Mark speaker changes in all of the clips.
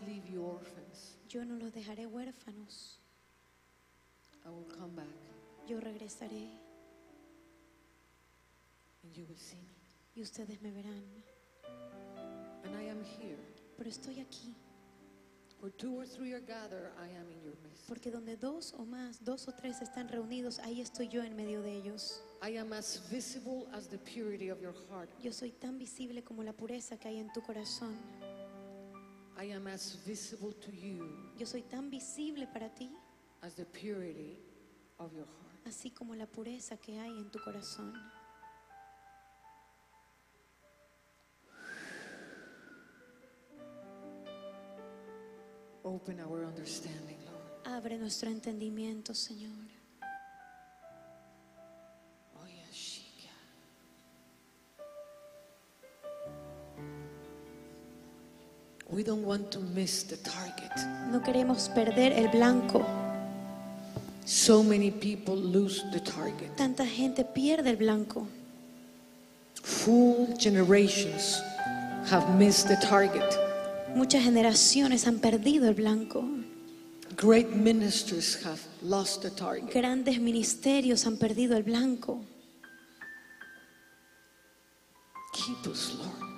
Speaker 1: not leave you orphans.
Speaker 2: Yo no los dejaré huérfanos.
Speaker 1: I will come back
Speaker 2: Yo regresaré
Speaker 1: and you will see me.
Speaker 2: y ustedes me verán.
Speaker 1: And I am here.
Speaker 2: Pero estoy aquí
Speaker 1: Where two or three are gathered, I am in your midst.
Speaker 2: porque donde dos o más, dos o tres están reunidos, ahí estoy yo en medio de ellos.
Speaker 1: I am as visible as the purity of your heart.
Speaker 2: Yo soy tan visible como la pureza que hay en tu corazón.
Speaker 1: I am as visible to you
Speaker 2: Yo soy tan visible para ti,
Speaker 1: as the purity of your heart.
Speaker 2: así como la pureza que hay en tu corazón.
Speaker 1: Open our understanding, Lord.
Speaker 2: Abre nuestro entendimiento, Señor.
Speaker 1: We don't want to miss the target.
Speaker 2: No queremos perder el blanco.
Speaker 1: So many people lose the target.
Speaker 2: Tanta gente pierde el blanco.
Speaker 1: Full generations have missed the target.
Speaker 2: Muchas generaciones han perdido el blanco.
Speaker 1: Great ministers have lost the target.
Speaker 2: Grandes ministerios han perdido el blanco.
Speaker 1: Keep us, Lord.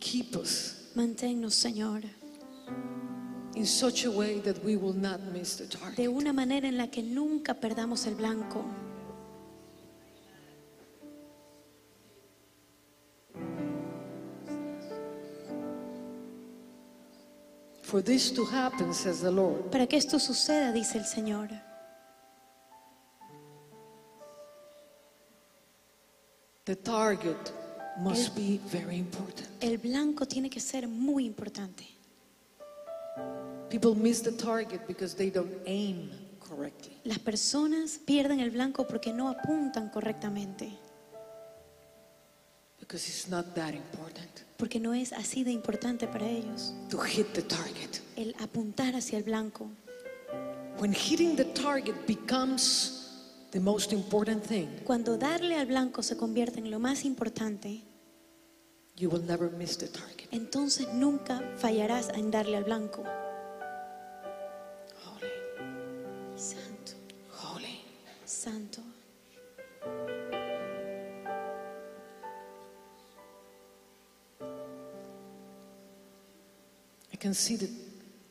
Speaker 1: Keep us
Speaker 2: Manténnos, Señor,
Speaker 1: in such a way that we will not miss the
Speaker 2: de
Speaker 1: target.
Speaker 2: una manera en la que nunca perdamos el blanco.
Speaker 1: For this to happen, says the Lord,
Speaker 2: Para que esto suceda, dice el Señor,
Speaker 1: the target must be very important.
Speaker 2: el blanco tiene que ser muy importante.
Speaker 1: People miss the target because they don't aim correctly.
Speaker 2: Las personas pierden el blanco porque no apuntan correctamente,
Speaker 1: Because it's not that important
Speaker 2: porque no es así de importante para ellos
Speaker 1: to hit the target.
Speaker 2: el apuntar hacia el blanco.
Speaker 1: When hitting the target becomes the most important thing,
Speaker 2: Cuando darle al blanco se convierte en lo más importante,
Speaker 1: you will never miss the target.
Speaker 2: entonces nunca fallarás en darle al blanco.
Speaker 1: Holy,
Speaker 2: Santo,
Speaker 1: holy.
Speaker 2: santo.
Speaker 1: I can see the,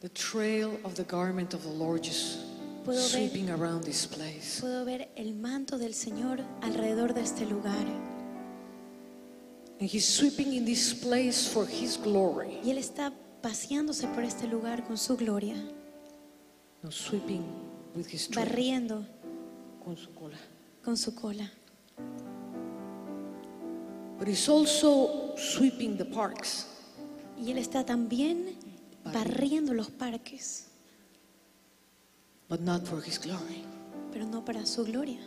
Speaker 1: the trail of the garment of the Lord just
Speaker 2: Puedo ver-
Speaker 1: sweeping around this place.
Speaker 2: Puedo ver el manto del Señor alrededor de este lugar.
Speaker 1: And He's sweeping in this place for His glory.
Speaker 2: Y Él está paseándose por este lugar con su gloria,
Speaker 1: No sweeping with His
Speaker 2: barriendo
Speaker 1: Con su cola.
Speaker 2: con su cola.
Speaker 1: But He's also sweeping the parks.
Speaker 2: Y Él está también barriendo los parques,
Speaker 1: But not for His glory,
Speaker 2: pero no para su gloria,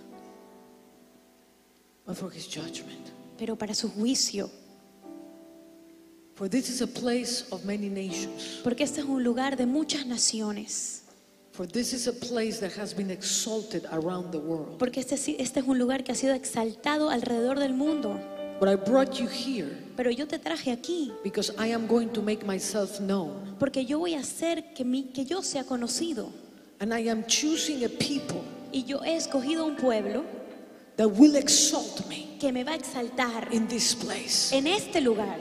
Speaker 1: but for His judgment.
Speaker 2: pero para su juicio.
Speaker 1: For this is a place of many nations.
Speaker 2: Porque este es un lugar de muchas naciones.
Speaker 1: For this is a place that has been exalted around the world.
Speaker 2: Porque este, este es un lugar que ha sido exaltado alrededor del mundo.
Speaker 1: But I brought you here
Speaker 2: Pero yo te traje aquí
Speaker 1: because I am going to make myself known.
Speaker 2: porque yo voy a hacer que, mi, que yo sea conocido.
Speaker 1: And I am choosing a people
Speaker 2: Y yo he escogido un pueblo
Speaker 1: that will exalt me
Speaker 2: que me va a exaltar
Speaker 1: in this place.
Speaker 2: en este lugar.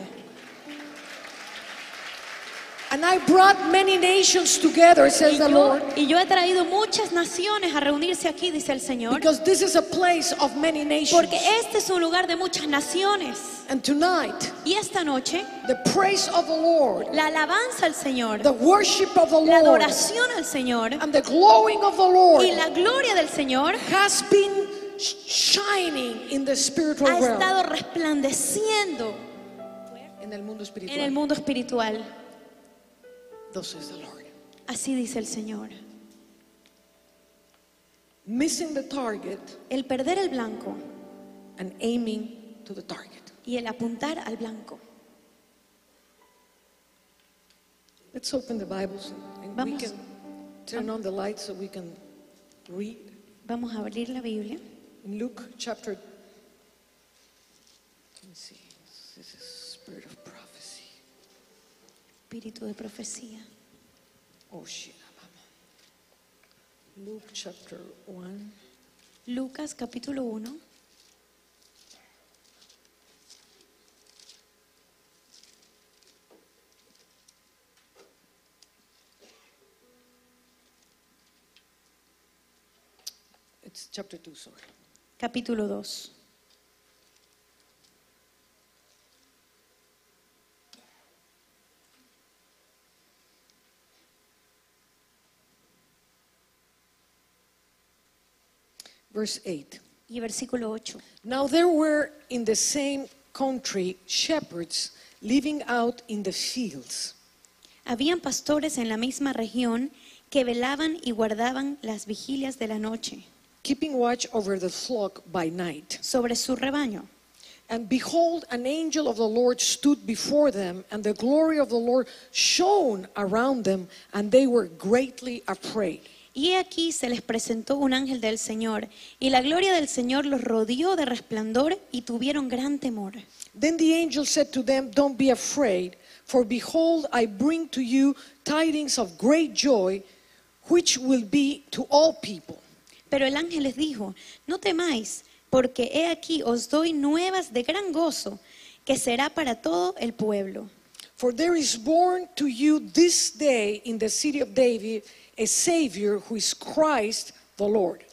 Speaker 1: And I brought many nations together, says
Speaker 2: Y
Speaker 1: the Lord,
Speaker 2: y yo he traído muchas naciones a reunirse aquí, dice el Señor,
Speaker 1: because this is a place of many nations.
Speaker 2: porque este es un lugar de muchas naciones.
Speaker 1: And tonight,
Speaker 2: Y esta noche,
Speaker 1: the praise of the Lord,
Speaker 2: la alabanza al Señor,
Speaker 1: the worship of the
Speaker 2: la
Speaker 1: Lord,
Speaker 2: adoración al Señor
Speaker 1: and the glowing of the Lord
Speaker 2: y la gloria del Señor
Speaker 1: has been sh- shining in the spiritual
Speaker 2: ha
Speaker 1: realm.
Speaker 2: estado resplandeciendo
Speaker 1: En el mundo
Speaker 2: en el
Speaker 1: espiritual.
Speaker 2: mundo espiritual.
Speaker 1: Thus says the Lord.
Speaker 2: Así dice el Señor.
Speaker 1: Missing the target
Speaker 2: El perder el blanco
Speaker 1: and aiming to the target.
Speaker 2: y el apuntar al blanco.
Speaker 1: Let's open the Bibles and we
Speaker 2: Vamos.
Speaker 1: can turn on the lights so we can read.
Speaker 2: Vamos a abrir la Biblia.
Speaker 1: Luke chapter,
Speaker 2: espíritu de profecía.
Speaker 1: Oh. Luke chapter 1.
Speaker 2: Lucas capítulo 1.
Speaker 1: It's chapter 2, sorry.
Speaker 2: Capítulo 2.
Speaker 1: Verse 8.
Speaker 2: Y versículo 8.
Speaker 1: Now there were in the same country shepherds living out in the fields,
Speaker 2: Habían pastores en la misma región que velaban y guardaban las vigilias de la noche
Speaker 1: keeping watch over the flock by night.
Speaker 2: sobre su rebaño.
Speaker 1: And behold, an angel of the Lord stood before them, and the glory of the Lord shone around them, and they were greatly afraid.
Speaker 2: Y he aquí se les presentó un ángel del Señor, y la gloria del Señor los rodeó de resplandor y tuvieron gran temor.
Speaker 1: Then the angel said to them, Don't be afraid, for behold, I bring to you tidings of great joy, which will be to all people.
Speaker 2: Pero el ángel les dijo, no temáis, porque he aquí os doy nuevas de gran gozo, que será para todo el pueblo.
Speaker 1: For there is born to you this day in the city of David a Savior who is Christ the Lord.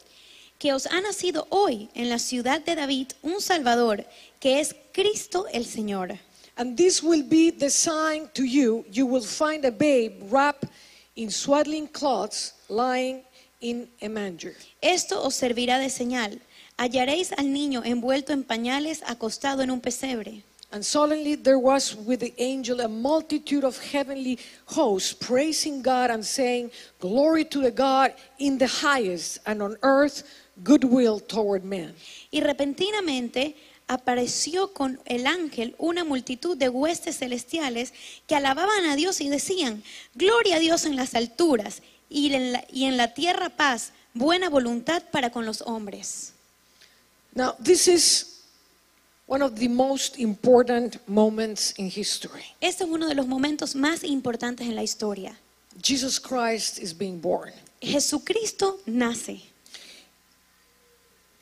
Speaker 2: Que os ha nacido hoy en la ciudad de David un Salvador, que es Cristo el Señor.
Speaker 1: And this will be the sign to you. You will find a babe wrapped in swaddling cloths lying in a manger.
Speaker 2: Esto os servirá de señal. Hallaréis al niño envuelto en pañales, acostado en un pesebre.
Speaker 1: And suddenly there was with the angel a multitude of heavenly hosts praising God and saying, Glory to the God in the highest, and on earth goodwill toward men.
Speaker 2: Y repentinamente apareció con el ángel una multitud de huestes celestiales que alababan a Dios y decían, Gloria a Dios en las alturas y en la, y en la tierra paz, buena voluntad para con los hombres.
Speaker 1: Now, this is one of the most important moments in history.
Speaker 2: Este es uno de los momentos más importantes en la historia.
Speaker 1: Jesus Christ is being born.
Speaker 2: Jesucristo nace.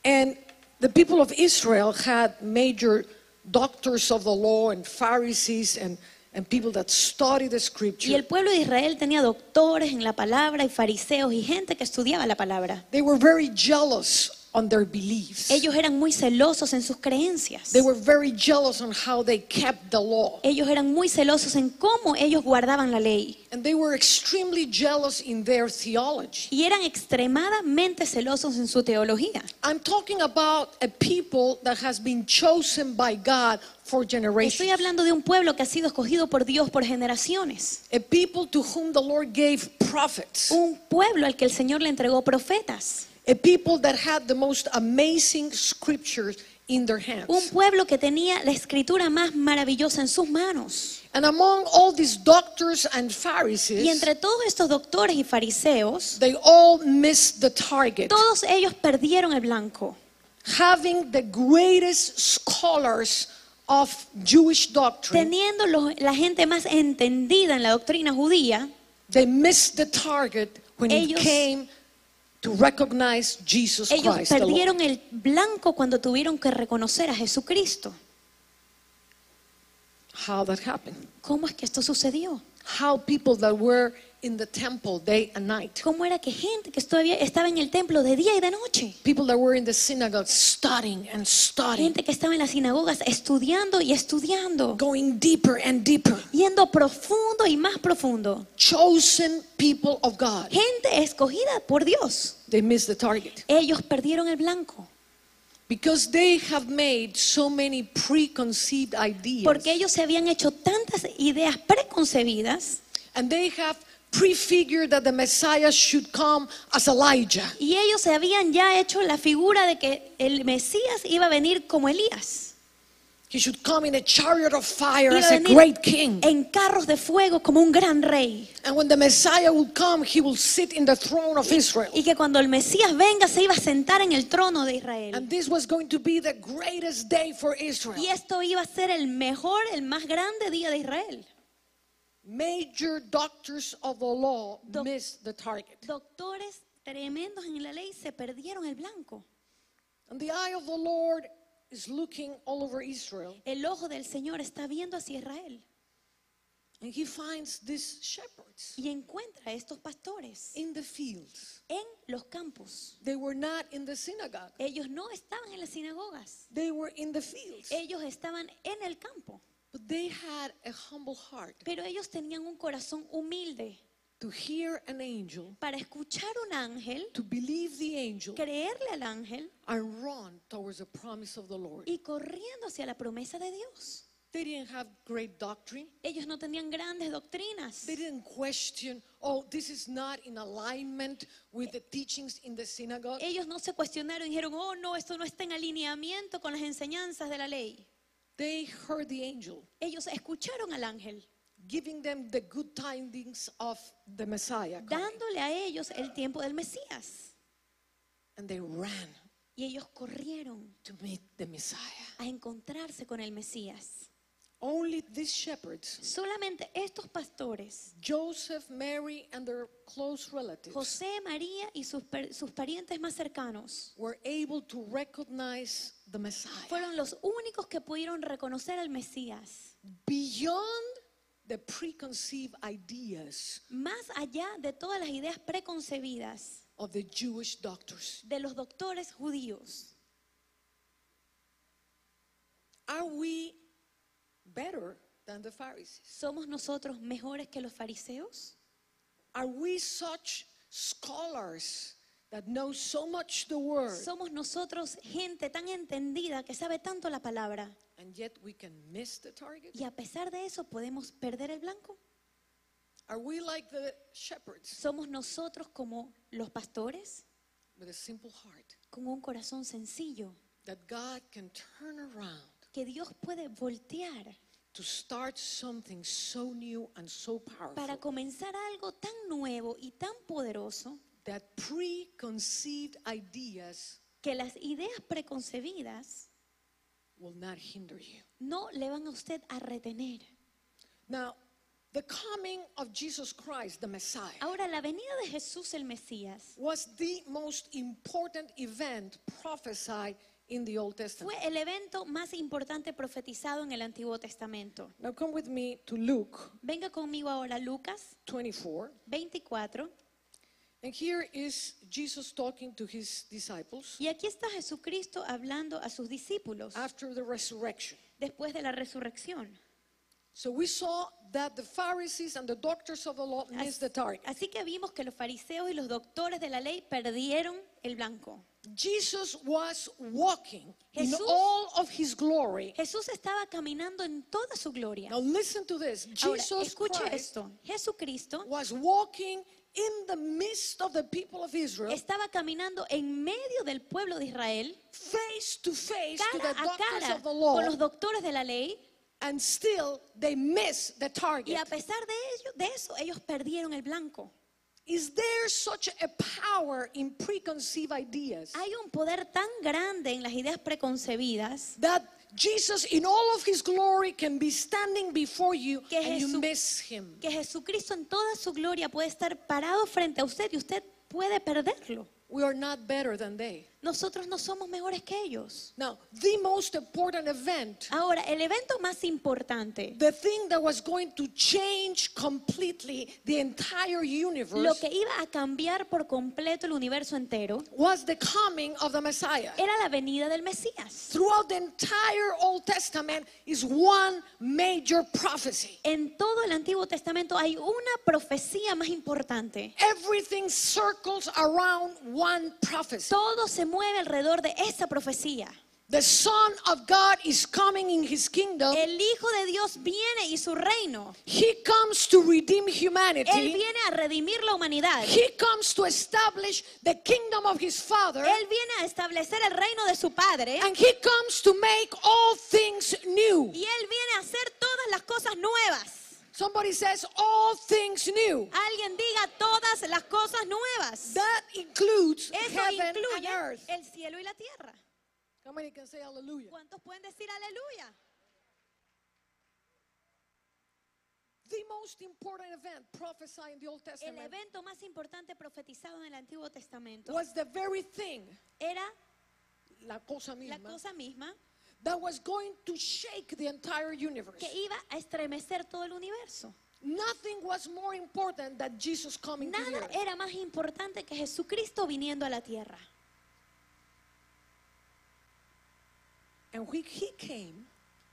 Speaker 1: And the people of Israel had major doctors of the law and Pharisees and, and people that study the
Speaker 2: Y
Speaker 1: scripture.
Speaker 2: el pueblo de Israel tenía doctores en la palabra y fariseos y gente que estudiaba la palabra.
Speaker 1: They were very jealous on their beliefs.
Speaker 2: Ellos eran muy celosos en sus creencias.
Speaker 1: They were very jealous on how they kept the law.
Speaker 2: Ellos eran muy celosos en cómo ellos guardaban la ley.
Speaker 1: And they were extremely jealous in their theology.
Speaker 2: Y eran extremadamente celosos en su teología.
Speaker 1: I'm talking about a people that has been chosen by God for
Speaker 2: Estoy
Speaker 1: generations.
Speaker 2: hablando de un pueblo que ha sido escogido por Dios por generaciones.
Speaker 1: A people to whom the Lord gave prophets.
Speaker 2: Un pueblo al que el Señor le entregó profetas.
Speaker 1: A people that had the most amazing scriptures in their hands.
Speaker 2: Un pueblo que tenía la escritura más maravillosa en sus manos.
Speaker 1: And among all these doctors and
Speaker 2: Y
Speaker 1: Pharisees,
Speaker 2: entre todos estos doctores y fariseos,
Speaker 1: they all missed the target.
Speaker 2: todos ellos perdieron el blanco.
Speaker 1: Having the greatest scholars of Jewish doctrine,
Speaker 2: Teniendo los- la gente más entendida en la doctrina judía,
Speaker 1: they missed the target when it
Speaker 2: Ellos-
Speaker 1: came to recognize Jesus
Speaker 2: ellos
Speaker 1: Christ.
Speaker 2: perdieron el blanco cuando tuvieron que reconocer a Jesucristo.
Speaker 1: How that happened.
Speaker 2: ¿Cómo es que esto sucedió?
Speaker 1: How people that were in the temple day and night,
Speaker 2: ¿Cómo era que gente que todavía estaba en el templo de día y de noche?
Speaker 1: people that were in the synagogue studying and studying,
Speaker 2: Gente que estaba en las sinagogas estudiando y estudiando,
Speaker 1: going deeper and deeper,
Speaker 2: yendo profundo y más profundo.
Speaker 1: chosen people of God.
Speaker 2: Gente escogida por Dios.
Speaker 1: They missed the target.
Speaker 2: Ellos perdieron el blanco
Speaker 1: Because they have made so many preconceived ideas.
Speaker 2: porque ellos se habían hecho tantas ideas preconcebidas
Speaker 1: and they have prefigured that the Messiah should come as Elijah.
Speaker 2: y ellos se habían ya hecho la figura de que el Mesías iba a venir como Elías.
Speaker 1: He should come in a chariot of fire as
Speaker 2: a
Speaker 1: great king.
Speaker 2: en carros de fuego como un gran rey.
Speaker 1: And when the Messiah will come, he will sit in the throne of Israel.
Speaker 2: Y que cuando el Mesías venga se iba a sentar en el trono de Israel.
Speaker 1: And this was going to be the greatest day for Israel.
Speaker 2: Y esto iba a ser el mejor, el más grande día de Israel.
Speaker 1: Major doctors of the law
Speaker 2: Doc-
Speaker 1: missed the target.
Speaker 2: Doctores tremendos en la ley se perdieron el blanco.
Speaker 1: And the eye of the Lord is looking all over Israel.
Speaker 2: El ojo del Señor está viendo hacia Israel
Speaker 1: And he finds these shepherds
Speaker 2: y encuentra a estos pastores
Speaker 1: in the fields.
Speaker 2: en los campos.
Speaker 1: They were not in the synagogue,
Speaker 2: Ellos no estaban en las sinagogas,
Speaker 1: they were in the fields.
Speaker 2: ellos estaban en el campo,
Speaker 1: But they had a humble heart
Speaker 2: pero ellos tenían un corazón humilde
Speaker 1: to hear an angel,
Speaker 2: para escuchar un ángel,
Speaker 1: to believe the angel,
Speaker 2: creerle al ángel
Speaker 1: and run towards the promise of the Lord.
Speaker 2: y corriendo hacia la promesa de Dios.
Speaker 1: They didn't have great doctrine.
Speaker 2: Ellos no tenían grandes doctrinas.
Speaker 1: They didn't question, oh, this is not in alignment with the teachings in the synagogue.
Speaker 2: Ellos no se cuestionaron y dijeron, oh no, esto no está en alineamiento con las enseñanzas de la ley.
Speaker 1: They heard the angel
Speaker 2: Ellos escucharon al ángel,
Speaker 1: giving them the good tidings of the Messiah. coming.
Speaker 2: dándole a ellos el tiempo del Mesías.
Speaker 1: And they ran
Speaker 2: Y ellos corrieron
Speaker 1: to meet the Messiah.
Speaker 2: a encontrarse con el Mesías.
Speaker 1: Only these shepherds,
Speaker 2: Solamente estos pastores,
Speaker 1: Joseph, Mary, and their close relatives,
Speaker 2: José, María y sus, sus parientes más cercanos,
Speaker 1: were able to recognize the Messiah
Speaker 2: fueron los únicos que pudieron reconocer al Mesías,
Speaker 1: beyond the preconceived ideas
Speaker 2: más allá de todas las ideas preconcebidas
Speaker 1: of the Jewish doctors.
Speaker 2: de los doctores judíos.
Speaker 1: Are we better than the Pharisees?
Speaker 2: ¿Somos nosotros mejores que los fariseos?
Speaker 1: Are we such scholars that know so much the word
Speaker 2: ¿Somos nosotros gente tan entendida que sabe tanto la palabra
Speaker 1: and yet we can miss the target?
Speaker 2: y a pesar de eso podemos perder el blanco?
Speaker 1: Are we like the shepherds
Speaker 2: ¿Somos nosotros como los pastores
Speaker 1: with a simple heart
Speaker 2: con un corazón sencillo
Speaker 1: that God can turn around
Speaker 2: que Dios puede voltear
Speaker 1: to start something so new and so
Speaker 2: para
Speaker 1: powerful
Speaker 2: comenzar algo tan nuevo y tan poderoso
Speaker 1: that preconceived ideas
Speaker 2: que las ideas preconcebidas
Speaker 1: will not hinder you?
Speaker 2: no le van a usted a retener.
Speaker 1: Now, the coming of Jesus Christ, the Messiah,
Speaker 2: Ahora, la venida de Jesús el Mesías
Speaker 1: was the most important event prophesied in the Old Testament.
Speaker 2: fue el evento más importante profetizado en el Antiguo Testamento.
Speaker 1: Now come with me to Luke
Speaker 2: Venga conmigo ahora Lucas
Speaker 1: 24.
Speaker 2: 24.
Speaker 1: And here is Jesus talking to his disciples
Speaker 2: Y aquí está Jesucristo hablando a sus discípulos
Speaker 1: after the resurrection.
Speaker 2: después de la resurrección.
Speaker 1: So we saw that the Pharisees and the doctors of the law missed the target.
Speaker 2: Así que vimos que los fariseos y los doctores de la ley perdieron el blanco.
Speaker 1: Jesus was walking in
Speaker 2: Jesús-
Speaker 1: all of his glory.
Speaker 2: Jesús estaba caminando en toda su gloria.
Speaker 1: Now listen to this.
Speaker 2: Ahora,
Speaker 1: Jesus
Speaker 2: escuche
Speaker 1: Christ
Speaker 2: esto. Jesucristo
Speaker 1: was walking in the midst of the people of Israel,
Speaker 2: estaba caminando en medio del pueblo de Israel,
Speaker 1: face to face to
Speaker 2: cara
Speaker 1: the
Speaker 2: a
Speaker 1: doctors
Speaker 2: cara
Speaker 1: of the
Speaker 2: con los
Speaker 1: law,
Speaker 2: doctores de la ley,
Speaker 1: and still they missed the
Speaker 2: y
Speaker 1: target.
Speaker 2: a pesar de ello, de eso, ellos perdieron el blanco.
Speaker 1: Is there such a power in preconceived ideas
Speaker 2: Hay un poder tan grande en las ideas preconcebidas
Speaker 1: that Jesus, in all of his glory, can be standing before you
Speaker 2: Que
Speaker 1: and you
Speaker 2: Jesu-
Speaker 1: miss him?
Speaker 2: que Jesucristo en toda su gloria puede estar parado frente a usted y usted puede perderlo.
Speaker 1: We are not better than they.
Speaker 2: Nosotros no somos mejores que ellos.
Speaker 1: Now, the most important event,
Speaker 2: Ahora, el evento más importante,
Speaker 1: the thing that was going to change completely the entire
Speaker 2: lo
Speaker 1: universe,
Speaker 2: que iba a cambiar por completo el universo entero,
Speaker 1: was the coming of the Messiah.
Speaker 2: era la venida del Mesías.
Speaker 1: Throughout the entire Old Testament is one major prophecy.
Speaker 2: En todo el Antiguo Testamento hay una profecía más importante.
Speaker 1: Everything circles around one prophecy.
Speaker 2: Todo se mueve alrededor de esa profecía.
Speaker 1: The Son of God is coming in his kingdom.
Speaker 2: El Hijo de Dios viene y su reino.
Speaker 1: He comes to redeem
Speaker 2: Él
Speaker 1: humanity.
Speaker 2: viene a redimir la humanidad.
Speaker 1: He comes to establish the kingdom of his Father.
Speaker 2: Él viene a establecer el reino de su Padre.
Speaker 1: And he comes to make all things new.
Speaker 2: Y Él viene a hacer todas las cosas nuevas.
Speaker 1: Somebody says all things new.
Speaker 2: Alguien diga todas las cosas nuevas.
Speaker 1: That includes
Speaker 2: Eso
Speaker 1: heaven and
Speaker 2: incluye
Speaker 1: earth.
Speaker 2: el cielo y la tierra.
Speaker 1: How many can say hallelujah?
Speaker 2: ¿Cuántos pueden decir aleluya?
Speaker 1: the most important event prophesied in the Old
Speaker 2: El
Speaker 1: Testament
Speaker 2: evento más importante profetizado en el Antiguo Testamento
Speaker 1: was the very thing,
Speaker 2: era
Speaker 1: la cosa
Speaker 2: la
Speaker 1: misma,
Speaker 2: cosa misma
Speaker 1: that was going to shake the entire universe.
Speaker 2: que iba a estremecer todo el universo.
Speaker 1: Nothing was more important than Jesus coming to the
Speaker 2: Nada
Speaker 1: earth.
Speaker 2: era más importante que Jesucristo viniendo a la tierra.
Speaker 1: And when he came,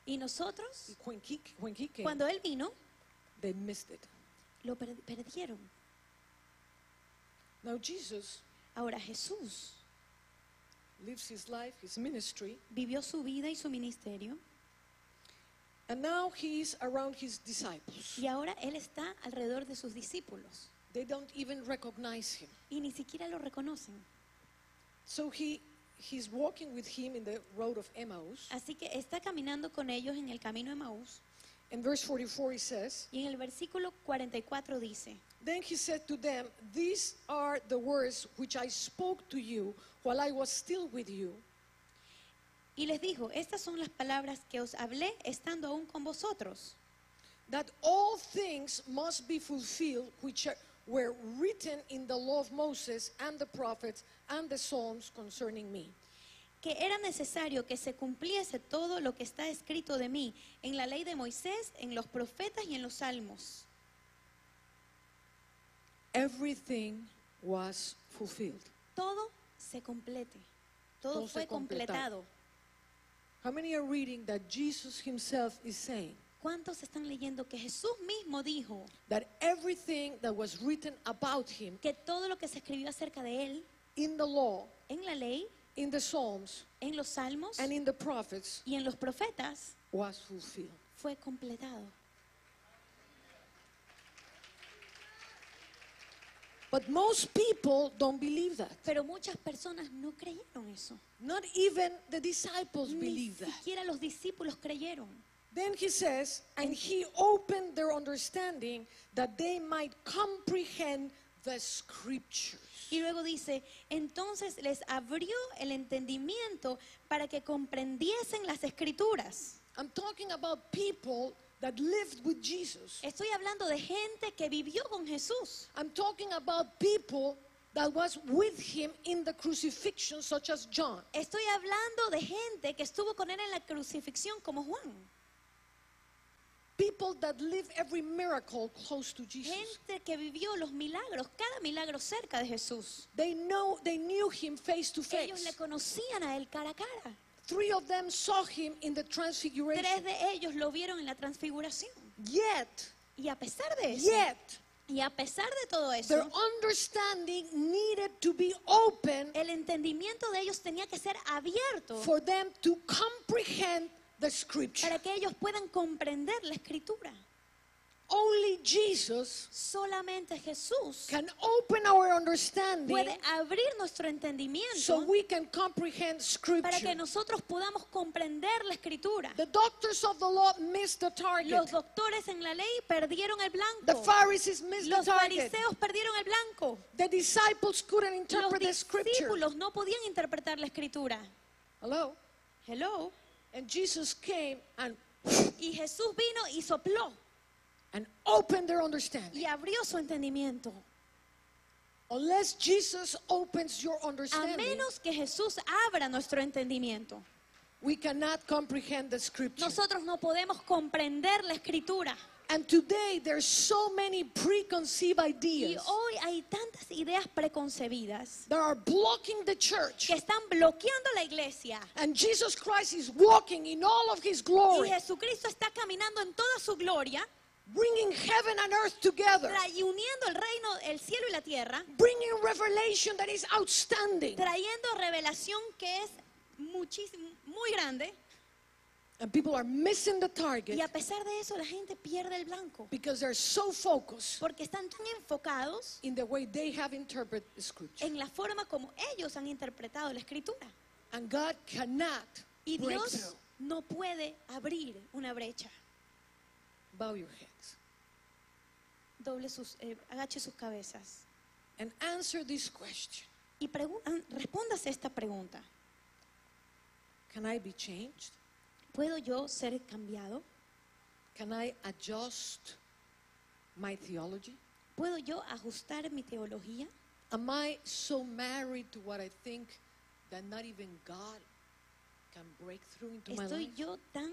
Speaker 2: Y nosotros,
Speaker 1: when he, when he came,
Speaker 2: cuando Él vino,
Speaker 1: they missed it.
Speaker 2: lo per- perdieron.
Speaker 1: Now Jesus
Speaker 2: Ahora Jesús
Speaker 1: lives his life, his ministry,
Speaker 2: vivió su vida y su ministerio
Speaker 1: and now he is around his disciples.
Speaker 2: y ahora Él está alrededor de sus discípulos
Speaker 1: They don't even recognize him.
Speaker 2: y ni siquiera lo reconocen.
Speaker 1: So he he's walking with him in the road of Emmaus.
Speaker 2: Así que está caminando con ellos en el camino de Maús
Speaker 1: In verse 44 he says,
Speaker 2: y en el versículo 44 dice,
Speaker 1: Then he said to them, These are the words which I spoke to you while I was still with you.
Speaker 2: y les dijo, estas son las palabras que os hablé estando aún con vosotros,
Speaker 1: that all things must be fulfilled which are, were written in the law of Moses and the prophets and the Psalms concerning me.
Speaker 2: que era necesario que se cumpliese todo lo que está escrito de mí en la ley de Moisés, en los profetas y en los salmos.
Speaker 1: Everything was fulfilled.
Speaker 2: Todo se complete, todo,
Speaker 1: Todo
Speaker 2: fue completado.
Speaker 1: How many are reading that Jesus himself is saying
Speaker 2: ¿Cuántos están leyendo que Jesús mismo dijo
Speaker 1: that everything that was written about him
Speaker 2: que todo lo que se escribió acerca de él
Speaker 1: in the law,
Speaker 2: en la ley,
Speaker 1: in the Psalms,
Speaker 2: en los salmos
Speaker 1: and in the prophets
Speaker 2: y en los profetas
Speaker 1: was fulfilled?
Speaker 2: fue completado?
Speaker 1: But most people don't believe that.
Speaker 2: Pero muchas personas no creyeron eso.
Speaker 1: Not even the disciples
Speaker 2: Ni
Speaker 1: believe that.
Speaker 2: siquiera los discípulos creyeron.
Speaker 1: Then he says, and he opened their understanding that they might comprehend the scriptures.
Speaker 2: Y luego dice, entonces les abrió el entendimiento para que comprendiesen las escrituras.
Speaker 1: I'm talking about people that lived with Jesus.
Speaker 2: Estoy hablando de gente que vivió con Jesús.
Speaker 1: I'm talking about people that was with him in the crucifixion, such as John.
Speaker 2: Estoy hablando de gente que estuvo con él en la crucifixión como Juan.
Speaker 1: People that live every miracle close to Jesus.
Speaker 2: Gente que vivió los milagros, cada milagro cerca de Jesús.
Speaker 1: They know they knew him face to
Speaker 2: Ellos le
Speaker 1: face.
Speaker 2: conocían a él cara a cara.
Speaker 1: Three of them saw him in the
Speaker 2: Tres
Speaker 1: transfiguration.
Speaker 2: de ellos lo vieron en la transfiguración.
Speaker 1: Yet,
Speaker 2: Y a pesar de eso,
Speaker 1: yet
Speaker 2: y a pesar de todo
Speaker 1: their
Speaker 2: eso,
Speaker 1: understanding needed to be open
Speaker 2: el entendimiento de ellos tenía que ser abierto
Speaker 1: for them to comprehend the scripture.
Speaker 2: para que ellos puedan comprender la escritura.
Speaker 1: Only Jesus
Speaker 2: Solamente Jesús
Speaker 1: can open our understanding
Speaker 2: puede abrir nuestro entendimiento
Speaker 1: so we can comprehend
Speaker 2: para que
Speaker 1: scripture.
Speaker 2: nosotros podamos comprender la escritura.
Speaker 1: The doctors of the law missed the
Speaker 2: Los
Speaker 1: target.
Speaker 2: doctores en la ley perdieron el
Speaker 1: The
Speaker 2: blanco.
Speaker 1: Pharisees missed the
Speaker 2: Los
Speaker 1: target.
Speaker 2: fariseos perdieron el blanco.
Speaker 1: The disciples couldn't
Speaker 2: Los
Speaker 1: interpret the scripture.
Speaker 2: discípulos no podían interpretar la escritura.
Speaker 1: Hello?
Speaker 2: Hello.
Speaker 1: And Jesus came and,
Speaker 2: Y Jesús vino y sopló
Speaker 1: and opened their understanding.
Speaker 2: y abrió su entendimiento.
Speaker 1: Unless Jesus opens your
Speaker 2: A
Speaker 1: understanding,
Speaker 2: menos que Jesús abra nuestro entendimiento,
Speaker 1: we cannot comprehend the scripture.
Speaker 2: nosotros no podemos comprender la escritura.
Speaker 1: And today there's so many preconceived
Speaker 2: Y
Speaker 1: ideas
Speaker 2: hoy hay tantas ideas preconcebidas
Speaker 1: that are blocking the church.
Speaker 2: que están bloqueando la iglesia.
Speaker 1: And Jesus Christ is walking in all of his
Speaker 2: Y
Speaker 1: glory,
Speaker 2: Jesucristo está caminando en toda su gloria,
Speaker 1: bringing heaven and earth together,
Speaker 2: y uniendo el reino, el cielo y la tierra,
Speaker 1: bringing revelation that is outstanding.
Speaker 2: trayendo revelación que es muchísimo, muy grande.
Speaker 1: And people are missing the
Speaker 2: Y
Speaker 1: target
Speaker 2: a pesar de eso, la gente pierde el blanco.
Speaker 1: because they're so focused
Speaker 2: Porque están tan enfocados
Speaker 1: in the way they have interpreted the scripture.
Speaker 2: en la forma como ellos han interpretado la escritura.
Speaker 1: And God cannot
Speaker 2: Y
Speaker 1: break
Speaker 2: Dios
Speaker 1: through.
Speaker 2: no puede abrir una brecha.
Speaker 1: Bow your heads
Speaker 2: Doble sus, eh, agache sus cabezas.
Speaker 1: and answer this question.
Speaker 2: Y ah, respóndase esta pregunta.
Speaker 1: Can I be changed?
Speaker 2: ¿Puedo yo ser cambiado?
Speaker 1: Can I adjust my theology?
Speaker 2: ¿Puedo yo ajustar mi teología?
Speaker 1: Am I so married to what I think that not even God can break through into my
Speaker 2: ¿Estoy
Speaker 1: life?
Speaker 2: yo tan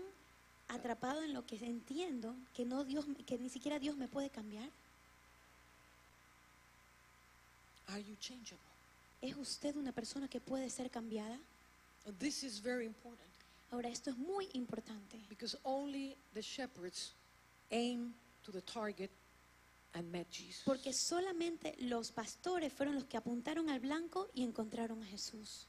Speaker 2: atrapado en lo que entiendo que no Dios que ni siquiera Dios me puede cambiar?
Speaker 1: Are you changeable?
Speaker 2: ¿Es usted una persona que puede ser cambiada?
Speaker 1: This is very important
Speaker 2: Ahora, esto es muy importante,
Speaker 1: because only the shepherds aim to the target and met Jesus.
Speaker 2: porque solamente los pastores fueron los que apuntaron al blanco y encontraron a Jesús.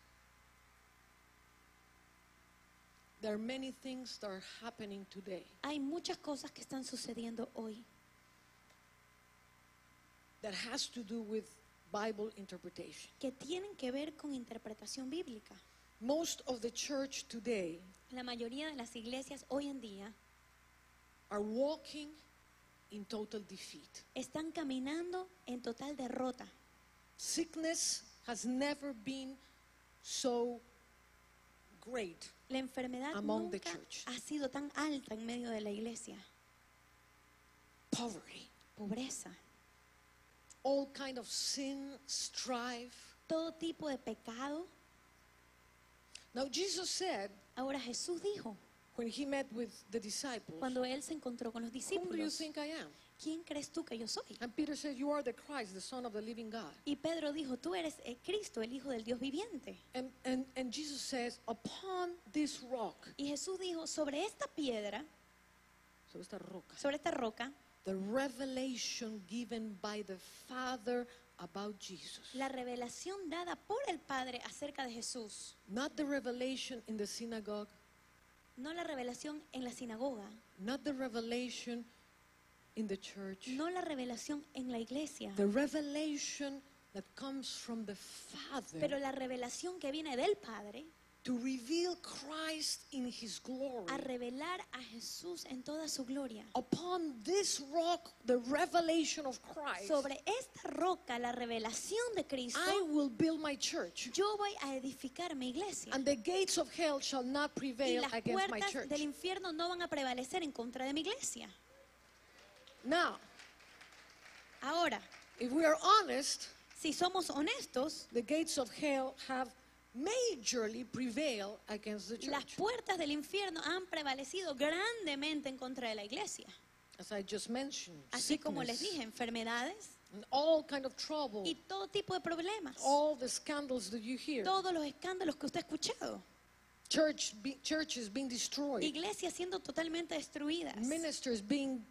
Speaker 1: There are many things that are happening today
Speaker 2: Hay muchas cosas que están sucediendo hoy
Speaker 1: that has to do with Bible interpretation.
Speaker 2: que tienen que ver con interpretación bíblica.
Speaker 1: Most of the church today
Speaker 2: La mayoría de las iglesias hoy en día
Speaker 1: are walking in total defeat.
Speaker 2: están caminando en total derrota.
Speaker 1: Sickness has never been so great.
Speaker 2: La enfermedad
Speaker 1: Among the
Speaker 2: nunca
Speaker 1: church.
Speaker 2: ha sido tan alta en medio de la iglesia.
Speaker 1: Poverty,
Speaker 2: Pobreza,
Speaker 1: all kind of sin, strife.
Speaker 2: todo tipo de pecado.
Speaker 1: Now Jesus said
Speaker 2: Ahora Jesús dijo,
Speaker 1: when he met with the disciples,
Speaker 2: cuando él se encontró con los
Speaker 1: "Whom do you
Speaker 2: discípulos,
Speaker 1: think I am?"
Speaker 2: ¿quién crees tú que yo soy?
Speaker 1: And Peter said, "You are the Christ, the Son of the living God."
Speaker 2: Y Pedro dijo, tú eres el Cristo, el Hijo del Dios viviente.
Speaker 1: And and and Jesus says, "Upon this rock,
Speaker 2: Y Jesús dijo, sobre esta piedra,
Speaker 1: so esta roca,
Speaker 2: sobre esta roca,
Speaker 1: the revelation given by the Father about Jesus,
Speaker 2: la revelación dada por el Padre acerca de Jesús,
Speaker 1: not the revelation in the synagogue,
Speaker 2: no la revelación en la sinagoga,
Speaker 1: not the revelation in the church,
Speaker 2: no la revelación en la iglesia,
Speaker 1: the revelation that comes from the Father.
Speaker 2: Pero la revelación que viene del Padre
Speaker 1: to reveal Christ in His glory."
Speaker 2: a revelar a Jesús en toda su gloria.
Speaker 1: Upon this rock, the revelation of Christ,
Speaker 2: Sobre esta roca, la revelación de Cristo,
Speaker 1: I will build my church,
Speaker 2: yo voy a edificar mi iglesia.
Speaker 1: and the gates of hell shall not
Speaker 2: Y
Speaker 1: prevail
Speaker 2: las
Speaker 1: against my
Speaker 2: puertas
Speaker 1: church.
Speaker 2: del infierno no van a prevalecer en contra de mi iglesia.
Speaker 1: Now,
Speaker 2: Ahora,
Speaker 1: if we are honest,
Speaker 2: si somos honestos,
Speaker 1: the gates of hell have majorly prevailed against the
Speaker 2: las
Speaker 1: church.
Speaker 2: puertas del infierno han prevalecido grandemente en contra de la iglesia.
Speaker 1: As I just mentioned,
Speaker 2: Así como les dije, enfermedades
Speaker 1: and all kind of trouble,
Speaker 2: y todo tipo de problemas.
Speaker 1: all the scandals that you hear,
Speaker 2: Todos los escándalos que usted ha escuchado.
Speaker 1: church be, churches being destroyed,
Speaker 2: Iglesias siendo totalmente destruidas.
Speaker 1: ministers being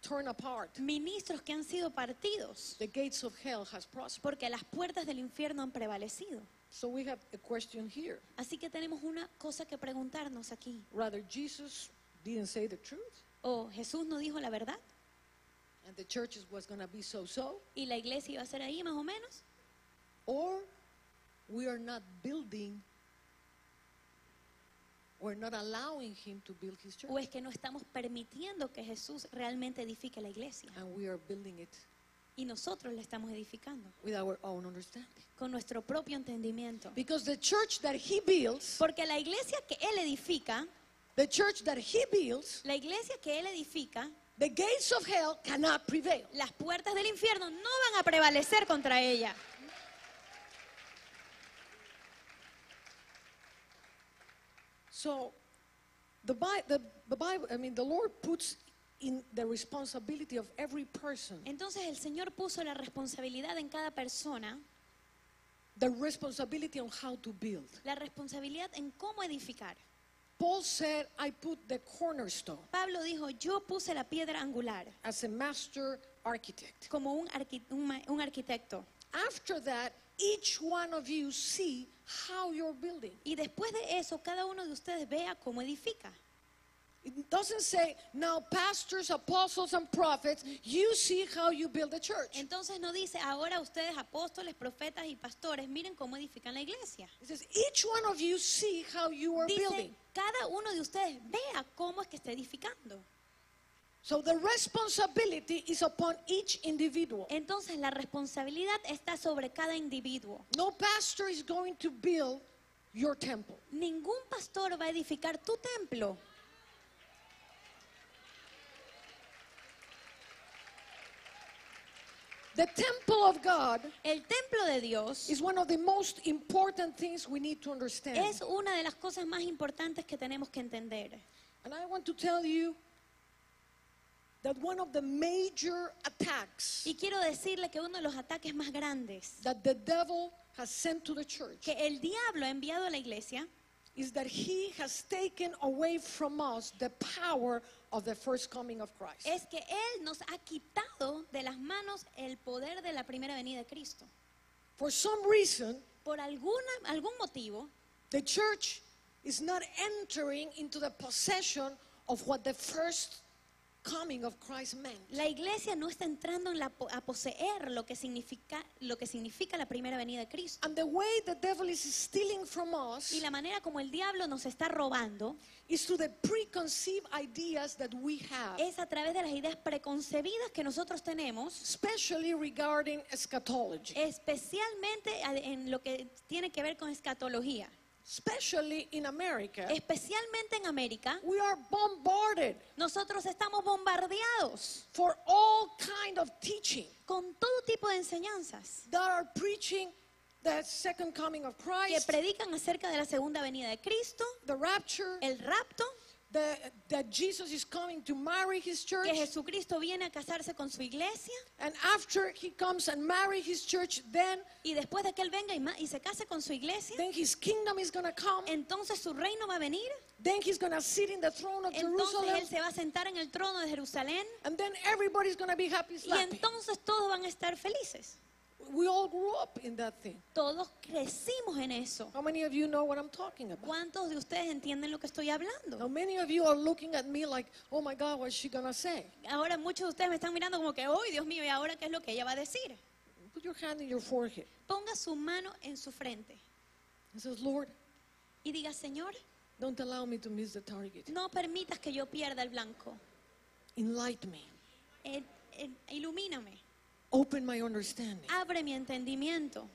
Speaker 1: torn apart.
Speaker 2: Ministros que han sido partidos.
Speaker 1: The gates of hell has prospered.
Speaker 2: Porque las puertas del infierno han prevalecido.
Speaker 1: So we have a question here.
Speaker 2: Así que tenemos una cosa que preguntarnos aquí.
Speaker 1: Rather, Jesus didn't say the truth,
Speaker 2: O Jesús no dijo la verdad
Speaker 1: and the churches was going to be so-so,
Speaker 2: y la iglesia iba a ser ahí más o menos.
Speaker 1: or we are not building, we're not allowing Him to build His church,
Speaker 2: O es que no estamos permitiendo que Jesús realmente edifique la iglesia.
Speaker 1: and we are building it
Speaker 2: Y nosotros la estamos edificando
Speaker 1: with our own understanding.
Speaker 2: con nuestro propio entendimiento.
Speaker 1: Because the church that He builds,
Speaker 2: Porque la iglesia que Él edifica,
Speaker 1: the church that He builds,
Speaker 2: la iglesia que Él edifica,
Speaker 1: the gates of hell cannot prevail.
Speaker 2: las puertas del infierno no van a prevalecer contra ella.
Speaker 1: So, the, the Bible, I mean, the Lord puts in the responsibility of every person
Speaker 2: Entonces el Señor puso la responsabilidad en cada persona,
Speaker 1: the responsibility on how to build.
Speaker 2: la responsabilidad en cómo edificar.
Speaker 1: Paul said, I put the cornerstone
Speaker 2: Pablo dijo, yo puse la piedra angular
Speaker 1: as a master architect.
Speaker 2: como un, arqui- un un arquitecto.
Speaker 1: After that, each one of you see how you're building.
Speaker 2: Y después de eso, cada uno de ustedes vea cómo edifica.
Speaker 1: It doesn't say, now pastors, apostles, and prophets, you see how you build a church.
Speaker 2: Entonces no dice, ahora ustedes apóstoles, profetas y pastores, miren cómo edifican la iglesia.
Speaker 1: It says, each one of you see how you are
Speaker 2: Dice,
Speaker 1: building.
Speaker 2: cada uno de ustedes vea cómo es que está edificando.
Speaker 1: So the responsibility is upon each individual.
Speaker 2: Entonces la responsabilidad está sobre cada individuo.
Speaker 1: No pastor is going to build your temple.
Speaker 2: Ningún pastor va a edificar tu templo.
Speaker 1: The temple of God
Speaker 2: El templo de Dios
Speaker 1: is one of the most important things we need to understand.
Speaker 2: es una de las cosas más importantes que tenemos que entender.
Speaker 1: And I want to tell you that one of the major attacks
Speaker 2: Y quiero decirle que uno de los ataques más grandes
Speaker 1: that the devil has sent to the church
Speaker 2: que el diablo ha enviado a la iglesia
Speaker 1: is that he has taken away from us the power of the first coming of Christ.
Speaker 2: es que él nos ha quitado de las manos el poder de la primera venida de Cristo.
Speaker 1: For some reason,
Speaker 2: Por alguna, algún motivo,
Speaker 1: the church is not entering into the possession of what the first coming of Christ meant.
Speaker 2: la iglesia no está entrando en la, a poseer lo que, significa, lo que significa la primera venida de Cristo.
Speaker 1: And the way the devil is stealing from us
Speaker 2: Y la manera como el diablo nos está robando
Speaker 1: is through the preconceived ideas that we have,
Speaker 2: es a través de las ideas preconcebidas que nosotros tenemos,
Speaker 1: especially regarding eschatology,
Speaker 2: especialmente en lo que tiene que ver con escatología.
Speaker 1: Especially in America.
Speaker 2: Especialmente en América,
Speaker 1: We are bombarded
Speaker 2: nosotros estamos bombardeados
Speaker 1: for all kind of teaching
Speaker 2: con todo tipo de enseñanzas
Speaker 1: that are preaching the second coming of
Speaker 2: que
Speaker 1: Christ,
Speaker 2: predican acerca de la segunda venida de Cristo,
Speaker 1: the rapture,
Speaker 2: el rapto,
Speaker 1: that Jesus is coming to marry his church,
Speaker 2: que Jesucristo viene a casarse con su iglesia
Speaker 1: and after he comes and marry his church, then
Speaker 2: y después de que Él venga y, se case con su iglesia,
Speaker 1: then his kingdom is going to come.
Speaker 2: entonces su reino va a venir,
Speaker 1: Then he's going to sit in the throne of
Speaker 2: entonces
Speaker 1: Jerusalem,
Speaker 2: Él se va a sentar en el trono de Jerusalén.
Speaker 1: And then everybody's going to be happy
Speaker 2: y entonces todos van a estar felices.
Speaker 1: We all grew up in that thing.
Speaker 2: Todos crecimos en eso.
Speaker 1: How many of you know what I'm talking about?
Speaker 2: ¿Cuántos de ustedes entienden lo que estoy hablando?
Speaker 1: Now, many of you are looking at me like, oh my God, what's she going to say?
Speaker 2: Ahora muchos de ustedes me están mirando como que, ¡ay, Dios mío! ¿Y ahora qué es lo que ella va a decir?
Speaker 1: Put your hand in your forehead
Speaker 2: Ponga su mano en su frente
Speaker 1: and says, Lord,
Speaker 2: y diga, Señor,
Speaker 1: don't allow me to miss the target.
Speaker 2: no permitas que yo pierda el blanco.
Speaker 1: Enlighten me.
Speaker 2: Eh, eh, ilumíname.
Speaker 1: Open my understanding.
Speaker 2: Abre mi entendimiento.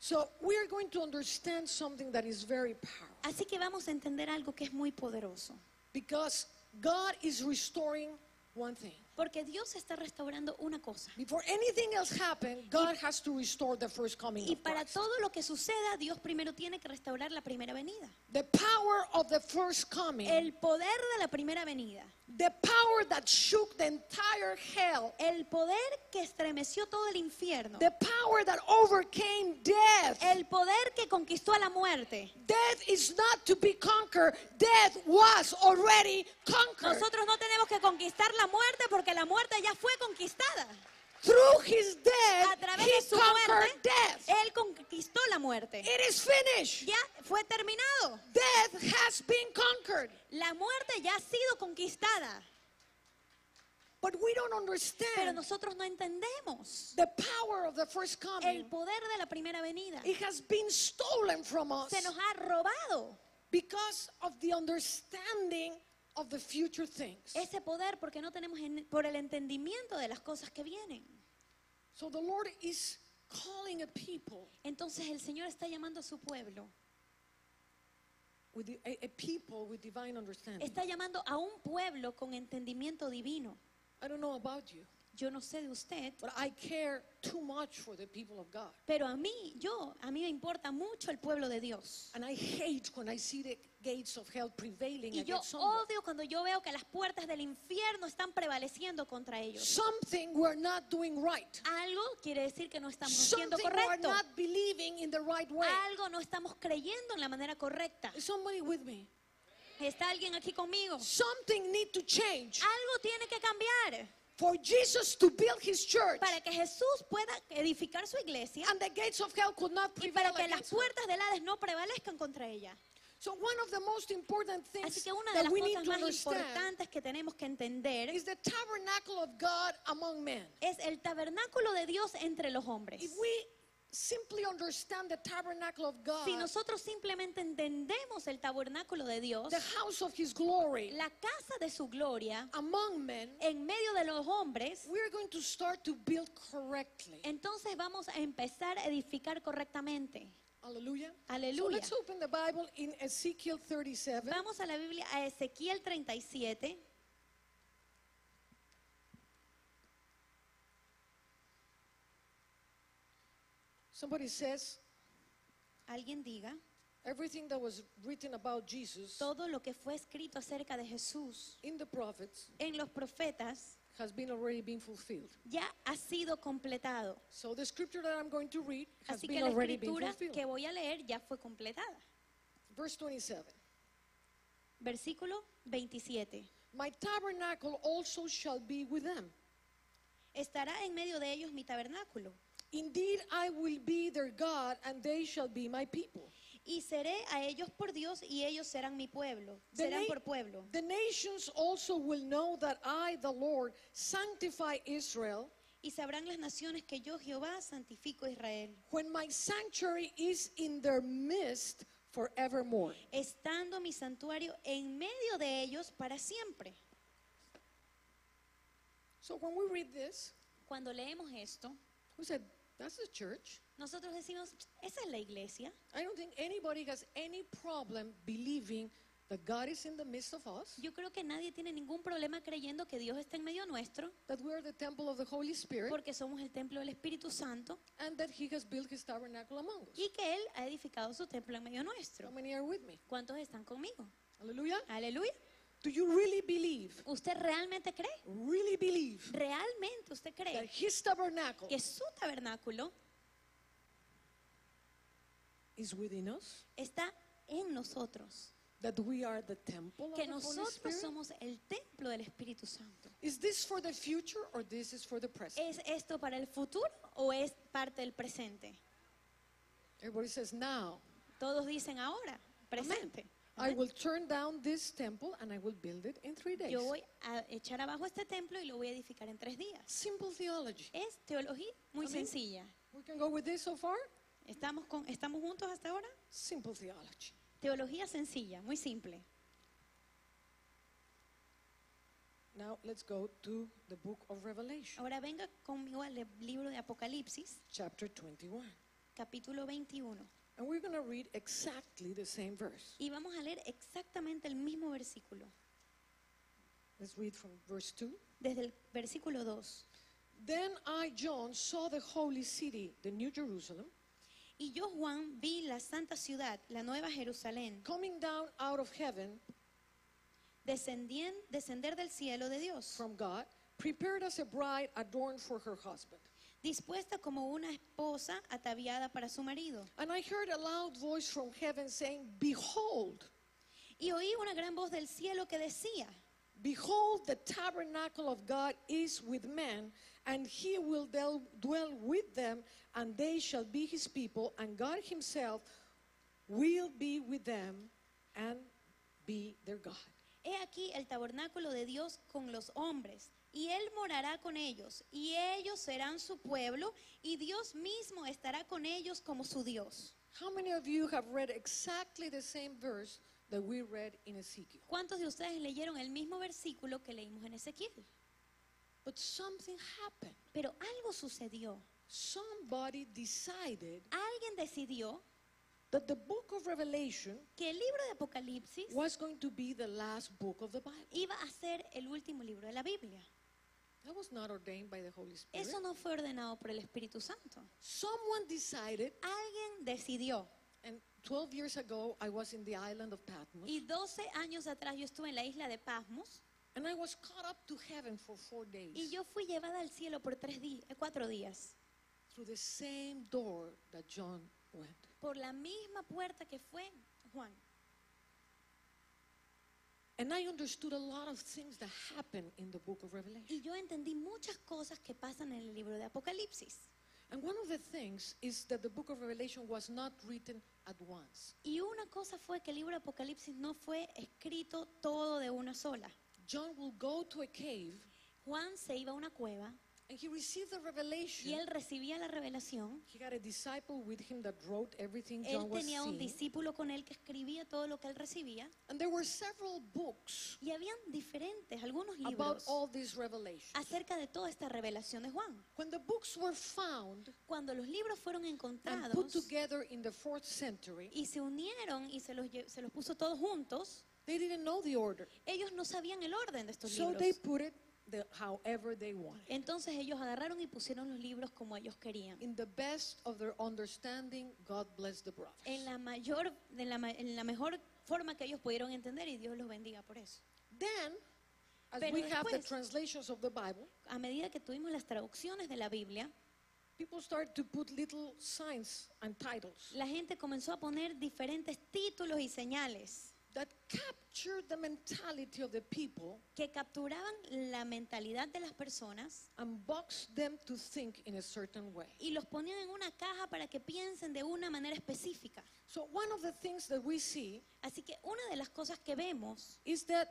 Speaker 1: So we are going to understand something that is very powerful
Speaker 2: Así que vamos a entender algo que es muy poderoso.
Speaker 1: because God is restoring one thing.
Speaker 2: Porque Dios está restaurando una cosa.
Speaker 1: Before anything else happens, God has to restore the first coming
Speaker 2: Y
Speaker 1: of
Speaker 2: para
Speaker 1: Christ.
Speaker 2: todo lo que suceda, Dios primero tiene que restaurar la primera venida.
Speaker 1: The power of the first coming,
Speaker 2: El poder de la primera venida.
Speaker 1: the power that shook the entire hell,
Speaker 2: El poder que estremeció todo el infierno.
Speaker 1: the power that overcame death.
Speaker 2: El poder que conquistó a la muerte.
Speaker 1: Death is not to be conquered. Death was already conquered.
Speaker 2: Nosotros no tenemos que conquistar la muerte porque la muerte ya fue conquistada.
Speaker 1: Through his
Speaker 2: A
Speaker 1: death,
Speaker 2: través
Speaker 1: he
Speaker 2: de su
Speaker 1: conquered
Speaker 2: muerte,
Speaker 1: death.
Speaker 2: Él conquistó la muerte.
Speaker 1: It is finished.
Speaker 2: Ya fue terminado.
Speaker 1: Death has been conquered.
Speaker 2: La muerte ya ha sido conquistada.
Speaker 1: But we don't
Speaker 2: Pero
Speaker 1: understand
Speaker 2: nosotros no entendemos
Speaker 1: the power of the first
Speaker 2: el
Speaker 1: coming.
Speaker 2: poder de la primera venida.
Speaker 1: It has been stolen from us
Speaker 2: Se nos ha robado
Speaker 1: because of the understanding of the future things.
Speaker 2: ese poder porque no tenemos en- por el entendimiento de las cosas que vienen.
Speaker 1: So the Lord is calling a people
Speaker 2: Entonces el Señor está llamando a su pueblo.
Speaker 1: with the- a, a people with divine understanding.
Speaker 2: Está llamando a un pueblo con entendimiento divino.
Speaker 1: I don't know about you,
Speaker 2: Yo no sé de usted,
Speaker 1: but I care too much for the people of God.
Speaker 2: pero a mí, yo, a mí me importa mucho el pueblo de Dios.
Speaker 1: And I hate when I see the gates of hell prevailing
Speaker 2: Y yo
Speaker 1: against someone.
Speaker 2: odio cuando yo veo que las puertas del infierno están prevaleciendo contra ellos.
Speaker 1: Something we're not doing right.
Speaker 2: Algo quiere decir que no estamos haciendo
Speaker 1: Something we're
Speaker 2: correcto.
Speaker 1: not believing in the right way.
Speaker 2: Algo no estamos creyendo en la manera correcta.
Speaker 1: Is somebody with me?
Speaker 2: ¿Está alguien aquí conmigo?
Speaker 1: Something need to change
Speaker 2: Algo tiene que cambiar
Speaker 1: for Jesus to build his church
Speaker 2: para que Jesús pueda edificar su iglesia
Speaker 1: and the gates of hell could not
Speaker 2: y
Speaker 1: prevail
Speaker 2: para que las puertas del Hades no prevalezcan contra ella.
Speaker 1: So one of the most important
Speaker 2: Así
Speaker 1: things
Speaker 2: que una de
Speaker 1: that
Speaker 2: las
Speaker 1: we need
Speaker 2: cosas
Speaker 1: to
Speaker 2: más
Speaker 1: understand
Speaker 2: importantes que tenemos que entender
Speaker 1: is the tabernacle of God among men.
Speaker 2: es el tabernáculo de Dios entre los hombres.
Speaker 1: If we simply understand the tabernacle of God,
Speaker 2: Si nosotros simplemente entendemos el tabernáculo de Dios,
Speaker 1: the house of his glory
Speaker 2: la casa de su gloria,
Speaker 1: among men,
Speaker 2: en medio de los hombres,
Speaker 1: we're going to start to build correctly.
Speaker 2: entonces vamos a empezar a edificar correctamente. Aleluya.
Speaker 1: So let's open the Bible in Ezekiel 37.
Speaker 2: Vamos a la Biblia, a Ezequiel 37.
Speaker 1: Somebody says
Speaker 2: Alguien diga,
Speaker 1: everything that was written about Jesus
Speaker 2: todo lo que fue escrito acerca de Jesús
Speaker 1: in the prophets
Speaker 2: en los profetas
Speaker 1: has been already been fulfilled.
Speaker 2: ya ha sido completado.
Speaker 1: So the scripture that I'm going to read has
Speaker 2: Así
Speaker 1: been
Speaker 2: que la
Speaker 1: already been
Speaker 2: escritura
Speaker 1: fulfilled.
Speaker 2: que voy a leer ya fue completada.
Speaker 1: Verse 27.
Speaker 2: Versículo 27.
Speaker 1: My tabernacle also shall be with them.
Speaker 2: Estará en medio de ellos mi tabernáculo.
Speaker 1: Indeed, I will be their God, and they shall be my people.
Speaker 2: Y seré a ellos por Dios y ellos serán mi pueblo.
Speaker 1: The
Speaker 2: Serán por pueblo.
Speaker 1: The nations also will know that I, the Lord, sanctify Israel
Speaker 2: Y sabrán las naciones que yo, Jehová, santifico a Israel.
Speaker 1: when my sanctuary is in their midst forevermore.
Speaker 2: Estando mi santuario en medio de ellos para siempre.
Speaker 1: So when we read this,
Speaker 2: Cuando leemos esto,
Speaker 1: we said, that's the church.
Speaker 2: nosotros decimos, esa es la iglesia.
Speaker 1: I don't think anybody has any problem believing that God is in the midst of us,
Speaker 2: Yo creo que nadie tiene ningún problema creyendo que Dios está en medio nuestro,
Speaker 1: that we are the temple of the Holy Spirit,
Speaker 2: porque somos el templo del Espíritu Santo
Speaker 1: and that He has built His tabernacle among us.
Speaker 2: y que Él ha edificado su templo en medio
Speaker 1: How
Speaker 2: nuestro.
Speaker 1: many are with me?
Speaker 2: ¿Cuántos están conmigo?
Speaker 1: Hallelujah.
Speaker 2: Aleluya.
Speaker 1: Do you really believe,
Speaker 2: ¿Usted realmente cree?
Speaker 1: really believe
Speaker 2: ¿Realmente usted
Speaker 1: that
Speaker 2: cree
Speaker 1: His tabernacle
Speaker 2: que su tabernáculo
Speaker 1: is within us?
Speaker 2: está en nosotros?
Speaker 1: That we are the temple of
Speaker 2: Que
Speaker 1: the Holy
Speaker 2: nosotros
Speaker 1: Spirit?
Speaker 2: somos el templo del Espíritu Santo.
Speaker 1: Is this for the future or this is for the present?
Speaker 2: ¿Es esto para el futuro o es parte del presente?
Speaker 1: Everybody says now.
Speaker 2: Todos dicen ahora, presente.
Speaker 1: I will turn down this temple and I will build it in three days.
Speaker 2: Yo voy a echar abajo este templo y lo voy a edificar en tres días.
Speaker 1: Simple theology.
Speaker 2: Es teología muy
Speaker 1: Amén.
Speaker 2: sencilla.
Speaker 1: We can go with this so far?
Speaker 2: ¿Estamos, con, ¿Estamos juntos hasta ahora?
Speaker 1: Simple theology.
Speaker 2: Teología sencilla, muy simple.
Speaker 1: Now let's go to the book of Revelation,
Speaker 2: Ahora venga conmigo al libro de Apocalipsis,
Speaker 1: chapter 21.
Speaker 2: capítulo 21.
Speaker 1: And we're going to read exactly the same verse.
Speaker 2: Y vamos a leer exactamente el mismo versículo,
Speaker 1: Let's read from verse 2.
Speaker 2: desde el versículo 2.
Speaker 1: Then I, John, saw the holy city, the New Jerusalem,
Speaker 2: Y yo, Juan, vi la santa ciudad, la nueva Jerusalén,
Speaker 1: coming down out of heaven
Speaker 2: descendien- descender del cielo de Dios,
Speaker 1: from God, prepared as a bride adorned for her husband.
Speaker 2: Dispuesta como una esposa ataviada para su marido.
Speaker 1: And I heard a loud voice from heaven saying, Behold,
Speaker 2: Y oí una gran voz del cielo que decía,
Speaker 1: behold, the tabernacle of God is with men, and he will del- dwell with them, and they shall be his people, and God himself will be with them and be their God.
Speaker 2: He aquí el tabernáculo de Dios con los hombres, y Él morará con ellos, y ellos serán su pueblo, y Dios mismo estará con ellos como su Dios.
Speaker 1: How many of you have read exactly the same verse that we read in Ezekiel?
Speaker 2: ¿Cuántos de ustedes leyeron el mismo versículo que leímos en Ezequiel?
Speaker 1: But something happened.
Speaker 2: Pero algo sucedió.
Speaker 1: Somebody decided
Speaker 2: Alguien decidió
Speaker 1: that the book of Revelation
Speaker 2: que el libro de Apocalipsis
Speaker 1: was going to be the last book of the Bible.
Speaker 2: iba a ser el último libro de la Biblia.
Speaker 1: That was not ordained by the Holy Spirit.
Speaker 2: Eso no fue ordenado por el Espíritu Santo.
Speaker 1: Someone decided,
Speaker 2: Alguien decidió.
Speaker 1: and 12 years ago I was in the island of Patmos,
Speaker 2: Y 12 años atrás yo estuve en la isla de Pasmos
Speaker 1: and I was caught up to heaven for four days
Speaker 2: y yo fui llevada al cielo por tres días, cuatro días.
Speaker 1: through the same door that John went.
Speaker 2: por la misma puerta que fue Juan.
Speaker 1: And I understood a lot of things that happen in the book of Revelation.
Speaker 2: Y yo entendí muchas cosas que pasan en el libro de Apocalipsis.
Speaker 1: And one of the things is that the book of Revelation was not written at once.
Speaker 2: Y una cosa fue que el libro de Apocalipsis no fue escrito todo de una sola.
Speaker 1: John will go to a cave
Speaker 2: Juan se iba a una cueva
Speaker 1: and he received the
Speaker 2: y
Speaker 1: revelation.
Speaker 2: él recibía la revelación.
Speaker 1: He got a disciple with him that wrote everything
Speaker 2: Él
Speaker 1: John was
Speaker 2: tenía un
Speaker 1: seeing.
Speaker 2: discípulo con él que escribía todo lo que él recibía.
Speaker 1: And there were several books
Speaker 2: Y habían diferentes, algunos
Speaker 1: about
Speaker 2: libros
Speaker 1: all these revelations.
Speaker 2: acerca de toda esta revelación de Juan.
Speaker 1: When the books were found
Speaker 2: Cuando los libros fueron
Speaker 1: and put
Speaker 2: encontrados
Speaker 1: together in the fourth century,
Speaker 2: y se unieron y se los, lle- se los puso todos juntos,
Speaker 1: they didn't know the order.
Speaker 2: ellos no sabían el orden de estos
Speaker 1: So they
Speaker 2: libros.
Speaker 1: put it the, however they wanted.
Speaker 2: Entonces ellos agarraron y pusieron los libros como ellos querían.
Speaker 1: In the best of their understanding, God bless the brothers.
Speaker 2: En la mayor, en la, ma- en la mejor forma que ellos pudieron entender y Dios los bendiga por eso.
Speaker 1: Then, as
Speaker 2: Pero
Speaker 1: we have the translations of the Bible,
Speaker 2: A medida que tuvimos las traducciones de la Biblia,
Speaker 1: people started to put little signs and titles
Speaker 2: la gente comenzó a poner diferentes títulos y señales
Speaker 1: that captured the mentality of the people
Speaker 2: que capturaban la mentalidad de las personas
Speaker 1: and boxed them to think in a certain way.
Speaker 2: y los ponían en una caja para que piensen de una manera específica.
Speaker 1: So, one of the things that we see
Speaker 2: Así que una de las cosas que vemos
Speaker 1: is that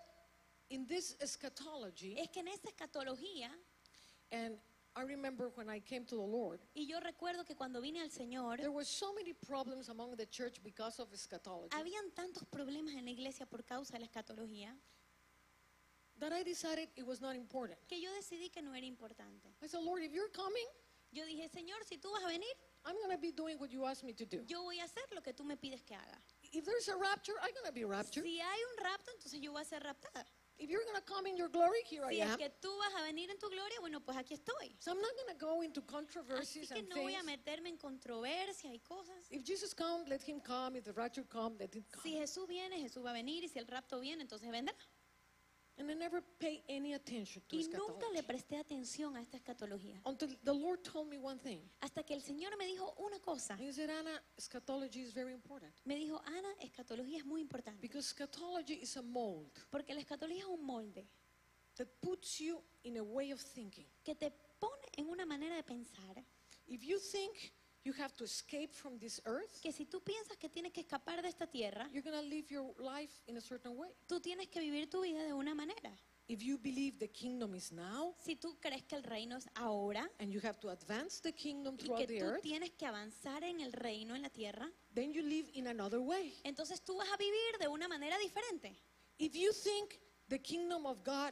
Speaker 1: in this eschatology,
Speaker 2: es que en esta escatología,
Speaker 1: and I remember when I came to the Lord,
Speaker 2: y yo recuerdo que cuando vine al Señor,
Speaker 1: there were so many problems among the church because of eschatology
Speaker 2: habían tantos problemas en la iglesia por causa de la escatología
Speaker 1: that I decided it was not important.
Speaker 2: que yo decidí que no era importante.
Speaker 1: I said, Lord, if you're coming,
Speaker 2: Yo dije, Señor, si tú vas a venir,
Speaker 1: I'm going to be doing what you asked me to do.
Speaker 2: yo voy a hacer lo que tú me pides que haga.
Speaker 1: If there's a rapture, I'm going to be raptured.
Speaker 2: Si hay un rapto, entonces yo voy a ser raptada.
Speaker 1: If you're going to come in your glory, here I
Speaker 2: Si es
Speaker 1: am.
Speaker 2: que tú vas a venir en tu gloria, bueno, pues aquí estoy.
Speaker 1: So I'm not going to go into
Speaker 2: Así
Speaker 1: controversies
Speaker 2: que
Speaker 1: and
Speaker 2: no voy a
Speaker 1: things.
Speaker 2: meterme en controversias y cosas.
Speaker 1: If Jesus comes, let him come. If the rapture comes, let him come.
Speaker 2: Si Jesús viene, Jesús va a venir. Y si el rapto viene, entonces vendrá.
Speaker 1: And I never pay any attention to
Speaker 2: Y nunca le presté atención a esta escatología.
Speaker 1: Until the Lord told me one thing.
Speaker 2: Hasta que el Señor me dijo una cosa.
Speaker 1: He said, Anna, eschatology is very important.
Speaker 2: Me dijo, Ana, escatología es muy importante.
Speaker 1: Because eschatology is a mold
Speaker 2: Porque la escatología es un molde
Speaker 1: that puts you in a way of thinking.
Speaker 2: que te pone en una manera de pensar
Speaker 1: If you think you have to escape from this earth,
Speaker 2: que si tú piensas que tienes que escapar de esta tierra,
Speaker 1: you're going to live your life in a certain way.
Speaker 2: tú tienes que vivir tu vida de una manera.
Speaker 1: If you believe the kingdom is now
Speaker 2: Si tú crees que el reino es ahora
Speaker 1: and you have to advance the kingdom
Speaker 2: y
Speaker 1: throughout
Speaker 2: que
Speaker 1: the
Speaker 2: tú
Speaker 1: earth,
Speaker 2: tienes que avanzar en el reino, en la tierra,
Speaker 1: then you live in another way.
Speaker 2: entonces tú vas a vivir de una manera diferente.
Speaker 1: If you think the kingdom of God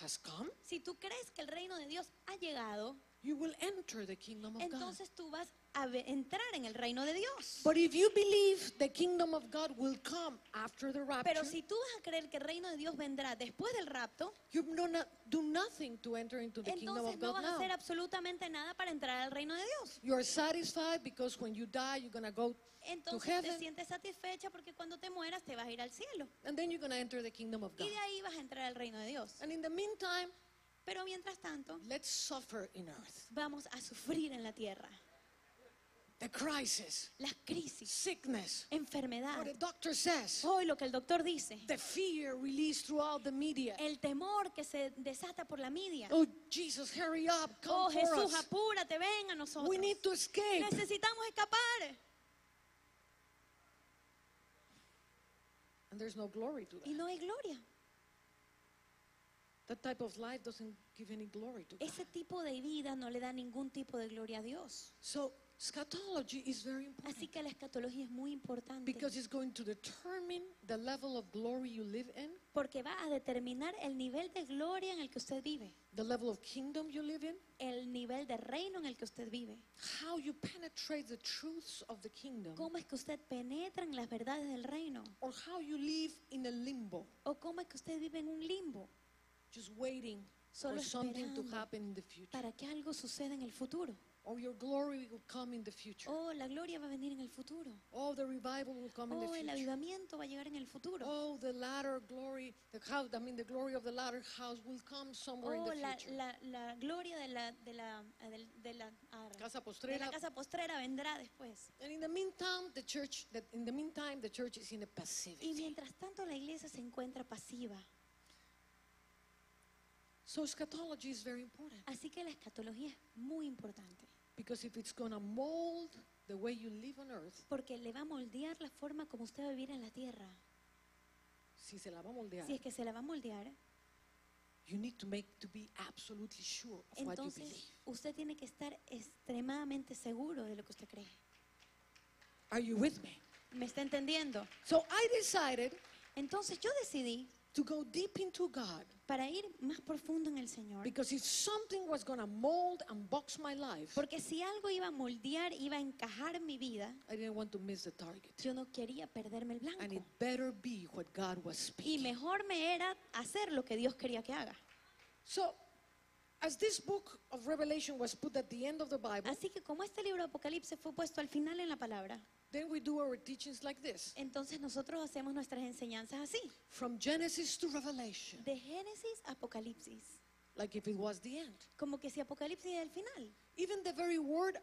Speaker 1: has come,
Speaker 2: Si tú crees que el reino de Dios ha llegado,
Speaker 1: you will enter the kingdom of God.
Speaker 2: entonces tú vas a entrar en el reino de Dios.
Speaker 1: But if you believe the kingdom of God will come after the rapture,
Speaker 2: Pero si tú vas a creer que el reino de Dios vendrá después del rapto,
Speaker 1: you do, not, do nothing to enter into the kingdom
Speaker 2: entonces
Speaker 1: of
Speaker 2: no
Speaker 1: God
Speaker 2: vas a hacer absolutamente nada para entrar al reino de Dios.
Speaker 1: You are satisfied because when you die, you're going to go to
Speaker 2: Entonces te
Speaker 1: heaven,
Speaker 2: sientes satisfecha porque cuando te mueras te vas a ir al cielo.
Speaker 1: and then you're going to enter the kingdom of God.
Speaker 2: Y de ahí vas a entrar al reino de Dios.
Speaker 1: And in the meantime,
Speaker 2: Pero mientras tanto,
Speaker 1: let's suffer in earth.
Speaker 2: vamos a sufrir en la tierra.
Speaker 1: The crisis,
Speaker 2: Las crisis,
Speaker 1: sickness,
Speaker 2: enfermedad.
Speaker 1: what the doctor says,
Speaker 2: Hoy lo que el doctor dice.
Speaker 1: the fear released throughout the media.
Speaker 2: El temor que se desata por la media.
Speaker 1: Oh, Jesus, hurry up, come
Speaker 2: Oh
Speaker 1: for
Speaker 2: Jesús,
Speaker 1: us.
Speaker 2: apúrate, ven a nosotros.
Speaker 1: We need to escape.
Speaker 2: Necesitamos escapar.
Speaker 1: And there's no glory to
Speaker 2: Y
Speaker 1: that.
Speaker 2: no hay gloria.
Speaker 1: That type of life doesn't give any glory to God.
Speaker 2: Ese tipo de vida no le da ningún tipo de gloria a Dios.
Speaker 1: So, eschatology is very
Speaker 2: Así
Speaker 1: important
Speaker 2: que la escatología es muy importante.
Speaker 1: because it's going to determine the level of glory you live in,
Speaker 2: Porque va a determinar el nivel de gloria en el que usted vive.
Speaker 1: the level of kingdom you live in,
Speaker 2: El nivel de reino en el que usted vive.
Speaker 1: how you penetrate the truths of the kingdom,
Speaker 2: Cómo es que usted penetra en las verdades del reino.
Speaker 1: or how you live in a limbo,
Speaker 2: O cómo es que usted vive en un limbo
Speaker 1: just waiting
Speaker 2: Solo
Speaker 1: for something to happen in the future.
Speaker 2: para que algo suceda en el futuro.
Speaker 1: Or your glory will come in the future.
Speaker 2: Oh, la gloria va a venir en el futuro.
Speaker 1: Oh, the revival will come in the
Speaker 2: Oh, el
Speaker 1: future.
Speaker 2: avivamiento va a llegar en el futuro.
Speaker 1: Oh, the latter glory, the house, I mean, the glory of the latter house will come somewhere in
Speaker 2: Oh,
Speaker 1: the
Speaker 2: la,
Speaker 1: future.
Speaker 2: la, la gloria de la, de la, de la, ah,
Speaker 1: Casa
Speaker 2: de
Speaker 1: postrera.
Speaker 2: la casa postrera vendrá después.
Speaker 1: And in the meantime, the church, in the meantime, the church is in a
Speaker 2: Y
Speaker 1: passivity.
Speaker 2: mientras tanto la iglesia se encuentra pasiva.
Speaker 1: So eschatology is very important
Speaker 2: Así que la escatología es muy importante.
Speaker 1: because if it's going to mold the way you live on earth,
Speaker 2: Porque le va a moldear la forma como usted va a vivir en la tierra.
Speaker 1: si se la va a moldear,
Speaker 2: Si es que se la va a moldear,
Speaker 1: you need to make to be absolutely sure of what you
Speaker 2: entonces
Speaker 1: believe.
Speaker 2: usted tiene que estar extremadamente seguro de lo que usted cree.
Speaker 1: Are you with me?
Speaker 2: ¿Me está entendiendo?
Speaker 1: So I decided
Speaker 2: Entonces yo decidí
Speaker 1: to go deep into God
Speaker 2: para ir más profundo en el Señor.
Speaker 1: because if something was going to mold and box my life,
Speaker 2: Porque si algo iba a moldear, iba a encajar en mi vida,
Speaker 1: I didn't want to miss the target.
Speaker 2: yo no quería perderme el
Speaker 1: And it
Speaker 2: blanco.
Speaker 1: better be what God was
Speaker 2: Y
Speaker 1: speaking.
Speaker 2: mejor me era hacer lo que Dios quería que haga.
Speaker 1: So As this book of Revelation was put at the end of the Bible,
Speaker 2: Así que como este libro de Apocalipsis fue puesto al final en la palabra,
Speaker 1: then we do our teachings like this.
Speaker 2: Entonces nosotros hacemos nuestras enseñanzas así,
Speaker 1: from Genesis to Revelation,
Speaker 2: de Génesis a Apocalipsis,
Speaker 1: like if it was the end.
Speaker 2: como que si Apocalipsis es el final.
Speaker 1: Even the very word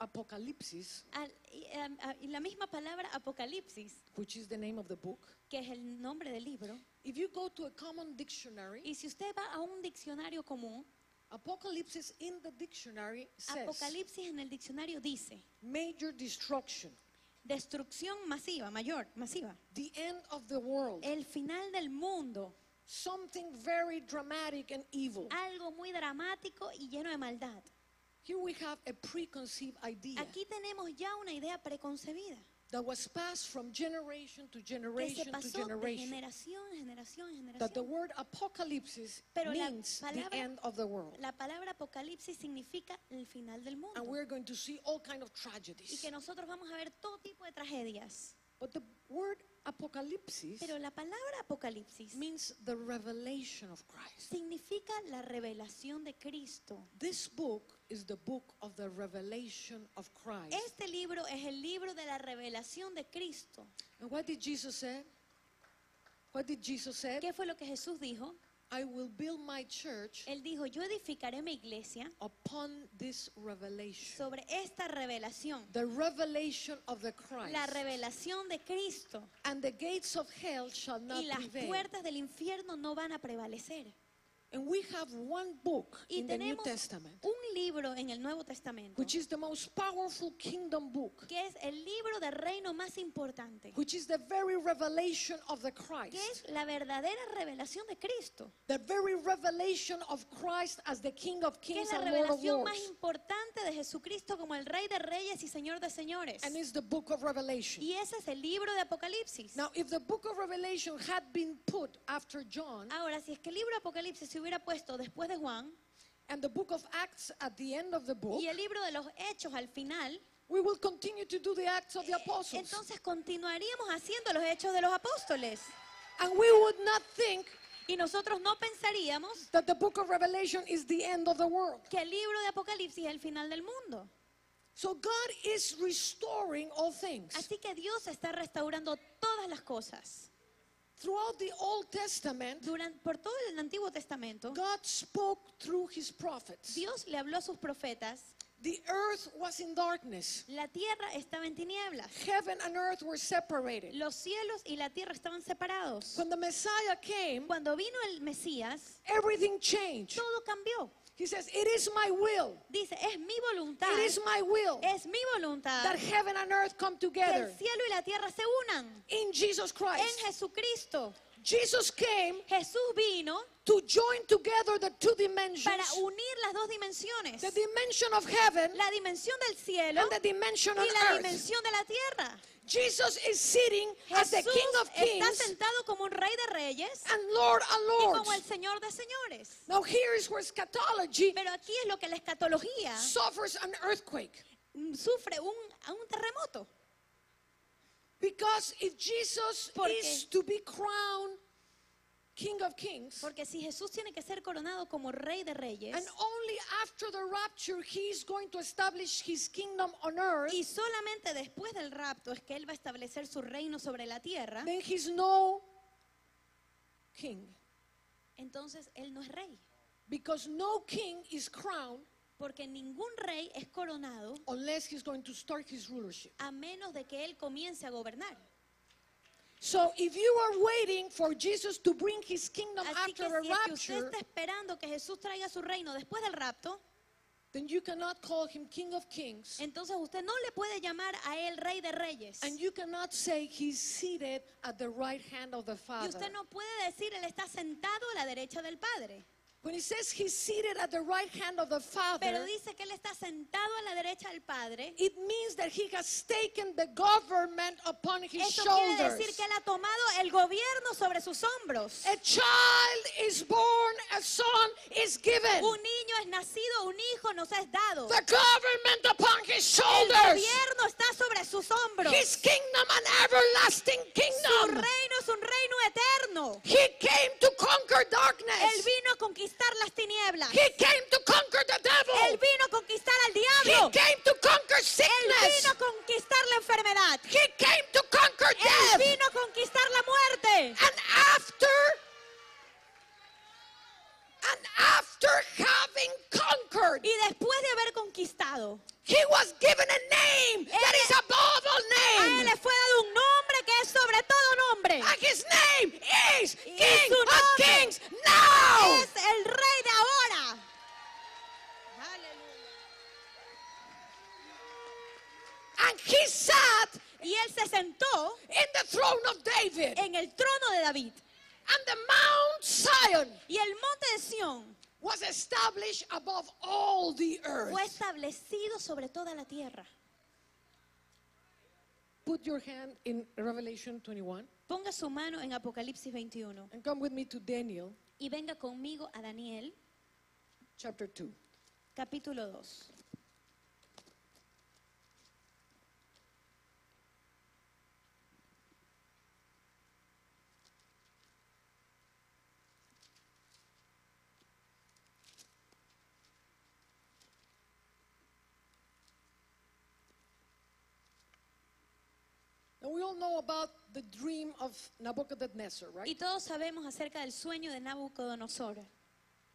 Speaker 1: apocalypsis,
Speaker 2: Al- y, a- y la misma palabra Apocalipsis,
Speaker 1: which is the name of the book,
Speaker 2: que es el nombre del libro,
Speaker 1: if you go to a common dictionary,
Speaker 2: y si usted va a un diccionario común,
Speaker 1: apocalypse in the dictionary says
Speaker 2: Apocalipsis en el diccionario dice
Speaker 1: major destruction,
Speaker 2: destrucción masiva, mayor, masiva,
Speaker 1: the end of the world,
Speaker 2: el final del mundo,
Speaker 1: something very dramatic and evil.
Speaker 2: algo muy dramático y lleno de maldad.
Speaker 1: Here we have a preconceived idea.
Speaker 2: Aquí tenemos ya una idea preconcebida
Speaker 1: that was passed from generation to
Speaker 2: que se
Speaker 1: generation to
Speaker 2: pasó de
Speaker 1: generation.
Speaker 2: generación en generación en
Speaker 1: That the
Speaker 2: generación.
Speaker 1: word apocalypse
Speaker 2: Pero
Speaker 1: means the end of the world.
Speaker 2: La palabra Apocalipsis significa el final del
Speaker 1: And
Speaker 2: mundo.
Speaker 1: we're going to see all kind of
Speaker 2: Y
Speaker 1: tragedies.
Speaker 2: que nosotros vamos a ver todo tipo de tragedias.
Speaker 1: But the word apocalypse
Speaker 2: Pero la palabra Apocalipsis
Speaker 1: means the revelation of Christ.
Speaker 2: significa la revelación de Cristo.
Speaker 1: This book is the book of the revelation of Christ.
Speaker 2: Este libro es el libro de la revelación de Cristo.
Speaker 1: And what did Jesus say? What did Jesus say?
Speaker 2: ¿Qué fue lo que Jesús dijo?
Speaker 1: I will build my church
Speaker 2: Él dijo, yo edificaré mi iglesia
Speaker 1: upon this revelation.
Speaker 2: sobre esta revelación,
Speaker 1: The revelation of the Christ.
Speaker 2: la revelación de Cristo.
Speaker 1: And the gates of hell shall not
Speaker 2: Y las
Speaker 1: prevail.
Speaker 2: puertas del infierno no van a prevalecer.
Speaker 1: And we have one book
Speaker 2: Y
Speaker 1: in the New Testament,
Speaker 2: un libro en el Nuevo Testamento,
Speaker 1: which is the most powerful kingdom book,
Speaker 2: que es el libro de reino más importante,
Speaker 1: which is the very revelation of the
Speaker 2: que
Speaker 1: Christ.
Speaker 2: es la verdadera revelación de Cristo,
Speaker 1: The very revelation of Christ as the King of
Speaker 2: que
Speaker 1: Kings
Speaker 2: es la
Speaker 1: and Lord of
Speaker 2: revelación más importante de Jesucristo como el Rey de Reyes y Señor de Señores.
Speaker 1: And it's the book of Revelation.
Speaker 2: Y ese es el libro de Apocalipsis.
Speaker 1: Now, if the book of Revelation had been put after John
Speaker 2: Ahora, si es que el libro de Apocalipsis se hubiera puesto después de Juan
Speaker 1: and the book of Acts at the end of the book,
Speaker 2: y el libro de los Hechos al final,
Speaker 1: we will continue to do the Acts of the Apostles.
Speaker 2: entonces continuaríamos haciendo los Hechos de los Apóstoles.
Speaker 1: And we would not think
Speaker 2: Y nosotros no pensaríamos
Speaker 1: that the book of Revelation is the end of the world.
Speaker 2: que el libro de Apocalipsis es el final del mundo.
Speaker 1: So God is restoring all things.
Speaker 2: Así que Dios está restaurando todas las cosas.
Speaker 1: Throughout the Old Testament,
Speaker 2: Durante, por todo el Antiguo Testamento,
Speaker 1: God spoke through his prophets.
Speaker 2: Dios le habló a sus profetas.
Speaker 1: The earth was in darkness.
Speaker 2: La tierra estaba en tinieblas.
Speaker 1: Heaven and earth were separated.
Speaker 2: Los cielos y la tierra estaban separados.
Speaker 1: When the Messiah came,
Speaker 2: Cuando vino el Mesías,
Speaker 1: everything changed.
Speaker 2: todo cambió.
Speaker 1: He says, It is my will.
Speaker 2: Dice, es mi voluntad,
Speaker 1: It is my will
Speaker 2: es mi voluntad
Speaker 1: that heaven and earth come
Speaker 2: que
Speaker 1: together
Speaker 2: el cielo y la tierra se unan
Speaker 1: in Jesus
Speaker 2: en
Speaker 1: Christ.
Speaker 2: Jesucristo.
Speaker 1: Jesus came
Speaker 2: Jesús vino
Speaker 1: to join together the two
Speaker 2: para
Speaker 1: dimensions
Speaker 2: unir las dos dimensiones,
Speaker 1: the dimension of heaven
Speaker 2: la dimensión del cielo
Speaker 1: and the dimension
Speaker 2: y
Speaker 1: on
Speaker 2: la
Speaker 1: earth.
Speaker 2: dimensión de la tierra.
Speaker 1: Jesus is sitting as the
Speaker 2: Jesús
Speaker 1: King of
Speaker 2: está
Speaker 1: Kings
Speaker 2: sentado como un rey de reyes
Speaker 1: and Lord of
Speaker 2: y como el
Speaker 1: Lords.
Speaker 2: Señor de señores.
Speaker 1: Now, here is where eschatology
Speaker 2: Pero aquí es lo que la escatología
Speaker 1: suffers an earthquake.
Speaker 2: sufre un, un terremoto.
Speaker 1: Because if Jesus
Speaker 2: Porque-
Speaker 1: is to be crowned King of Kings,
Speaker 2: Porque si Jesús tiene que ser coronado como rey de reyes
Speaker 1: and only after the rapture he is going to establish his kingdom on earth,
Speaker 2: y solamente después del rapto es que Él va a establecer su reino sobre la tierra,
Speaker 1: then he's no king.
Speaker 2: entonces Él no es rey.
Speaker 1: Because no king is crowned
Speaker 2: Porque ningún rey es coronado
Speaker 1: unless he's going to start his rulership.
Speaker 2: a menos de que Él comience a gobernar.
Speaker 1: So if you are waiting for Jesus to bring his kingdom
Speaker 2: Así que
Speaker 1: after a
Speaker 2: si es que usted
Speaker 1: rapture,
Speaker 2: está esperando que Jesús traiga su reino después del rapto,
Speaker 1: then you cannot call him King of Kings.
Speaker 2: entonces usted no le puede llamar a Él rey de reyes.
Speaker 1: And you cannot say he's seated at the right hand of the
Speaker 2: Y
Speaker 1: Father.
Speaker 2: usted no puede decir Él está sentado a la derecha del Padre.
Speaker 1: When he says he's seated at the right hand of the
Speaker 2: Pero
Speaker 1: Father,
Speaker 2: dice que Él está sentado a la derecha del Padre.
Speaker 1: it means that he has taken the government upon his
Speaker 2: quiere
Speaker 1: shoulders.
Speaker 2: decir que Él ha tomado el gobierno sobre sus hombros.
Speaker 1: A child is born, a son is given.
Speaker 2: Un niño es nacido, un hijo nos es dado.
Speaker 1: The government upon his
Speaker 2: El
Speaker 1: shoulders.
Speaker 2: gobierno está sobre sus hombros.
Speaker 1: His kingdom, an everlasting
Speaker 2: Su
Speaker 1: kingdom.
Speaker 2: reino es un reino eterno.
Speaker 1: He came to conquer
Speaker 2: Él
Speaker 1: darkness.
Speaker 2: vino a conquistar conquistar las tinieblas.
Speaker 1: He came to conquer the
Speaker 2: Él
Speaker 1: devil.
Speaker 2: vino a conquistar al
Speaker 1: He
Speaker 2: diablo.
Speaker 1: came to conquer
Speaker 2: Él
Speaker 1: sickness.
Speaker 2: vino a conquistar la enfermedad.
Speaker 1: He came to conquer
Speaker 2: Él
Speaker 1: death.
Speaker 2: vino a conquistar la muerte.
Speaker 1: And after and after having conquered,
Speaker 2: Y después de haber conquistado,
Speaker 1: he was given a name that is above all
Speaker 2: a él
Speaker 1: names.
Speaker 2: le fue dado un nombre que es sobre todo nombre.
Speaker 1: And his name is
Speaker 2: Y
Speaker 1: King of Kings now.
Speaker 2: Es el rey de ahora.
Speaker 1: And he sat
Speaker 2: Y él se sentó
Speaker 1: in the throne of David.
Speaker 2: en el trono de David.
Speaker 1: And the Mount Zion
Speaker 2: Y el monte de Sión
Speaker 1: was established above all the earth.
Speaker 2: fue establecido sobre toda la tierra.
Speaker 1: Put your hand in Revelation 21
Speaker 2: Ponga su mano en Apocalipsis 21
Speaker 1: and come with me to Daniel
Speaker 2: y venga conmigo a Daniel
Speaker 1: chapter 2.
Speaker 2: capítulo 2.
Speaker 1: Now we all know about the dream of Nebuchadnezzar, right?
Speaker 2: Y todos sabemos acerca del sueño de Nabucodonosor.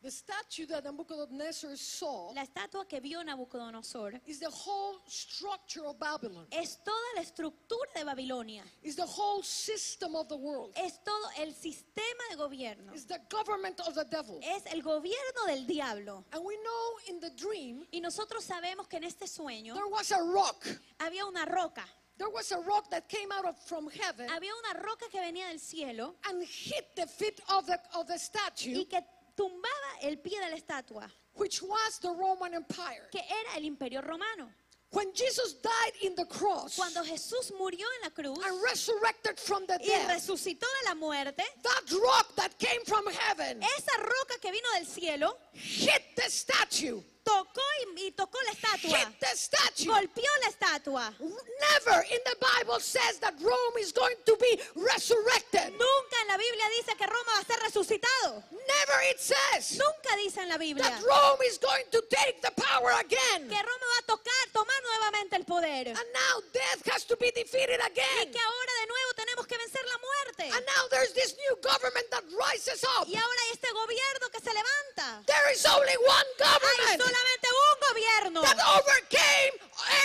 Speaker 1: The statue that Nebuchadnezzar saw
Speaker 2: La estatua que vio Nabucodonosor
Speaker 1: is the whole structure of Babylon.
Speaker 2: es toda la estructura de Babilonia.
Speaker 1: Is the whole system of the world.
Speaker 2: Es todo el sistema de gobierno.
Speaker 1: Is the government of the devil.
Speaker 2: Es el gobierno del diablo.
Speaker 1: And we know in the dream
Speaker 2: Y nosotros sabemos que en este sueño
Speaker 1: there was a rock.
Speaker 2: había una roca.
Speaker 1: There was a rock that came out of, from heaven
Speaker 2: Había una roca que venía del cielo
Speaker 1: and hit the feet of the of the statue,
Speaker 2: y que tumbaba el pie de la estatua,
Speaker 1: which was the Roman Empire.
Speaker 2: que era el imperio romano.
Speaker 1: When Jesus died in the cross
Speaker 2: Cuando Jesús murió en la cruz
Speaker 1: and resurrected from the
Speaker 2: y
Speaker 1: dead,
Speaker 2: resucitó de la muerte,
Speaker 1: that rock that came from heaven
Speaker 2: esa roca que vino del cielo
Speaker 1: hit the statue.
Speaker 2: Tocó y, y tocó la estatua,
Speaker 1: Hit the statue.
Speaker 2: golpeó la estatua.
Speaker 1: Never in the Bible says that Rome is going to be resurrected.
Speaker 2: Nunca en la Biblia dice que Roma va a ser resucitado.
Speaker 1: Never it says
Speaker 2: Nunca dice en la Biblia
Speaker 1: that Rome is going to take the power again.
Speaker 2: que Roma va a tocar, tomar nuevamente el poder.
Speaker 1: And now death has to be defeated
Speaker 2: Y
Speaker 1: again.
Speaker 2: que ahora de nuevo tenemos que vencer la muerte.
Speaker 1: And now there's this new government that rises up.
Speaker 2: Y ahora hay este gobierno que se levanta.
Speaker 1: There is only one
Speaker 2: Hay
Speaker 1: government
Speaker 2: solamente un gobierno
Speaker 1: that overcame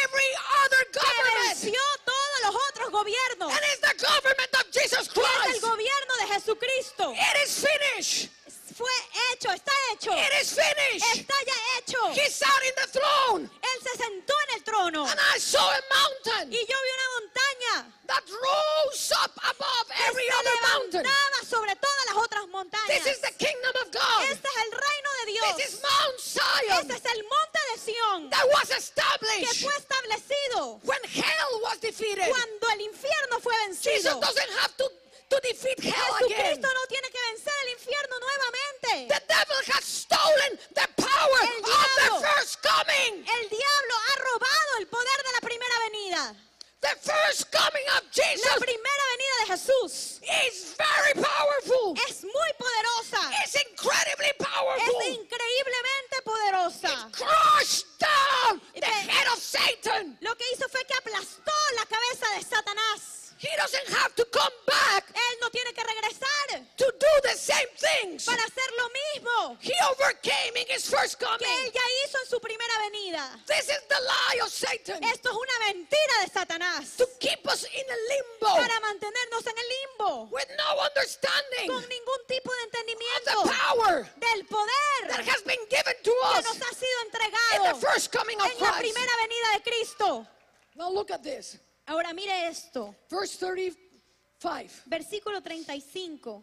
Speaker 1: every other
Speaker 2: que
Speaker 1: government.
Speaker 2: venció todos los otros gobiernos.
Speaker 1: And it's the government of Jesus
Speaker 2: Y es el
Speaker 1: Christ.
Speaker 2: gobierno de Jesucristo.
Speaker 1: It is finished.
Speaker 2: Fue hecho, está hecho.
Speaker 1: It is finished.
Speaker 2: Está ya hecho.
Speaker 1: He sat in the throne.
Speaker 2: Él se sentó en el trono.
Speaker 1: And I saw a mountain
Speaker 2: Y yo vi una montaña
Speaker 1: that rose up above
Speaker 2: que
Speaker 1: every
Speaker 2: se
Speaker 1: other mountain.
Speaker 2: sobre todas las otras montañas.
Speaker 1: This is the kingdom of God.
Speaker 2: Este es el reino de Dios.
Speaker 1: This is Mount Zion
Speaker 2: Este es el monte de Sión
Speaker 1: that was
Speaker 2: que
Speaker 1: established
Speaker 2: fue establecido
Speaker 1: when hell was defeated.
Speaker 2: cuando el infierno fue
Speaker 1: Jesus
Speaker 2: vencido.
Speaker 1: doesn't have to, to defeat hell again.
Speaker 2: Jesucristo no tiene que vencer el infierno nuevamente.
Speaker 1: The devil has stolen the power
Speaker 2: El
Speaker 1: of
Speaker 2: diablo.
Speaker 1: the first coming.
Speaker 2: El diablo ha robado el poder de la primera venida.
Speaker 1: The first coming of
Speaker 2: La
Speaker 1: Jesus
Speaker 2: primera venida de Jesús
Speaker 1: is very powerful.
Speaker 2: es muy poderosa.
Speaker 1: It's incredibly
Speaker 2: Es
Speaker 1: powerful.
Speaker 2: increíblemente poderosa.
Speaker 1: Crushed down the head of Satan.
Speaker 2: Lo que hizo fue que aplastó la cabeza de Satanás.
Speaker 1: He doesn't have to come back
Speaker 2: Él no tiene que regresar
Speaker 1: to do the same things
Speaker 2: para hacer lo mismo
Speaker 1: he overcame in his first
Speaker 2: que él
Speaker 1: coming.
Speaker 2: ya hizo en su primera venida.
Speaker 1: This is the lie of Satan
Speaker 2: Esto es una mentira de Satanás
Speaker 1: to keep us in a limbo
Speaker 2: para mantenernos en el limbo
Speaker 1: with no understanding
Speaker 2: con ningún tipo de
Speaker 1: of
Speaker 2: entendimiento
Speaker 1: the power
Speaker 2: del poder
Speaker 1: that has been given to
Speaker 2: que
Speaker 1: us
Speaker 2: nos ha sido
Speaker 1: in
Speaker 2: entregado
Speaker 1: the first coming of
Speaker 2: en la
Speaker 1: Christ.
Speaker 2: primera venida de Cristo.
Speaker 1: Now look at this.
Speaker 2: Ahora mire esto,
Speaker 1: Verse 35,
Speaker 2: versículo 35,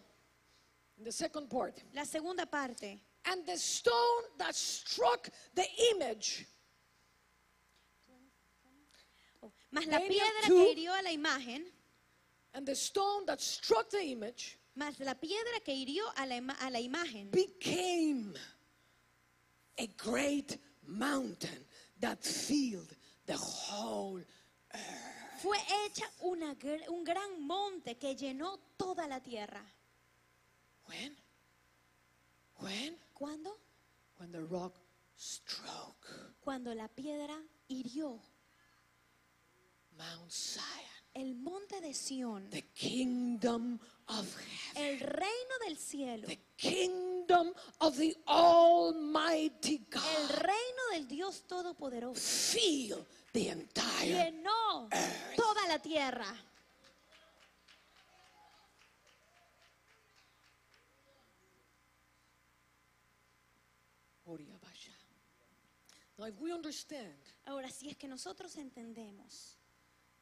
Speaker 1: the second part.
Speaker 2: la segunda parte.
Speaker 1: And the stone that struck the image
Speaker 2: Mas la piedra
Speaker 1: 2.
Speaker 2: que hirió a la imagen,
Speaker 1: and the stone that struck the image
Speaker 2: mas la piedra que hirió a la, ima- a la imagen
Speaker 1: became a great mountain that filled the whole
Speaker 2: fue hecha una un gran monte que llenó toda la tierra.
Speaker 1: when when
Speaker 2: ¿Cuándo?
Speaker 1: When the rock struck
Speaker 2: Cuando la piedra hirió
Speaker 1: Mount Zion,
Speaker 2: el monte de Sión,
Speaker 1: the kingdom of heaven,
Speaker 2: el reino del cielo,
Speaker 1: the kingdom of the Almighty
Speaker 2: el reino del Dios Todopoderoso.
Speaker 1: Feel the entire.
Speaker 2: Llenó toda la tierra.
Speaker 1: Now, if we understand,
Speaker 2: Ahora, si es que nosotros entendemos,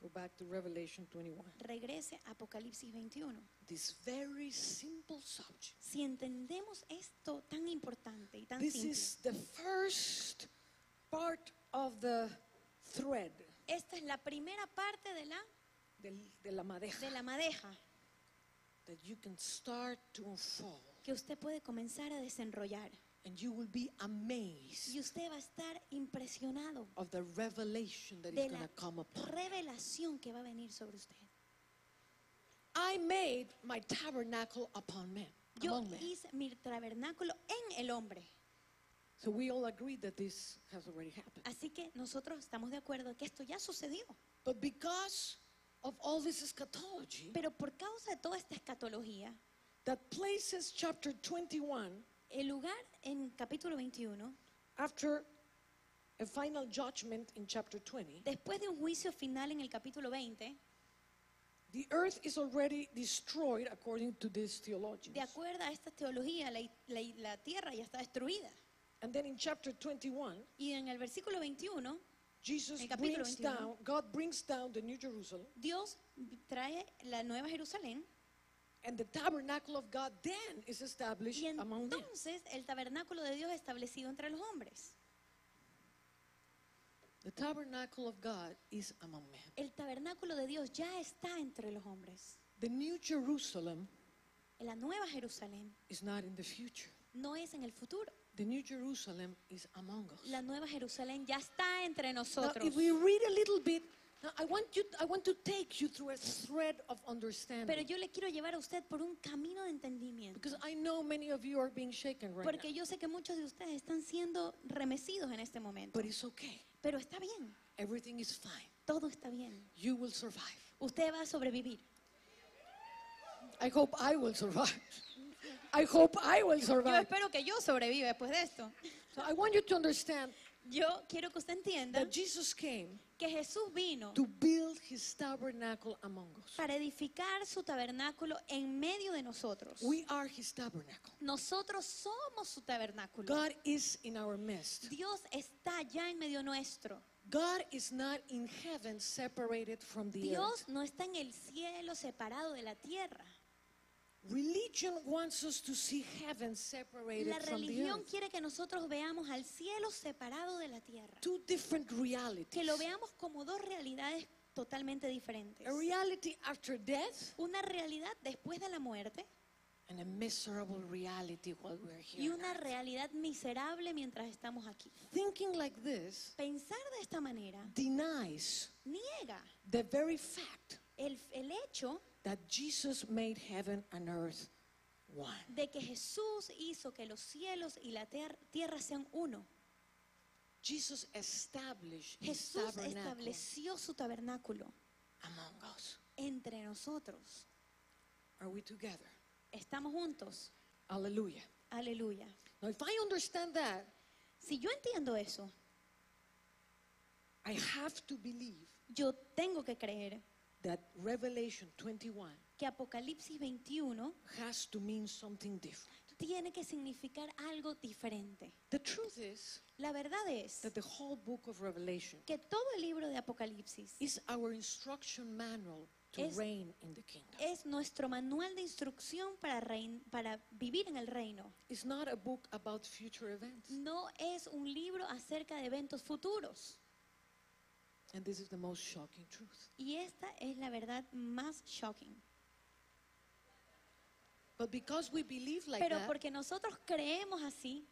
Speaker 1: go back to Revelation 21,
Speaker 2: regrese a Apocalipsis 21.
Speaker 1: This very simple subject.
Speaker 2: Si entendemos esto tan importante y tan
Speaker 1: This
Speaker 2: simple,
Speaker 1: is the first part of the thread
Speaker 2: esta es la primera parte de la,
Speaker 1: de la madeja
Speaker 2: de la madeja
Speaker 1: that you can start to unfold,
Speaker 2: que usted puede comenzar a desenrollar.
Speaker 1: and you will be amazed
Speaker 2: Y usted va a estar impresionado
Speaker 1: of the revelation that is
Speaker 2: de la
Speaker 1: come upon.
Speaker 2: revelación que va a venir sobre usted.
Speaker 1: I made my tabernacle upon men,
Speaker 2: Yo
Speaker 1: among men.
Speaker 2: hice mi tabernáculo en el hombre.
Speaker 1: So we all agree that this has already happened.
Speaker 2: Así que nosotros estamos de acuerdo que esto ya sucedió.
Speaker 1: But because of all this eschatology
Speaker 2: Pero por causa de toda esta escatología,
Speaker 1: that places chapter 21
Speaker 2: el lugar en capítulo 21,
Speaker 1: after a final judgment in chapter 20,
Speaker 2: después de un juicio final en el capítulo 20,
Speaker 1: the earth is already destroyed according to these theologians.
Speaker 2: de acuerdo a esta teología, la, la- la tierra ya está destruida.
Speaker 1: And then in chapter 21,
Speaker 2: Y en el versículo 21,
Speaker 1: Jesus
Speaker 2: El capítulo
Speaker 1: brings
Speaker 2: 21.
Speaker 1: down, God brings down the New Jerusalem,
Speaker 2: Dios trae la nueva Jerusalén
Speaker 1: and the tabernacle of God then is established
Speaker 2: y
Speaker 1: among them.
Speaker 2: entonces el tabernáculo de Dios es establecido entre los hombres.
Speaker 1: The tabernacle of God is among men.
Speaker 2: El tabernáculo de Dios ya está entre los hombres.
Speaker 1: The New Jerusalem
Speaker 2: La nueva Jerusalén
Speaker 1: is not in the future.
Speaker 2: no es en el futuro.
Speaker 1: The New Jerusalem is among us.
Speaker 2: La nueva Jerusalén ya está entre
Speaker 1: Now,
Speaker 2: nosotros.
Speaker 1: if we read a little bit, now I want you, I want to take you through a thread of understanding.
Speaker 2: Pero yo le quiero llevar a usted por un camino de entendimiento.
Speaker 1: because I know many of you are being shaken right
Speaker 2: Porque
Speaker 1: now.
Speaker 2: yo sé que muchos de ustedes están siendo remecidos en este momento.
Speaker 1: But it's okay.
Speaker 2: Pero está bien,
Speaker 1: Everything is fine.
Speaker 2: todo está bien.
Speaker 1: You will survive.
Speaker 2: Usted va a sobrevivir.
Speaker 1: I hope I will survive. I hope I will
Speaker 2: Yo
Speaker 1: survive.
Speaker 2: espero que yo sobreviva después de esto.
Speaker 1: So I want you to understand
Speaker 2: Yo quiero que usted entienda
Speaker 1: that Jesus came
Speaker 2: que Jesús vino
Speaker 1: to build his tabernacle among us.
Speaker 2: para edificar su tabernáculo en medio de nosotros.
Speaker 1: We are his tabernacle.
Speaker 2: Nosotros somos su tabernáculo.
Speaker 1: God is in our midst.
Speaker 2: Dios está ya en medio nuestro.
Speaker 1: God is not in heaven separated from the
Speaker 2: Dios
Speaker 1: earth.
Speaker 2: no está en el cielo separado de la tierra.
Speaker 1: Religion wants us to see heaven separated
Speaker 2: La
Speaker 1: from the
Speaker 2: religión
Speaker 1: earth.
Speaker 2: quiere que nosotros veamos al cielo separado de la tierra.
Speaker 1: Two different
Speaker 2: Que
Speaker 1: realities.
Speaker 2: lo veamos como dos realidades totalmente diferentes.
Speaker 1: A reality after death
Speaker 2: Una realidad después de la muerte
Speaker 1: and a miserable reality while we're here.
Speaker 2: y una realidad miserable mientras estamos aquí.
Speaker 1: Thinking like this
Speaker 2: Pensar de esta manera
Speaker 1: denies
Speaker 2: niega
Speaker 1: the very fact
Speaker 2: el, el hecho
Speaker 1: that Jesus made heaven and earth one.
Speaker 2: de que Jesús hizo que los cielos y la tierra sean uno.
Speaker 1: Jesus established his
Speaker 2: Jesús
Speaker 1: tabernacle
Speaker 2: estableció su tabernáculo
Speaker 1: among us.
Speaker 2: entre nosotros.
Speaker 1: Are we together?
Speaker 2: Estamos juntos.
Speaker 1: Hallelujah.
Speaker 2: Aleluya.
Speaker 1: Now, if I understand that,
Speaker 2: Si yo entiendo eso,
Speaker 1: I have to believe
Speaker 2: yo tengo que creer
Speaker 1: that Revelation 21
Speaker 2: que Apocalipsis 21
Speaker 1: has to mean something different.
Speaker 2: tiene que significar algo diferente.
Speaker 1: The truth is
Speaker 2: La verdad es
Speaker 1: that the whole book of Revelation
Speaker 2: que todo el libro de Apocalipsis
Speaker 1: is our instruction manual to
Speaker 2: Es-
Speaker 1: reign in the kingdom.
Speaker 2: es nuestro manual de instrucción para, rein- para vivir en el reino.
Speaker 1: It's not a book about future events.
Speaker 2: No es un libro acerca de eventos futuros.
Speaker 1: And this is the most shocking truth.
Speaker 2: Y esta es la verdad más shocking.
Speaker 1: But because we believe like
Speaker 2: Pero
Speaker 1: that,
Speaker 2: porque nosotros creemos así,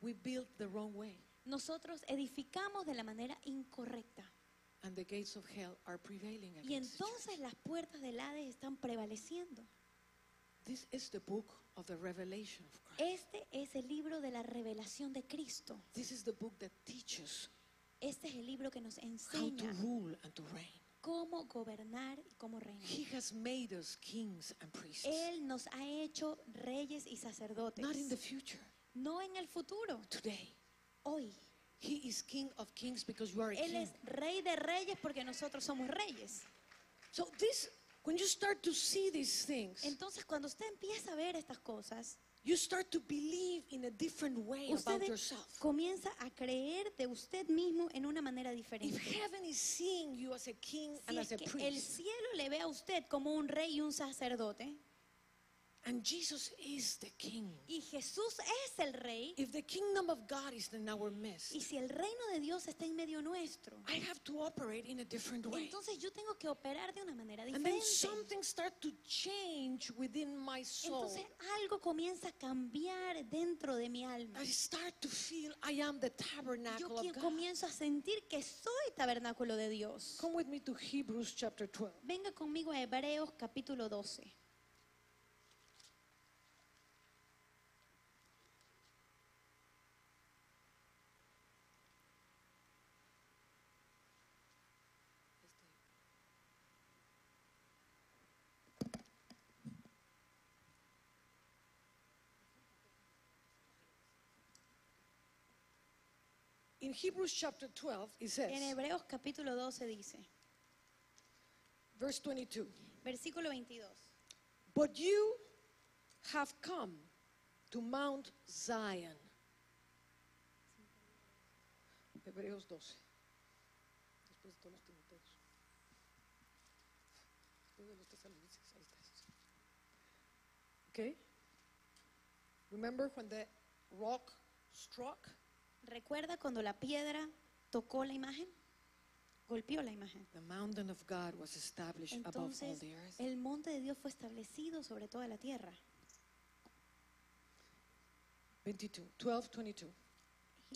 Speaker 1: we build the wrong way.
Speaker 2: nosotros edificamos de la manera incorrecta.
Speaker 1: And the gates of hell are prevailing
Speaker 2: Y
Speaker 1: against
Speaker 2: entonces las puertas del Hades están prevaleciendo.
Speaker 1: This is the book of the revelation of Christ.
Speaker 2: Este es el libro de la revelación de Cristo.
Speaker 1: This is the book that teaches
Speaker 2: Este es el libro que nos
Speaker 1: how to
Speaker 2: enseña
Speaker 1: rule and to reign.
Speaker 2: cómo gobernar y cómo reinar.
Speaker 1: He has made us kings and priests.
Speaker 2: Él nos ha hecho reyes y sacerdotes.
Speaker 1: Not in the future,
Speaker 2: No en el futuro,
Speaker 1: today.
Speaker 2: hoy.
Speaker 1: He is king of kings because you are a
Speaker 2: Él
Speaker 1: king.
Speaker 2: es rey de reyes porque nosotros somos reyes.
Speaker 1: So this, when you start to see these things,
Speaker 2: Entonces, cuando usted empieza a ver estas cosas,
Speaker 1: you start to believe in a different way
Speaker 2: usted
Speaker 1: about yourself.
Speaker 2: comienza a creer de usted mismo en una manera
Speaker 1: If
Speaker 2: diferente.
Speaker 1: heaven is seeing you as a king
Speaker 2: Si
Speaker 1: and
Speaker 2: es
Speaker 1: as a
Speaker 2: que el
Speaker 1: priest,
Speaker 2: cielo le ve a usted como un rey y un sacerdote,
Speaker 1: and Jesus is the king.
Speaker 2: y Jesús es el rey,
Speaker 1: If the kingdom of God is in our midst,
Speaker 2: y si el reino de Dios está en medio nuestro,
Speaker 1: I have to operate in a different way.
Speaker 2: entonces yo tengo que operar de una manera
Speaker 1: And then
Speaker 2: diferente.
Speaker 1: something start to change within my soul.
Speaker 2: Entonces algo comienza a cambiar dentro de mi alma.
Speaker 1: I start to feel I am the
Speaker 2: Yo
Speaker 1: tabernacle
Speaker 2: que
Speaker 1: of God.
Speaker 2: comienzo a sentir que soy tabernáculo de Dios.
Speaker 1: Come with me to Hebrews chapter 12.
Speaker 2: Venga conmigo a Hebreos capítulo 12.
Speaker 1: In Hebrews chapter 12, it
Speaker 2: En
Speaker 1: says,
Speaker 2: Hebreos capítulo 12 dice,
Speaker 1: verse 22,
Speaker 2: versículo 22.
Speaker 1: But you have come to Mount Zion. Hebreos 12. Después de todos los Timoteos. Después de los tesalonicenses. Ahí está. Okay? Remember when the rock struck?
Speaker 2: ¿Recuerda cuando la piedra tocó la imagen? Golpeó la imagen.
Speaker 1: The mountain of God was established above all
Speaker 2: Entonces,
Speaker 1: the earth.
Speaker 2: el monte de Dios fue establecido sobre toda la tierra.
Speaker 1: 22, 12, 22.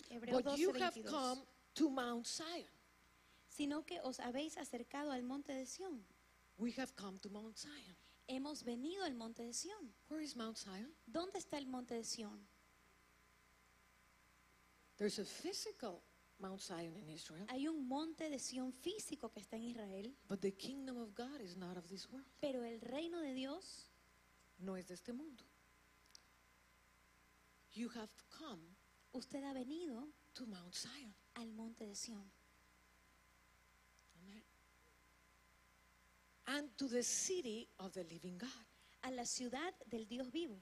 Speaker 2: Hebreos
Speaker 1: But
Speaker 2: 12,
Speaker 1: you have
Speaker 2: 22.
Speaker 1: come to Mount Zion.
Speaker 2: Sino que os habéis acercado al monte de Sión.
Speaker 1: We have come to Mount Zion.
Speaker 2: Hemos venido al monte de Sión.
Speaker 1: Where is Mount Zion?
Speaker 2: ¿Dónde está el monte de Sión?
Speaker 1: There's a physical Mount Zion in Israel,
Speaker 2: Hay un monte de Sión físico que está en Israel,
Speaker 1: but the kingdom of God is not of this world.
Speaker 2: pero el reino de Dios
Speaker 1: No es de este mundo. You have come
Speaker 2: usted ha venido
Speaker 1: to Mount Zion.
Speaker 2: al monte de
Speaker 1: Amen. And to the city of the living God,
Speaker 2: a la ciudad del Dios vivo,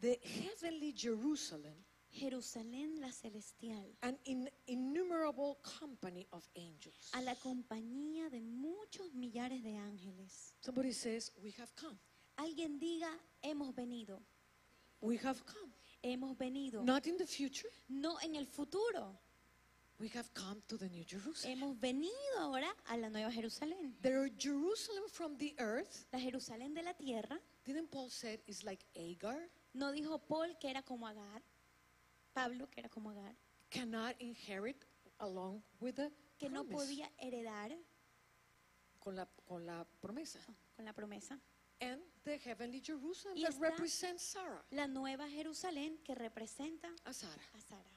Speaker 1: the heavenly Jerusalem,
Speaker 2: Jerusalén la celestial,
Speaker 1: an in, innumerable company of angels.
Speaker 2: a la compañía de muchos millares de ángeles.
Speaker 1: Somebody says, We have come.
Speaker 2: Alguien diga, hemos venido,
Speaker 1: We have come.
Speaker 2: hemos venido,
Speaker 1: Not in the future.
Speaker 2: no en el futuro,
Speaker 1: We have come to the New Jerusalem.
Speaker 2: hemos venido ahora a la nueva Jerusalén.
Speaker 1: The Jerusalem from the earth,
Speaker 2: La Jerusalén de la tierra,
Speaker 1: didn't Paul say is like Agar?
Speaker 2: no dijo Paul que era como Agar, Pablo que era como Agar,
Speaker 1: Cannot inherit along with the
Speaker 2: que no
Speaker 1: promise.
Speaker 2: podía heredar
Speaker 1: con la, con la promesa.
Speaker 2: con la promesa.
Speaker 1: And the heavenly Jerusalem
Speaker 2: Y
Speaker 1: that represents Sarah.
Speaker 2: La nueva Jerusalén que representa
Speaker 1: A Sarah.
Speaker 2: a Sara.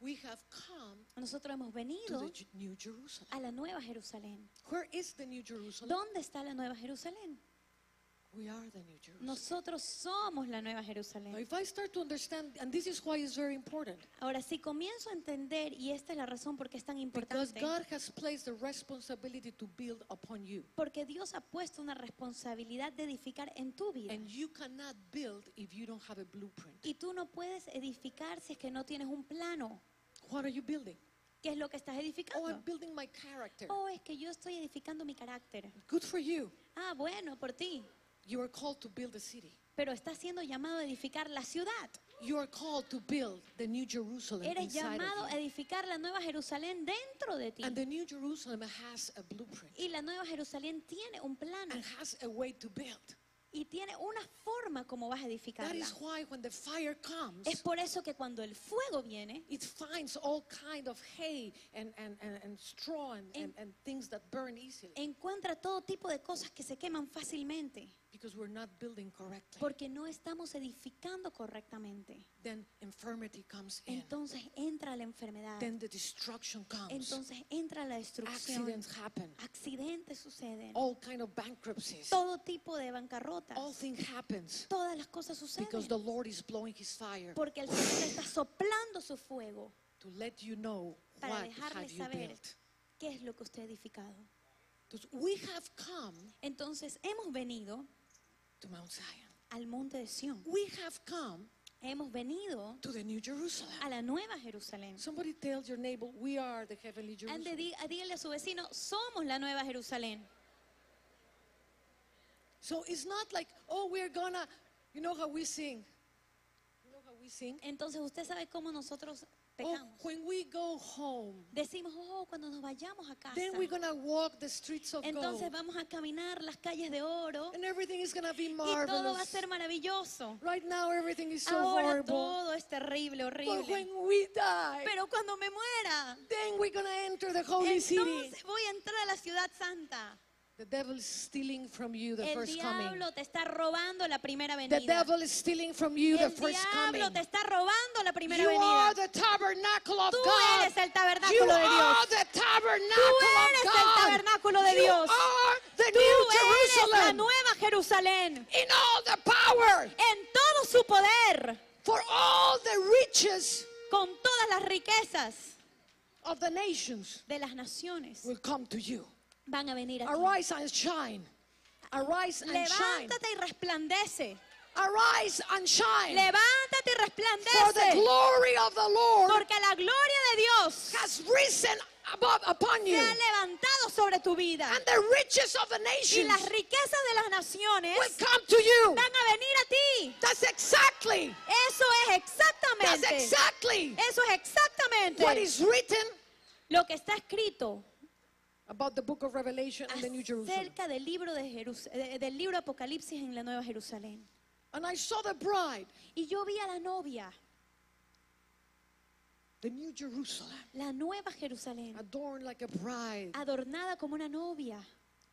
Speaker 1: We have come
Speaker 2: Nosotros hemos
Speaker 1: to
Speaker 2: venido
Speaker 1: the Ju- New Jerusalem.
Speaker 2: a la nueva Jerusalén.
Speaker 1: Where is the New Jerusalem?
Speaker 2: ¿Dónde está la nueva Jerusalén?
Speaker 1: We are the New Jerusalem.
Speaker 2: Nosotros somos la nueva
Speaker 1: Now,
Speaker 2: Jerusalén.
Speaker 1: if I start to understand, and this is why it's very important,
Speaker 2: Ahora, si comienzo a entender, y esta es la razón por qué es tan
Speaker 1: because
Speaker 2: importante,
Speaker 1: God has placed the responsibility to build upon you.
Speaker 2: porque Dios ha puesto una responsabilidad de edificar en tu vida.
Speaker 1: And you cannot build if you don't have a blueprint.
Speaker 2: Y tú no puedes edificar si es que no tienes un plano.
Speaker 1: What are you building?
Speaker 2: ¿Qué es lo que estás
Speaker 1: Oh, I'm
Speaker 2: edificando?
Speaker 1: building my character.
Speaker 2: Oh, es que yo estoy edificando mi carácter.
Speaker 1: Good for you.
Speaker 2: Ah, bueno, por ti.
Speaker 1: You are called to build a city.
Speaker 2: Pero estás siendo llamado a edificar la ciudad.
Speaker 1: You are called to build the New Jerusalem
Speaker 2: Eres
Speaker 1: inside
Speaker 2: llamado
Speaker 1: of
Speaker 2: a edificar la nueva Jerusalén dentro de ti.
Speaker 1: And the New Jerusalem has a blueprint
Speaker 2: Y la nueva Jerusalén tiene un plano
Speaker 1: and has a way to build.
Speaker 2: y tiene una forma como vas a
Speaker 1: That
Speaker 2: edificarla.
Speaker 1: is why when the fire comes,
Speaker 2: Es por eso que cuando el fuego viene,
Speaker 1: it finds all kind of hay and, and, and, and straw and, and,
Speaker 2: En-
Speaker 1: and things that burn easily.
Speaker 2: encuentra todo tipo de cosas que se queman fácilmente.
Speaker 1: Because we're not building correctly.
Speaker 2: porque no estamos edificando correctamente.
Speaker 1: Then infirmity comes in.
Speaker 2: Entonces entra la enfermedad.
Speaker 1: Then the destruction comes.
Speaker 2: Entonces entra la destrucción.
Speaker 1: Accidents happen.
Speaker 2: Accidentes suceden.
Speaker 1: All kind of bankruptcies.
Speaker 2: Todo tipo de bancarrotas.
Speaker 1: All things happens
Speaker 2: Todas las cosas
Speaker 1: because
Speaker 2: suceden.
Speaker 1: the Lord is blowing His fire
Speaker 2: Porque el Señor está soplando su fuego
Speaker 1: to let you know
Speaker 2: para
Speaker 1: what
Speaker 2: dejarle
Speaker 1: have you
Speaker 2: saber
Speaker 1: built.
Speaker 2: qué es lo que usted ha edificado.
Speaker 1: Because we have come
Speaker 2: Entonces hemos venido
Speaker 1: to Mount Zion.
Speaker 2: al monte de Sión.
Speaker 1: We have come
Speaker 2: Hemos venido
Speaker 1: to the New Jerusalem.
Speaker 2: a la nueva Jerusalén.
Speaker 1: Somebody tells your neighbor, we are the heavenly Jerusalem.
Speaker 2: di- dígale a su vecino, somos la nueva Jerusalén.
Speaker 1: So it's not like, oh, we're gonna, you know how we sing. You know how we sing?
Speaker 2: Entonces usted sabe cómo nosotros
Speaker 1: Oh, when we go home,
Speaker 2: Decimos, oh, cuando nos vayamos a casa.
Speaker 1: then we're gonna walk the streets of
Speaker 2: Entonces
Speaker 1: gold.
Speaker 2: vamos a caminar las calles de oro
Speaker 1: And everything is gonna be
Speaker 2: y todo va a
Speaker 1: marvelous.
Speaker 2: ser maravilloso.
Speaker 1: Right now, everything is so
Speaker 2: Ahora
Speaker 1: horrible.
Speaker 2: todo es terrible,
Speaker 1: But
Speaker 2: horrible.
Speaker 1: when we die,
Speaker 2: Pero cuando me muera,
Speaker 1: then we're gonna enter the holy city.
Speaker 2: entonces voy a entrar a la ciudad santa.
Speaker 1: The devil is stealing from you the
Speaker 2: El
Speaker 1: first coming.
Speaker 2: diablo te está robando la primera
Speaker 1: The
Speaker 2: venida.
Speaker 1: devil is stealing from you the
Speaker 2: El
Speaker 1: first coming.
Speaker 2: diablo te está robando la primera
Speaker 1: You are
Speaker 2: venida.
Speaker 1: the tabernacle of
Speaker 2: Tú
Speaker 1: God.
Speaker 2: eres el
Speaker 1: You
Speaker 2: tabernáculo de Dios.
Speaker 1: are the tabernacle
Speaker 2: Tú
Speaker 1: of
Speaker 2: eres el tabernáculo de
Speaker 1: you
Speaker 2: Dios.
Speaker 1: are the
Speaker 2: Tú
Speaker 1: new
Speaker 2: eres la nueva Jerusalén.
Speaker 1: in all the power
Speaker 2: En todo su poder,
Speaker 1: for all the riches
Speaker 2: con todas las riquezas
Speaker 1: of the nations
Speaker 2: de las naciones,
Speaker 1: will come to you.
Speaker 2: Van a venir a ti.
Speaker 1: Arise and shine. Arise and shine.
Speaker 2: Levántate y resplandece.
Speaker 1: Arise and shine.
Speaker 2: Levántate y
Speaker 1: For the
Speaker 2: resplandece.
Speaker 1: glory of the Lord
Speaker 2: Porque la gloria de Dios
Speaker 1: has risen above upon
Speaker 2: se
Speaker 1: you.
Speaker 2: ha levantado sobre tu vida.
Speaker 1: And the riches of the
Speaker 2: Y
Speaker 1: nations
Speaker 2: las riquezas de las naciones
Speaker 1: will come to you.
Speaker 2: van a venir a ti.
Speaker 1: That's exactly,
Speaker 2: Eso es
Speaker 1: that's
Speaker 2: exactamente.
Speaker 1: exactly
Speaker 2: Eso es exactamente
Speaker 1: what is written
Speaker 2: lo que está escrito
Speaker 1: about the book of Revelation and the New Jerusalem.
Speaker 2: acerca del libro de Jerus- de- del libro Apocalipsis en la Nueva Jerusalén.
Speaker 1: And I saw the bride,
Speaker 2: Y yo vi a la novia,
Speaker 1: the New Jerusalem,
Speaker 2: la Nueva Jerusalén,
Speaker 1: adorned like a bride
Speaker 2: adornada como una novia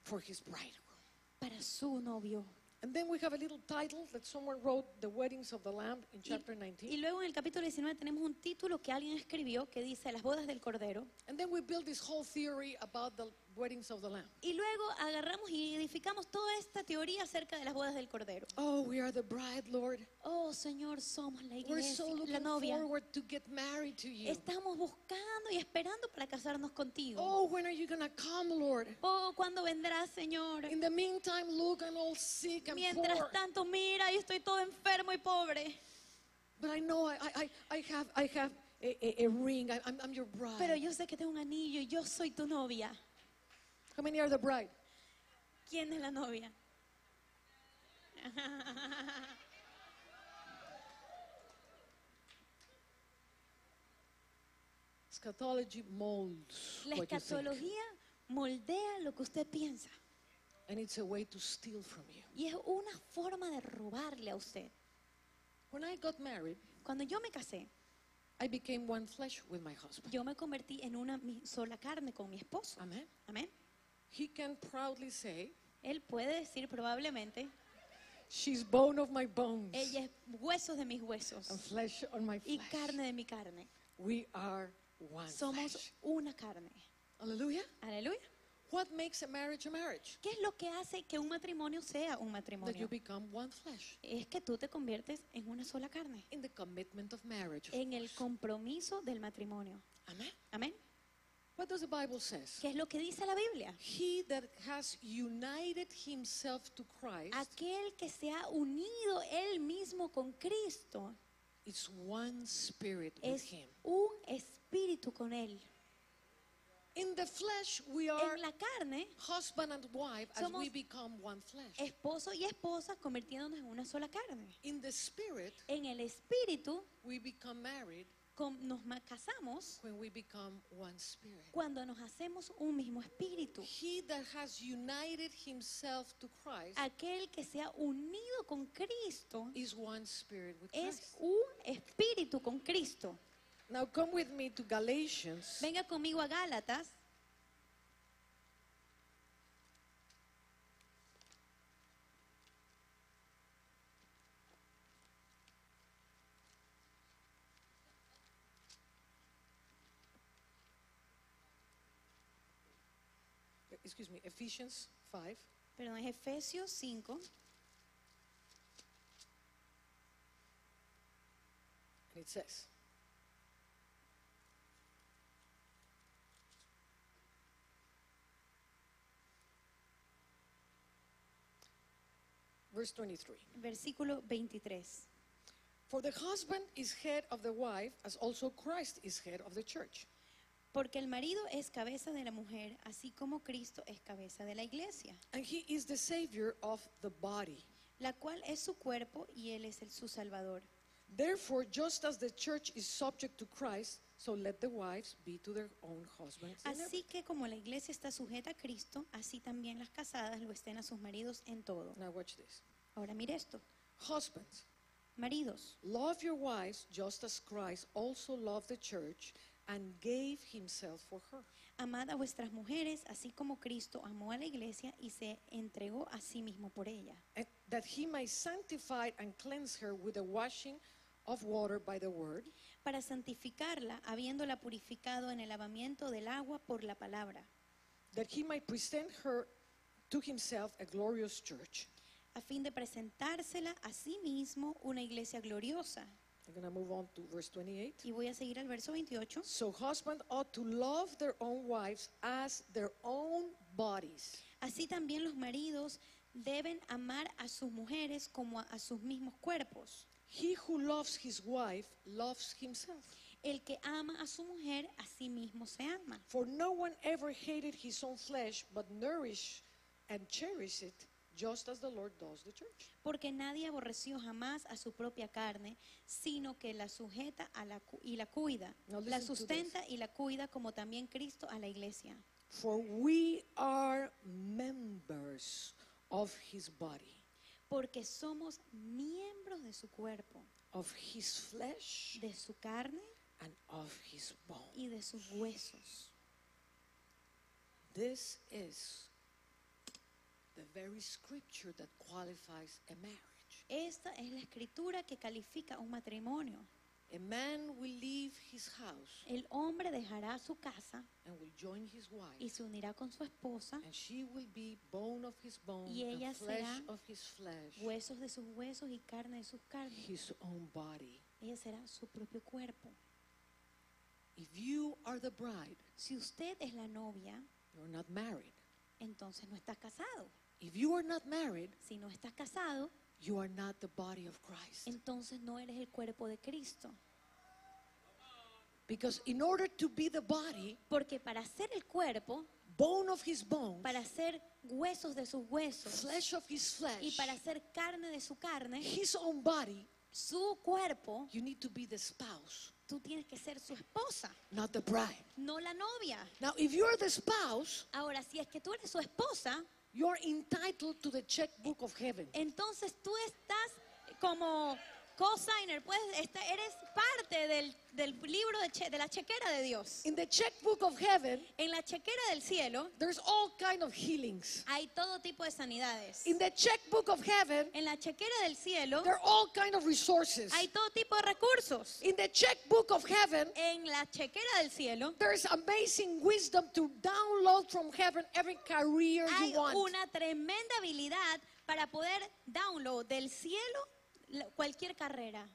Speaker 1: for his bridegroom.
Speaker 2: para su novio.
Speaker 1: And then we have a little title that someone wrote, The Weddings of the Lamb, in
Speaker 2: Y,
Speaker 1: chapter
Speaker 2: y
Speaker 1: 19.
Speaker 2: luego en el capítulo 19 tenemos un título que alguien escribió que dice Las bodas del Cordero.
Speaker 1: And then we built this whole theory about the weddings of the Lamb.
Speaker 2: Y luego agarramos y edificamos toda esta teoría acerca de las bodas del Cordero.
Speaker 1: Oh, we are the bride, Lord.
Speaker 2: Oh Señor, somos la
Speaker 1: We're
Speaker 2: iglesia,
Speaker 1: so
Speaker 2: la
Speaker 1: looking
Speaker 2: novia.
Speaker 1: forward to get married to you.
Speaker 2: Estamos buscando y esperando para casarnos contigo.
Speaker 1: Oh, when are you going to come, Lord?
Speaker 2: Oh, ¿cuándo vendrás, Señor?
Speaker 1: In the meantime, look, I'm all sick and
Speaker 2: Mientras
Speaker 1: poor.
Speaker 2: tanto, mira, yo estoy todo enfermo y pobre.
Speaker 1: But I know I, I, I I have, I have a, a, a ring. I, I'm, I'm your bride.
Speaker 2: Pero yo sé que tengo un anillo y yo soy tu novia.
Speaker 1: How many are the bride?
Speaker 2: ¿Quién es la novia?
Speaker 1: Eschatology molds
Speaker 2: La escatología moldea lo que usted piensa.
Speaker 1: And it's a way to steal from you.
Speaker 2: Y es una forma de robarle a usted.
Speaker 1: When I got married,
Speaker 2: Cuando yo me casé,
Speaker 1: I became one flesh with my husband.
Speaker 2: yo me convertí en una sola carne con mi esposo.
Speaker 1: Amen.
Speaker 2: Amén.
Speaker 1: He can proudly say,
Speaker 2: Él puede decir probablemente,
Speaker 1: She's bone of my bones
Speaker 2: ella es huesos de mis
Speaker 1: and
Speaker 2: huesos
Speaker 1: flesh on my
Speaker 2: y
Speaker 1: flesh.
Speaker 2: carne de mi carne.
Speaker 1: We are one
Speaker 2: Somos
Speaker 1: flesh.
Speaker 2: una carne.
Speaker 1: Hallelujah.
Speaker 2: Aleluya.
Speaker 1: What makes a marriage a marriage?
Speaker 2: ¿Qué es lo que hace que un matrimonio sea un
Speaker 1: That you
Speaker 2: matrimonio?
Speaker 1: become one flesh.
Speaker 2: Es que tú te conviertes en una sola carne,
Speaker 1: In the commitment of marriage. of
Speaker 2: en el compromiso del matrimonio.
Speaker 1: Amen.
Speaker 2: Amén.
Speaker 1: What does the Bible says?
Speaker 2: ¿Qué es lo que dice la Biblia?
Speaker 1: He that has united himself to Christ
Speaker 2: Aquel que se ha unido él mismo con Cristo
Speaker 1: is one spirit with
Speaker 2: es
Speaker 1: him.
Speaker 2: un espíritu con él.
Speaker 1: In the flesh, we are
Speaker 2: En la carne,
Speaker 1: husband and wife as we become one flesh.
Speaker 2: esposo y esposa convirtiéndonos en una sola carne.
Speaker 1: In the spirit,
Speaker 2: En el espíritu
Speaker 1: we become married
Speaker 2: nos casamos
Speaker 1: when we become one spirit.
Speaker 2: cuando nos hacemos un mismo espíritu.
Speaker 1: He that has united himself to Christ
Speaker 2: Aquel que se ha unido con Cristo
Speaker 1: is one spirit with
Speaker 2: es
Speaker 1: Christ.
Speaker 2: un espíritu con Cristo.
Speaker 1: Now come with me to Galatians.
Speaker 2: Venga conmigo a Gálatas,
Speaker 1: Ephesians 5.
Speaker 2: Perdón, es Efesios 5,
Speaker 1: And it says, verse 23
Speaker 2: versículo 23.
Speaker 1: For the husband is head of the wife, as also Christ is head of the church.
Speaker 2: Porque el marido es cabeza de la mujer, así como Cristo es cabeza de la iglesia,
Speaker 1: And he is the savior of the body.
Speaker 2: la cual es su cuerpo y él es el, su salvador.
Speaker 1: Therefore, just as the church is subject to Christ, so let the wives be to their own husbands.
Speaker 2: Así que como la iglesia está sujeta a Cristo, así también las casadas lo estén a sus maridos en todo.
Speaker 1: Now watch this.
Speaker 2: Ahora mire esto,
Speaker 1: Husbands,
Speaker 2: maridos,
Speaker 1: love your wives just as Christ also loved the church and gave himself for her.
Speaker 2: amad a vuestras mujeres, así como Cristo amó a la iglesia y se entregó a sí mismo por ella,
Speaker 1: and that he might sanctify and cleanse her with the washing of water by the word,
Speaker 2: para santificarla, habiéndola purificado en el lavamiento del agua por la palabra,
Speaker 1: that he might present her to himself a glorious church.
Speaker 2: a fin de presentársela a sí mismo una iglesia gloriosa.
Speaker 1: I'm going to move on to verse 28.
Speaker 2: Y voy a seguir al verso 28.
Speaker 1: So husbands ought to love their own wives as their own bodies.
Speaker 2: Así también los maridos deben amar a sus mujeres como a, a sus mismos cuerpos.
Speaker 1: He who loves his wife loves himself.
Speaker 2: El que ama a su mujer, a sí mismo se ama.
Speaker 1: For no one ever hated his own flesh, but nourished and cherished it, just as the Lord does the church.
Speaker 2: Porque nadie aborreció jamás a su propia carne, sino que la sujeta a la, y la cuida.
Speaker 1: Now
Speaker 2: La sustenta y la cuida como también Cristo a la iglesia.
Speaker 1: For we are members of his body,
Speaker 2: Porque somos miembros de su cuerpo,
Speaker 1: of his flesh,
Speaker 2: de su carne
Speaker 1: and of his bone.
Speaker 2: y de sus huesos.
Speaker 1: This is the very scripture that qualifies a marriage.
Speaker 2: Esta es la escritura que califica un matrimonio.
Speaker 1: A man will leave his house
Speaker 2: El hombre dejará su casa
Speaker 1: and will join his
Speaker 2: y
Speaker 1: wife,
Speaker 2: se unirá con su esposa,
Speaker 1: and she will be bone of his bone
Speaker 2: Y ella
Speaker 1: and flesh
Speaker 2: será
Speaker 1: of his flesh,
Speaker 2: huesos de sus huesos y carne de sus carnes.
Speaker 1: his own body.
Speaker 2: Ella será su propio cuerpo.
Speaker 1: If you are the bride,
Speaker 2: Si usted es la novia,
Speaker 1: you're not married.
Speaker 2: entonces no está casado.
Speaker 1: If you are not married,
Speaker 2: Si no estás casado,
Speaker 1: you are not the body of Christ.
Speaker 2: entonces no eres el cuerpo de Cristo.
Speaker 1: Because in order to be the body,
Speaker 2: Porque para ser el cuerpo,
Speaker 1: bone of his bones,
Speaker 2: para ser huesos de sus huesos
Speaker 1: flesh of his flesh,
Speaker 2: y para ser carne de su carne,
Speaker 1: his own body,
Speaker 2: su cuerpo,
Speaker 1: you need to be the spouse,
Speaker 2: tú tienes que ser su esposa,
Speaker 1: not the bride.
Speaker 2: no la novia.
Speaker 1: Now, if you're the spouse,
Speaker 2: Ahora, si es que tú eres su esposa,
Speaker 1: you're entitled to the checkbook of heaven.
Speaker 2: entonces tú estás como cosigner, pues esta- eres parte del, del libro de, che- de la chequera de Dios.
Speaker 1: In the checkbook of heaven,
Speaker 2: En la chequera del cielo
Speaker 1: there's all kind of healings.
Speaker 2: hay todo tipo de sanidades.
Speaker 1: In the checkbook of heaven,
Speaker 2: En la chequera del cielo
Speaker 1: there are all kind of resources.
Speaker 2: hay todo tipo de recursos.
Speaker 1: In the checkbook of heaven,
Speaker 2: En la chequera del cielo
Speaker 1: there's amazing wisdom to download from heaven every career
Speaker 2: hay
Speaker 1: you want.
Speaker 2: una tremenda habilidad para poder download del cielo cualquier carrera.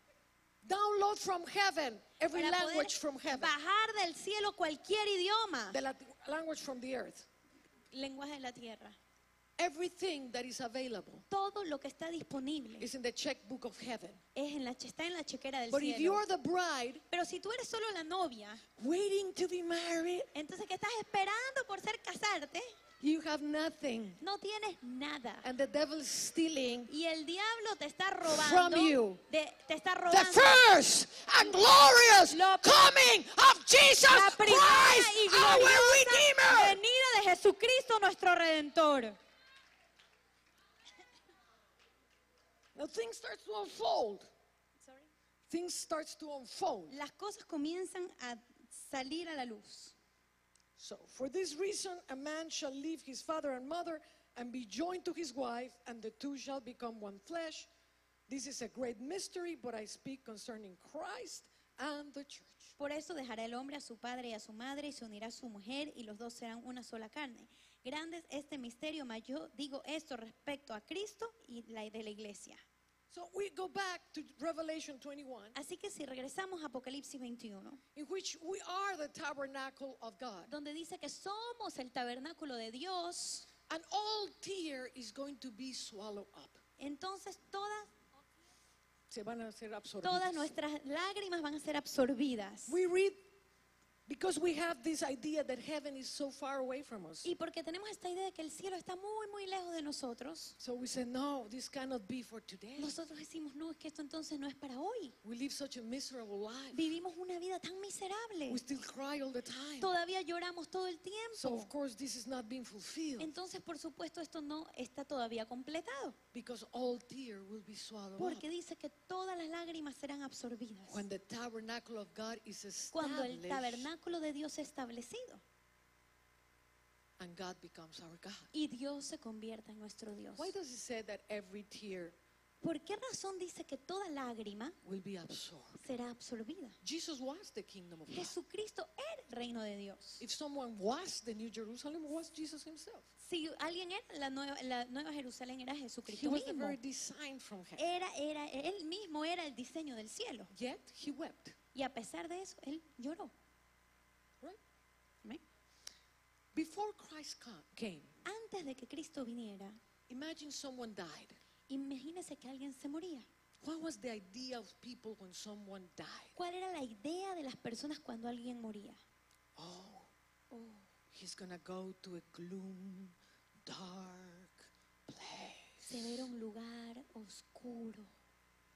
Speaker 1: Download from heaven every
Speaker 2: Para
Speaker 1: language from heaven.
Speaker 2: bajar del cielo cualquier idioma.
Speaker 1: The language from the earth.
Speaker 2: Lenguaje de la tierra.
Speaker 1: Everything that is available
Speaker 2: Todo lo que está disponible
Speaker 1: is in the checkbook of heaven.
Speaker 2: es en la, está en la chequera del
Speaker 1: But if
Speaker 2: cielo.
Speaker 1: you are the bride
Speaker 2: Pero si tú eres solo la novia,
Speaker 1: waiting to be married,
Speaker 2: entonces que estás esperando por ser casarte,
Speaker 1: you have nothing.
Speaker 2: no tienes nada.
Speaker 1: And the devil is stealing
Speaker 2: Y el diablo te está robando.
Speaker 1: From you.
Speaker 2: de- te está
Speaker 1: the
Speaker 2: robando
Speaker 1: first and glorious
Speaker 2: Lo-
Speaker 1: coming of Jesus
Speaker 2: la primera
Speaker 1: Christ,
Speaker 2: y
Speaker 1: our
Speaker 2: gloriosa
Speaker 1: Redeemer.
Speaker 2: venida de Jesucristo nuestro Redentor.
Speaker 1: Now things start to unfold. Things starts to unfold.
Speaker 2: Las cosas comienzan a salir a la luz.
Speaker 1: So, for this reason, a man shall leave his father and mother and be joined to his wife, and the two shall become one flesh. This is a great mystery, but I speak concerning Christ and the church.
Speaker 2: Por eso dejará el hombre a su padre y a su madre y se unirá a su mujer y los dos serán una sola carne. Grande es este misterio, mas yo digo esto respecto a Cristo y la de la iglesia.
Speaker 1: So we go back to Revelation 21,
Speaker 2: Así que si regresamos a Apocalipsis 21,
Speaker 1: in which we are the tabernacle of God.
Speaker 2: donde dice que somos el tabernáculo de Dios,
Speaker 1: And all tear is going to be swallowed up.
Speaker 2: entonces todas,
Speaker 1: Se van a ser absorbidas.
Speaker 2: todas nuestras lágrimas van a ser absorbidas.
Speaker 1: We read because we have this idea that heaven is so far away from us.
Speaker 2: Y porque tenemos esta idea de que el cielo está muy, muy lejos de nosotros,
Speaker 1: So we say, no, this cannot be for today.
Speaker 2: nosotros decimos, no, es que esto entonces no es para hoy.
Speaker 1: We live such a miserable life.
Speaker 2: Vivimos una vida tan miserable.
Speaker 1: We still cry all the time.
Speaker 2: Todavía lloramos todo el
Speaker 1: So
Speaker 2: tiempo.
Speaker 1: of course this is not being fulfilled
Speaker 2: Entonces, por supuesto, esto no está todavía completado.
Speaker 1: because all tear will be swallowed
Speaker 2: Porque dice que todas las lágrimas serán absorbidas.
Speaker 1: When the tabernacle of God is
Speaker 2: Cuando el
Speaker 1: established
Speaker 2: tabernáculo de Dios es establecido
Speaker 1: and God becomes our God.
Speaker 2: y Dios se convierta en nuestro Dios.
Speaker 1: Why does it say that every tear
Speaker 2: ¿Por qué razón dice que toda lágrima
Speaker 1: will be absorbed?
Speaker 2: será absorbida?
Speaker 1: Jesus was the kingdom of God.
Speaker 2: Jesucristo era el reino de Dios.
Speaker 1: If someone was the New Jerusalem, was Jesus himself.
Speaker 2: Si alguien era la nueva, la nueva Jerusalén, era
Speaker 1: He
Speaker 2: Jesucristo
Speaker 1: was the
Speaker 2: mismo.
Speaker 1: very design from heaven.
Speaker 2: Era, era, él mismo era el diseño del cielo.
Speaker 1: Yet he wept.
Speaker 2: Y a pesar de eso, él lloró.
Speaker 1: Right?
Speaker 2: Amén.
Speaker 1: Before Christ ca- came,
Speaker 2: Antes de que Cristo viniera,
Speaker 1: imagine someone died.
Speaker 2: imagínese que alguien se moría.
Speaker 1: What was the idea of people when someone died?
Speaker 2: ¿Cuál era la idea de las personas cuando alguien moría?
Speaker 1: Oh, he's gonna go to a gloom, dark place.
Speaker 2: Se un lugar oscuro,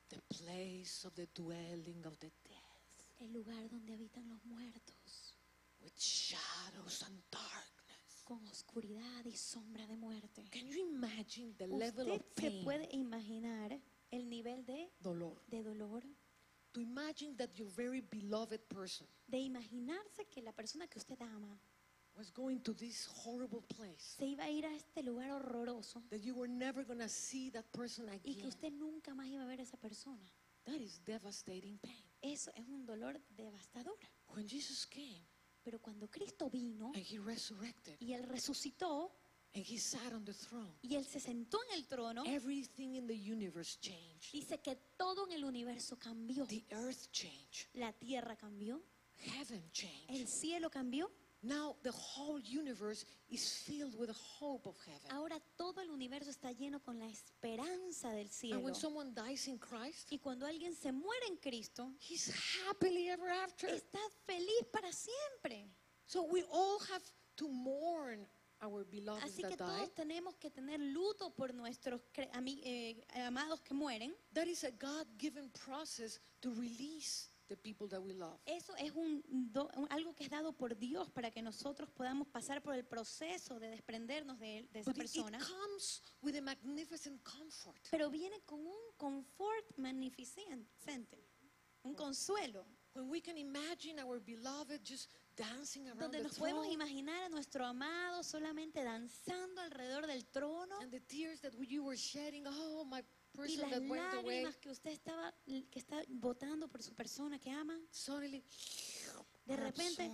Speaker 1: The place of the dwelling of the dead,
Speaker 2: el lugar donde habitan los muertos,
Speaker 1: with shadows and darkness.
Speaker 2: con oscuridad y sombra de muerte.
Speaker 1: Can you imagine the level
Speaker 2: Usted
Speaker 1: of
Speaker 2: se
Speaker 1: pain,
Speaker 2: puede imaginar el nivel de,
Speaker 1: dolor?
Speaker 2: de dolor,
Speaker 1: To imagine that your very beloved person
Speaker 2: de imaginarse que la persona que usted ama
Speaker 1: was going to this horrible place,
Speaker 2: se iba a ir a este lugar horroroso
Speaker 1: that you were never see that person
Speaker 2: y que
Speaker 1: again.
Speaker 2: usted nunca más iba a ver a esa persona.
Speaker 1: That is devastating pain.
Speaker 2: Eso es un dolor devastador.
Speaker 1: When Jesus came
Speaker 2: Pero cuando Cristo vino
Speaker 1: and he resurrected
Speaker 2: y Él resucitó
Speaker 1: and he sat on the throne,
Speaker 2: y Él se sentó en el trono,
Speaker 1: everything in the universe changed.
Speaker 2: dice que todo en el universo cambió.
Speaker 1: The earth changed,
Speaker 2: La tierra cambió,
Speaker 1: heaven changed.
Speaker 2: el cielo cambió.
Speaker 1: Now the whole universe is filled with the hope of heaven.
Speaker 2: Ahora todo el universo está lleno con la esperanza del
Speaker 1: And
Speaker 2: cielo.
Speaker 1: when someone dies in Christ,
Speaker 2: Y cuando alguien se muere en Cristo,
Speaker 1: he's happily ever after.
Speaker 2: está feliz para siempre.
Speaker 1: So we all have to mourn our beloved
Speaker 2: Así
Speaker 1: that
Speaker 2: que
Speaker 1: died.
Speaker 2: todos tenemos que tener luto por nuestros eh, amados que mueren.
Speaker 1: That is a God-given process to release the people that we love.
Speaker 2: Eso es un do- algo que es dado por Dios para que nosotros podamos pasar por el proceso de desprendernos de, de esa
Speaker 1: But it, it
Speaker 2: persona.
Speaker 1: comes with a magnificent comfort.
Speaker 2: Pero viene con un confort magnificente, un consuelo,
Speaker 1: When we can imagine our beloved just dancing around
Speaker 2: donde
Speaker 1: the
Speaker 2: nos podemos
Speaker 1: throne
Speaker 2: imaginar a nuestro amado solamente danzando alrededor del trono
Speaker 1: and the tears that you were shedding, oh, my
Speaker 2: y las lágrimas que usted estaba que está botando por su persona que ama,
Speaker 1: suddenly
Speaker 2: de repente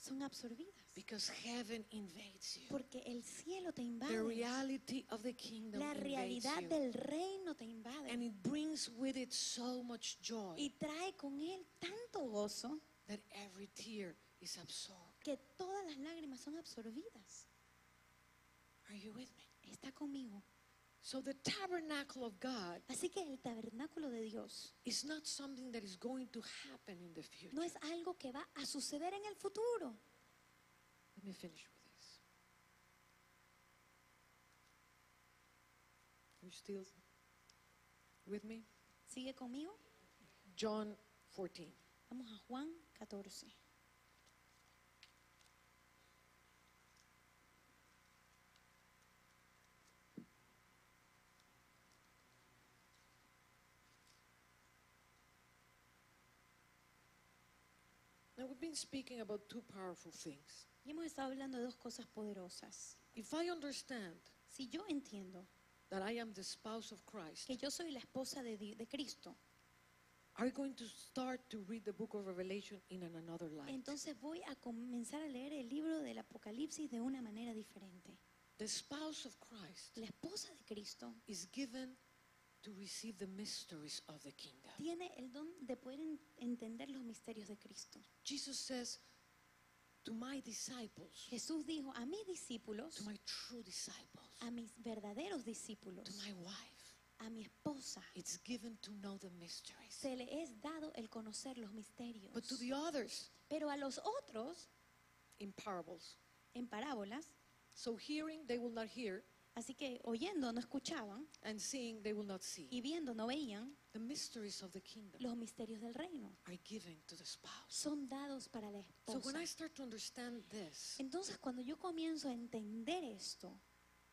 Speaker 2: son absorbidas.
Speaker 1: because heaven invades you.
Speaker 2: Porque el cielo te
Speaker 1: The
Speaker 2: invade,
Speaker 1: reality of the kingdom
Speaker 2: la realidad
Speaker 1: you.
Speaker 2: del reino te
Speaker 1: And
Speaker 2: invade
Speaker 1: it brings with it so much joy
Speaker 2: y trae con él tanto gozo
Speaker 1: that every tear is absorbed.
Speaker 2: que todas las lágrimas son absorbidas.
Speaker 1: Are you with me?
Speaker 2: Está conmigo.
Speaker 1: So the tabernacle of God
Speaker 2: Así que el tabernáculo de Dios
Speaker 1: is not something that is going to happen in the future.
Speaker 2: no es algo que va a suceder en el futuro.
Speaker 1: Let me finish with this. Are you still with me?
Speaker 2: ¿Sigue conmigo?
Speaker 1: John 14.
Speaker 2: Vamos a Juan 14.
Speaker 1: We've been speaking about two powerful things.
Speaker 2: Y hemos estado hablando de dos cosas poderosas.
Speaker 1: If I understand
Speaker 2: Si yo entiendo
Speaker 1: that I am the spouse of Christ,
Speaker 2: que yo soy la esposa de, de Cristo,
Speaker 1: are going to start to read the book of Revelation in an another light.
Speaker 2: entonces voy a comenzar a leer el libro del Apocalipsis de una manera diferente.
Speaker 1: The spouse of Christ
Speaker 2: La esposa de Cristo
Speaker 1: is given to receive the mysteries of the kingdom.
Speaker 2: tiene el don de poder en- entender los misterios de Cristo.
Speaker 1: Jesus says, To my disciples,
Speaker 2: Jesús dijo a mis discípulos,
Speaker 1: to my true disciples,
Speaker 2: a mis verdaderos
Speaker 1: to
Speaker 2: discípulos,
Speaker 1: my wife,
Speaker 2: a mi esposa,
Speaker 1: it's given to know the mysteries.
Speaker 2: se le es dado el conocer los misterios.
Speaker 1: But to the others,
Speaker 2: Pero a los otros,
Speaker 1: in parables.
Speaker 2: en parábolas,
Speaker 1: So hearing, they will not hear,
Speaker 2: así que oyendo no escuchaban
Speaker 1: and seeing, they will not see.
Speaker 2: y viendo no veían,
Speaker 1: The mysteries of the kingdom
Speaker 2: los misterios del reino
Speaker 1: are given to the spouse.
Speaker 2: son dados para la
Speaker 1: So when
Speaker 2: esposa.
Speaker 1: I start to understand this,
Speaker 2: Entonces cuando yo comienzo a entender esto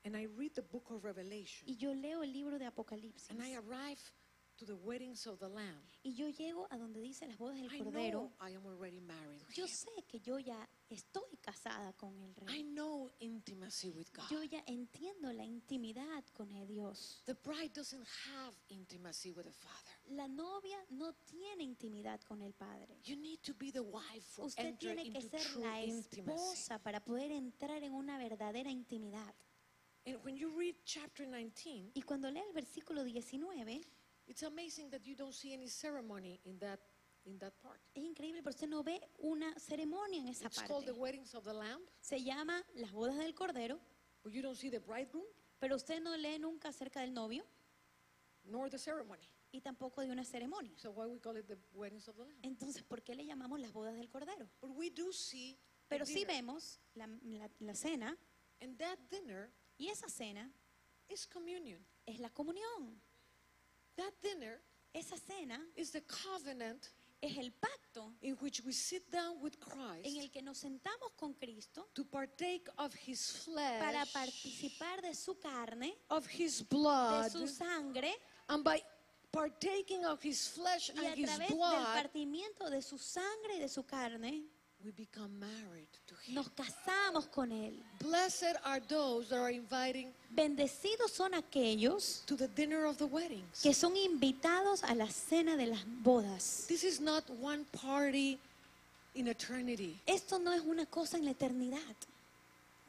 Speaker 1: and I read the book of Revelation,
Speaker 2: y yo leo el libro de Apocalipsis
Speaker 1: and I arrive to the weddings of the Lamb,
Speaker 2: y yo llego a donde dice las bodas del
Speaker 1: I
Speaker 2: Cordero,
Speaker 1: know I am already married.
Speaker 2: yo
Speaker 1: him.
Speaker 2: sé que yo ya estoy casada con el
Speaker 1: I
Speaker 2: rey.
Speaker 1: know intimacy with God.
Speaker 2: Yo ya entiendo la intimidad con el Dios.
Speaker 1: The bride doesn't have intimacy with the Father.
Speaker 2: La novia no tiene intimidad con el Padre.
Speaker 1: You need to be the wife for
Speaker 2: Usted tiene que ser la
Speaker 1: intimacy.
Speaker 2: esposa para poder entrar en una verdadera intimidad.
Speaker 1: And when you read chapter 19,
Speaker 2: Y cuando lee el versículo 19,
Speaker 1: it's amazing that you don't see any ceremony in that in that part.
Speaker 2: es increíble, pero usted no ve una ceremonia en esa
Speaker 1: It's called the
Speaker 2: parte.
Speaker 1: weddings of the Lamb,
Speaker 2: Se llama las bodas del Cordero,
Speaker 1: but you don't see the bridegroom
Speaker 2: pero usted no lee nunca acerca del novio
Speaker 1: nor the ceremony.
Speaker 2: y tampoco de una ceremonia.
Speaker 1: So why we call it the weddings of the Lamb?
Speaker 2: Entonces, ¿por qué le llamamos las bodas del Cordero?
Speaker 1: But we do see the
Speaker 2: Pero sí
Speaker 1: dinner.
Speaker 2: vemos la, la- la cena
Speaker 1: and that dinner
Speaker 2: y esa cena
Speaker 1: is communion.
Speaker 2: es la comunión.
Speaker 1: That dinner
Speaker 2: Esa cena
Speaker 1: is the covenant
Speaker 2: es el pacto
Speaker 1: in which we sit down with
Speaker 2: en el
Speaker 1: Christ
Speaker 2: que nos sentamos con Cristo
Speaker 1: to partake of his flesh,
Speaker 2: para participar de su carne,
Speaker 1: of his
Speaker 2: de
Speaker 1: blood,
Speaker 2: su sangre
Speaker 1: and by partaking of his flesh
Speaker 2: y a
Speaker 1: and his
Speaker 2: través del
Speaker 1: blood,
Speaker 2: partimiento de su sangre y de su carne
Speaker 1: we become married to him.
Speaker 2: nos casamos con Él.
Speaker 1: Blessed are those that are inviting
Speaker 2: Bendecidos son aquellos
Speaker 1: to the dinner of the weddings.
Speaker 2: que son invitados a la cena de las bodas.
Speaker 1: This is not one party in eternity.
Speaker 2: Esto no es una cosa en la eternidad,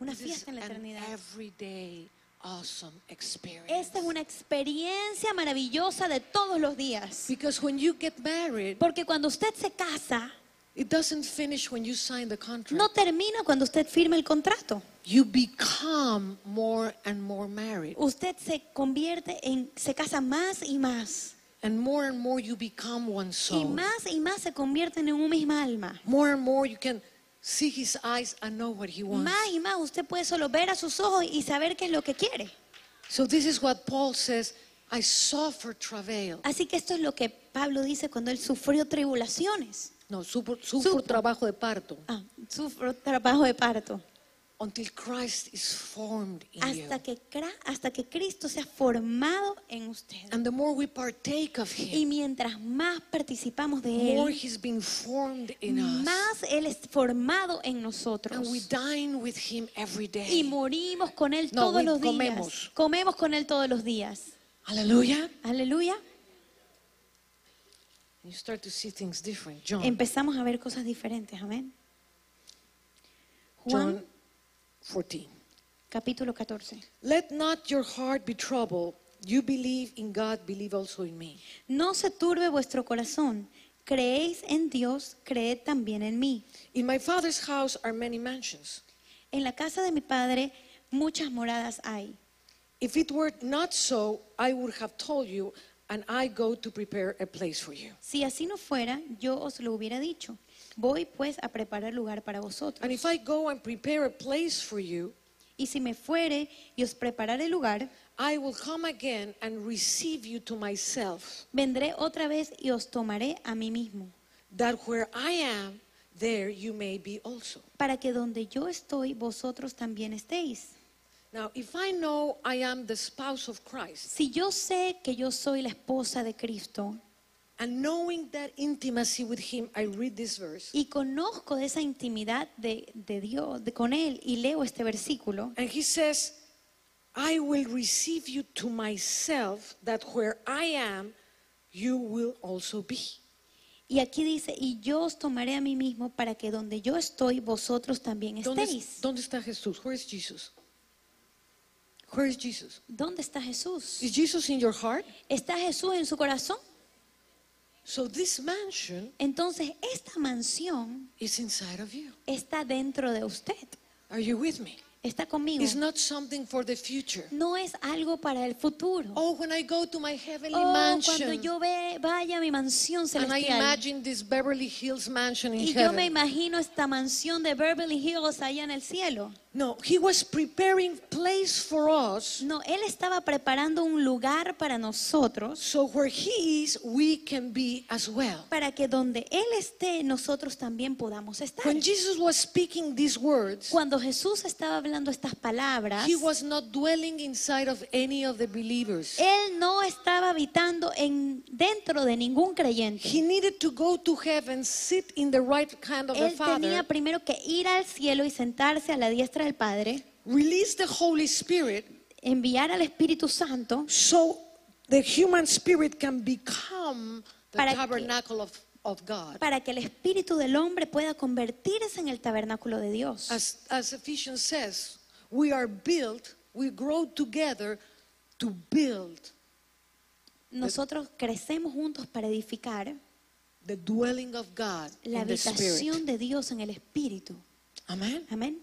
Speaker 2: una
Speaker 1: This
Speaker 2: fiesta en la
Speaker 1: an
Speaker 2: eternidad.
Speaker 1: everyday awesome experience.
Speaker 2: Esta es una experiencia maravillosa de todos los días.
Speaker 1: Because when you get married,
Speaker 2: Porque cuando usted se casa,
Speaker 1: it doesn't finish when you sign the contract.
Speaker 2: no termina cuando usted firma el contrato.
Speaker 1: You become more and more married.
Speaker 2: Usted se convierte en, se casa más y más.
Speaker 1: And more and more you become one
Speaker 2: Y
Speaker 1: soul.
Speaker 2: más y más se convierten en un misma alma.
Speaker 1: More and more you can see his eyes and know what he wants.
Speaker 2: Más y más usted puede solo ver a sus ojos y saber qué es lo que quiere.
Speaker 1: So this is what Paul says, I suffer travail.
Speaker 2: Así que esto es lo que Pablo dice cuando él sufrió tribulaciones.
Speaker 1: No, sufro, sufro
Speaker 2: Supo.
Speaker 1: trabajo de parto.
Speaker 2: Ah, sufrió trabajo de parto.
Speaker 1: Until Christ is formed in
Speaker 2: Hasta
Speaker 1: you.
Speaker 2: que, hasta que Cristo sea formado en usted.
Speaker 1: And the more we partake of
Speaker 2: Y
Speaker 1: him,
Speaker 2: mientras más participamos de
Speaker 1: more
Speaker 2: Él,
Speaker 1: he's been formed in us.
Speaker 2: más Él es formado en
Speaker 1: And
Speaker 2: nosotros.
Speaker 1: we dine with him every
Speaker 2: Y
Speaker 1: day.
Speaker 2: morimos con Él
Speaker 1: No,
Speaker 2: todos los días.
Speaker 1: comemos.
Speaker 2: Comemos con Él todos los días.
Speaker 1: Hallelujah.
Speaker 2: Aleluya.
Speaker 1: You start to see things different. John.
Speaker 2: Empezamos a ver cosas diferentes. Amén. Juan,
Speaker 1: John 14.
Speaker 2: capítulo 14.
Speaker 1: Let not your heart be troubled. You believe in God, believe also in me.
Speaker 2: No se turbe vuestro corazón. Creéis en Dios, creed también en mí.
Speaker 1: In my Father's house are many mansions.
Speaker 2: En la casa de mi Padre muchas moradas hay.
Speaker 1: If it were not so, I would have told you, and I go to prepare a place for you.
Speaker 2: Si así no fuera, yo os lo hubiera dicho. Voy pues a preparar lugar para vosotros.
Speaker 1: And if I go and prepare a place for you,
Speaker 2: Y si me fuere y os preparare lugar,
Speaker 1: I will come again and receive you to myself,
Speaker 2: vendré otra vez y os tomaré a mí mismo,
Speaker 1: that where I am, there you may be also.
Speaker 2: para que donde yo estoy, vosotros también estéis.
Speaker 1: Now, if I know I am the spouse of Christ,
Speaker 2: Si yo sé que yo soy la esposa de Cristo
Speaker 1: and knowing that intimacy with Him, I read this verse,
Speaker 2: y conozco de esa intimidad de, de Dios, de con Él, y leo este versículo,
Speaker 1: and He says, I will receive you to myself, that where I am, you will also be.
Speaker 2: Y aquí dice, y yo os tomaré a mí mismo para que donde yo estoy, vosotros también
Speaker 1: ¿Dónde,
Speaker 2: estéis.
Speaker 1: ¿Dónde está Jesús? Where is Jesus? Where is Jesus?
Speaker 2: ¿Dónde está Jesús?
Speaker 1: Is Jesus in your heart?
Speaker 2: ¿Está Jesús en su corazón?
Speaker 1: So this mansion
Speaker 2: Entonces, esta mansión
Speaker 1: is inside of you.
Speaker 2: está dentro de usted.
Speaker 1: Are you with me?
Speaker 2: Está conmigo.
Speaker 1: It's not something for the future.
Speaker 2: No es algo para el futuro.
Speaker 1: Oh, when I go to my heavenly
Speaker 2: Oh,
Speaker 1: mansion
Speaker 2: cuando yo ve, vaya a mi mansión
Speaker 1: and I
Speaker 2: celestial.
Speaker 1: imagine this Beverly Hills mansion in
Speaker 2: Y yo me
Speaker 1: heaven.
Speaker 2: imagino esta mansión de Beverly Hills allá en el cielo.
Speaker 1: No, he was preparing place for us
Speaker 2: No, Él estaba preparando un lugar para nosotros,
Speaker 1: so where he is, we can be as well.
Speaker 2: para que donde Él esté, nosotros también podamos estar.
Speaker 1: When Jesus was speaking these words,
Speaker 2: Cuando Jesús estaba hablando estas palabras,
Speaker 1: he was not dwelling inside of any of the believers.
Speaker 2: Él no estaba habitando en, dentro de ningún creyente.
Speaker 1: He needed to go to heaven, sit in the right hand of the
Speaker 2: Él tenía
Speaker 1: Father,
Speaker 2: primero que ir al cielo y sentarse a la diestra del Padre,
Speaker 1: release the Holy Spirit
Speaker 2: enviar al Espíritu Santo
Speaker 1: so the human spirit can become the
Speaker 2: Para que-
Speaker 1: tabernacle of, of God.
Speaker 2: para que el espíritu del hombre pueda convertirse en el tabernáculo de Dios.
Speaker 1: As, as Ephesians says, we are built, we grow together to build
Speaker 2: Nosotros crecemos juntos para edificar
Speaker 1: the dwelling of God
Speaker 2: la
Speaker 1: in the Spirit.
Speaker 2: habitación de Dios en el espíritu.
Speaker 1: Amen.
Speaker 2: Amén.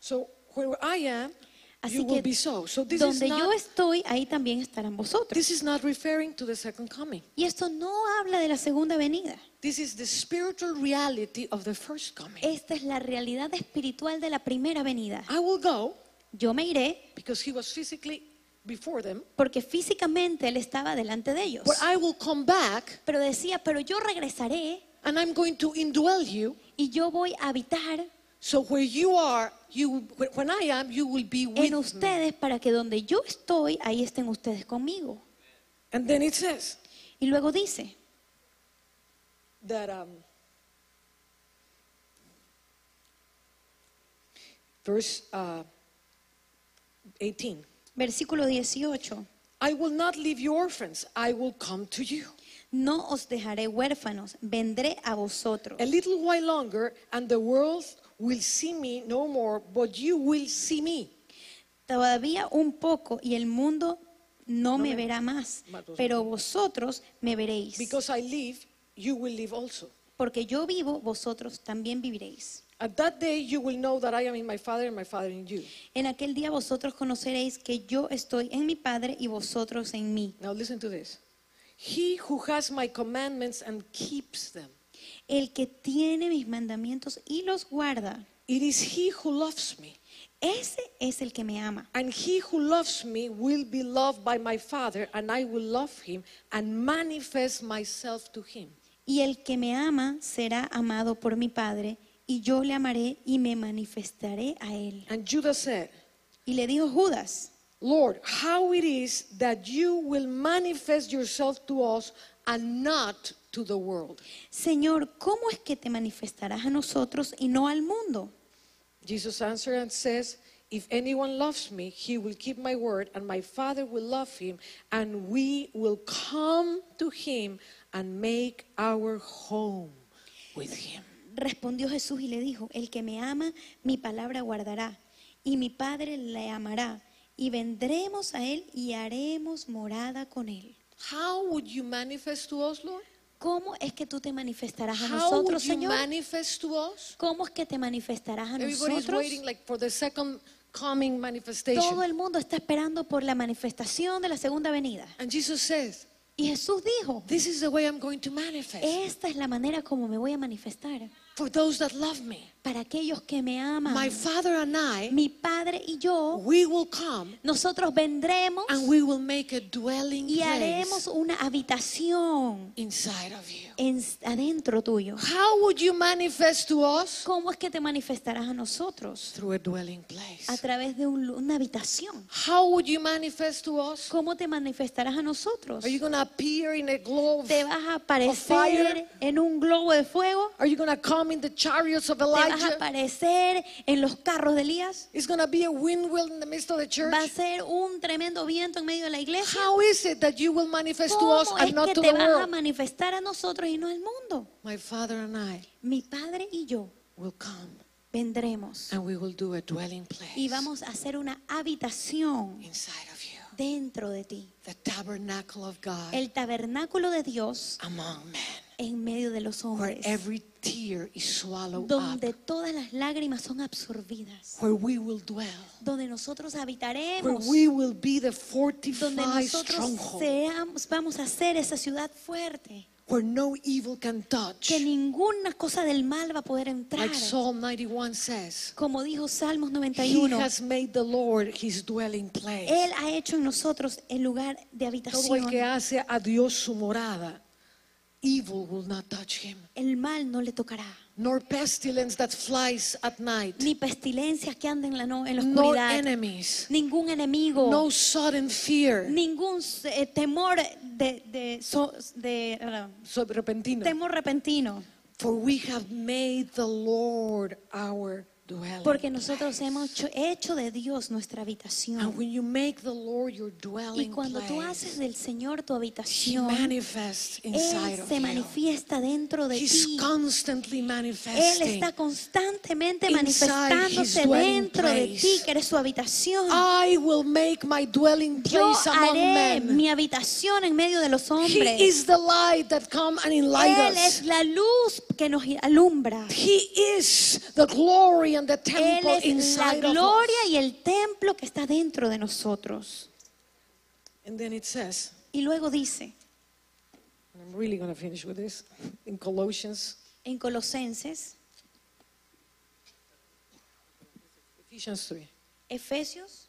Speaker 1: So where I am,
Speaker 2: Así
Speaker 1: you will
Speaker 2: que
Speaker 1: be so. So this is
Speaker 2: donde yo
Speaker 1: not
Speaker 2: estoy, ahí también estarán vosotros.
Speaker 1: this is not referring to the second coming.
Speaker 2: Y esto no habla de la segunda venida.
Speaker 1: This is the spiritual reality of the first coming.
Speaker 2: Esta es la realidad espiritual de la primera venida.
Speaker 1: I will go
Speaker 2: Yo me iré
Speaker 1: because he was physically before them,
Speaker 2: porque físicamente él estaba delante de ellos.
Speaker 1: but I will come back
Speaker 2: Pero decía, pero yo regresaré
Speaker 1: and I'm going to indwell you.
Speaker 2: y yo voy a habitar
Speaker 1: So where you are, you when I am, you will be with
Speaker 2: en
Speaker 1: me.
Speaker 2: ustedes para que donde yo estoy, ahí estén ustedes conmigo.
Speaker 1: And then it says
Speaker 2: Y luego dice,
Speaker 1: that um, verse uh, 18.
Speaker 2: versículo 18,
Speaker 1: I will not leave you orphans. I will come to you.
Speaker 2: no os dejaré huérfanos, vendré a vosotros.
Speaker 1: A little while longer, and the world will see me no more, but you will see me.
Speaker 2: Todavía un poco y el mundo no,
Speaker 1: No
Speaker 2: me
Speaker 1: me-
Speaker 2: verá más, pero vosotros me veréis.
Speaker 1: Because I live, you will live also.
Speaker 2: Porque yo vivo, vosotros también viviréis.
Speaker 1: At that day, you will know that I am in my Father and my Father in you.
Speaker 2: En aquel día vosotros conoceréis que yo estoy en mi Padre y vosotros en mí.
Speaker 1: Now listen to this. He who has my commandments and keeps them,
Speaker 2: El que tiene mis mandamientos y los guarda,
Speaker 1: it is he who loves me.
Speaker 2: ese es el que me ama.
Speaker 1: And he who loves me will be loved by my Father, and I will love him and manifest myself to him.
Speaker 2: Y el que me ama será amado por mi Padre, y yo le amaré y me manifestaré a él.
Speaker 1: And Judas said,
Speaker 2: Y le dijo Judas,
Speaker 1: Lord, how it is that you will manifest yourself to us and not to the world.
Speaker 2: Señor, ¿cómo es que te manifestarás a nosotros y no al mundo?
Speaker 1: Jesus answered and says, If anyone loves me, he will keep my word, and my Father will love him, and we will come to him and make our home with him.
Speaker 2: Respondió Jesús y le dijo, el que me ama, mi palabra guardará, y mi Padre le amará, y vendremos a él y haremos morada con él.
Speaker 1: How would you manifest to us, Lord?
Speaker 2: ¿Cómo es que tú te manifestarás a nosotros, Señor? ¿Cómo es que te manifestarás a nosotros? Todo el mundo está esperando por la manifestación de la segunda venida.
Speaker 1: And Jesus says,
Speaker 2: Y Jesús dijo,
Speaker 1: This is the way I'm going to manifest.
Speaker 2: esta es la manera como me voy a manifestar.
Speaker 1: For those that love me,
Speaker 2: Para aquellos que me aman,
Speaker 1: my Father and I,
Speaker 2: mi Padre y yo,
Speaker 1: we will come
Speaker 2: nosotros vendremos
Speaker 1: and we will make a dwelling
Speaker 2: y haremos una habitación
Speaker 1: inside of you.
Speaker 2: en- adentro tuyo.
Speaker 1: How would you manifest to us?
Speaker 2: ¿Cómo es que te manifestarás a nosotros?
Speaker 1: Through a dwelling place.
Speaker 2: A través de un- una habitación.
Speaker 1: How would you manifest to us?
Speaker 2: ¿Cómo te manifestarás a nosotros?
Speaker 1: Are you going to appear in a globe?
Speaker 2: ¿Te vas a
Speaker 1: fire?
Speaker 2: aparecer en un globo de fuego?
Speaker 1: Are you going to come in the chariots of
Speaker 2: ¿Te vas a aparecer en los carros de Elías?
Speaker 1: It's going to be a wind wheel in the midst of the church.
Speaker 2: ¿Va a ser un tremendo viento en medio de la iglesia?
Speaker 1: How is it that you will manifest to us
Speaker 2: ¿Cómo
Speaker 1: and
Speaker 2: es
Speaker 1: not
Speaker 2: que
Speaker 1: to
Speaker 2: te
Speaker 1: the
Speaker 2: vas a manifestar a nosotros y no al mundo?
Speaker 1: My father and I
Speaker 2: Mi padre y yo
Speaker 1: will come
Speaker 2: vendremos
Speaker 1: and we will do a dwelling place
Speaker 2: y vamos a hacer una habitación
Speaker 1: inside of you.
Speaker 2: dentro de ti.
Speaker 1: The tabernacle of God
Speaker 2: El tabernáculo de Dios
Speaker 1: among men,
Speaker 2: en medio de los
Speaker 1: where
Speaker 2: hombres,
Speaker 1: every tear is swallowed up,
Speaker 2: donde todas las lágrimas son absorbidas,
Speaker 1: where we will dwell,
Speaker 2: donde nosotros
Speaker 1: where
Speaker 2: habitaremos,
Speaker 1: we will be the
Speaker 2: donde nosotros seamos, vamos a ser esa ciudad fuerte,
Speaker 1: where no evil can touch.
Speaker 2: que ninguna cosa del mal va a poder entrar.
Speaker 1: Like Psalm 91 says,
Speaker 2: Como dijo Salmos
Speaker 1: He
Speaker 2: 91,
Speaker 1: has made the Lord his dwelling place.
Speaker 2: Él ha hecho en nosotros el lugar de
Speaker 1: Todo el
Speaker 2: habitación.
Speaker 1: que hace a Dios su morada, evil will not touch him,
Speaker 2: El mal no le tocará.
Speaker 1: nor pestilence that flies at night,
Speaker 2: Ni pestilencias que anden en la, no- en la
Speaker 1: nor
Speaker 2: oscuridad.
Speaker 1: enemies,
Speaker 2: Ningún enemigo.
Speaker 1: no sudden fear,
Speaker 2: Ningún eh, temor de, de, so- de, uh,
Speaker 1: so repentino.
Speaker 2: temor repentino.
Speaker 1: For we have made the Lord our dwelling.
Speaker 2: Porque nosotros hemos hecho, hecho de Dios nuestra
Speaker 1: And
Speaker 2: habitación.
Speaker 1: when you make the Lord your
Speaker 2: Y
Speaker 1: dwelling
Speaker 2: cuando tú haces del Señor tu
Speaker 1: He
Speaker 2: habitación,
Speaker 1: manifests inside
Speaker 2: Él
Speaker 1: of
Speaker 2: se manifiesta dentro de
Speaker 1: He's
Speaker 2: ti.
Speaker 1: constantly
Speaker 2: Él está constantemente manifestándose dentro de
Speaker 1: place.
Speaker 2: ti, que eres su habitación.
Speaker 1: I will make my dwelling
Speaker 2: Yo
Speaker 1: place among
Speaker 2: haré
Speaker 1: men.
Speaker 2: mi habitación en medio de los hombres.
Speaker 1: He is the light that come and enlight
Speaker 2: Él
Speaker 1: us.
Speaker 2: es la luz que nos alumbra.
Speaker 1: He is the glory and the
Speaker 2: Él
Speaker 1: temple
Speaker 2: es la
Speaker 1: inside of
Speaker 2: gloria
Speaker 1: us.
Speaker 2: y el templo que está dentro de nosotros.
Speaker 1: And then it says,
Speaker 2: Y luego dice
Speaker 1: and I'm really going to finish with this, in Colossians,
Speaker 2: en Colosenses,
Speaker 1: Ephesians 3.
Speaker 2: Efesios,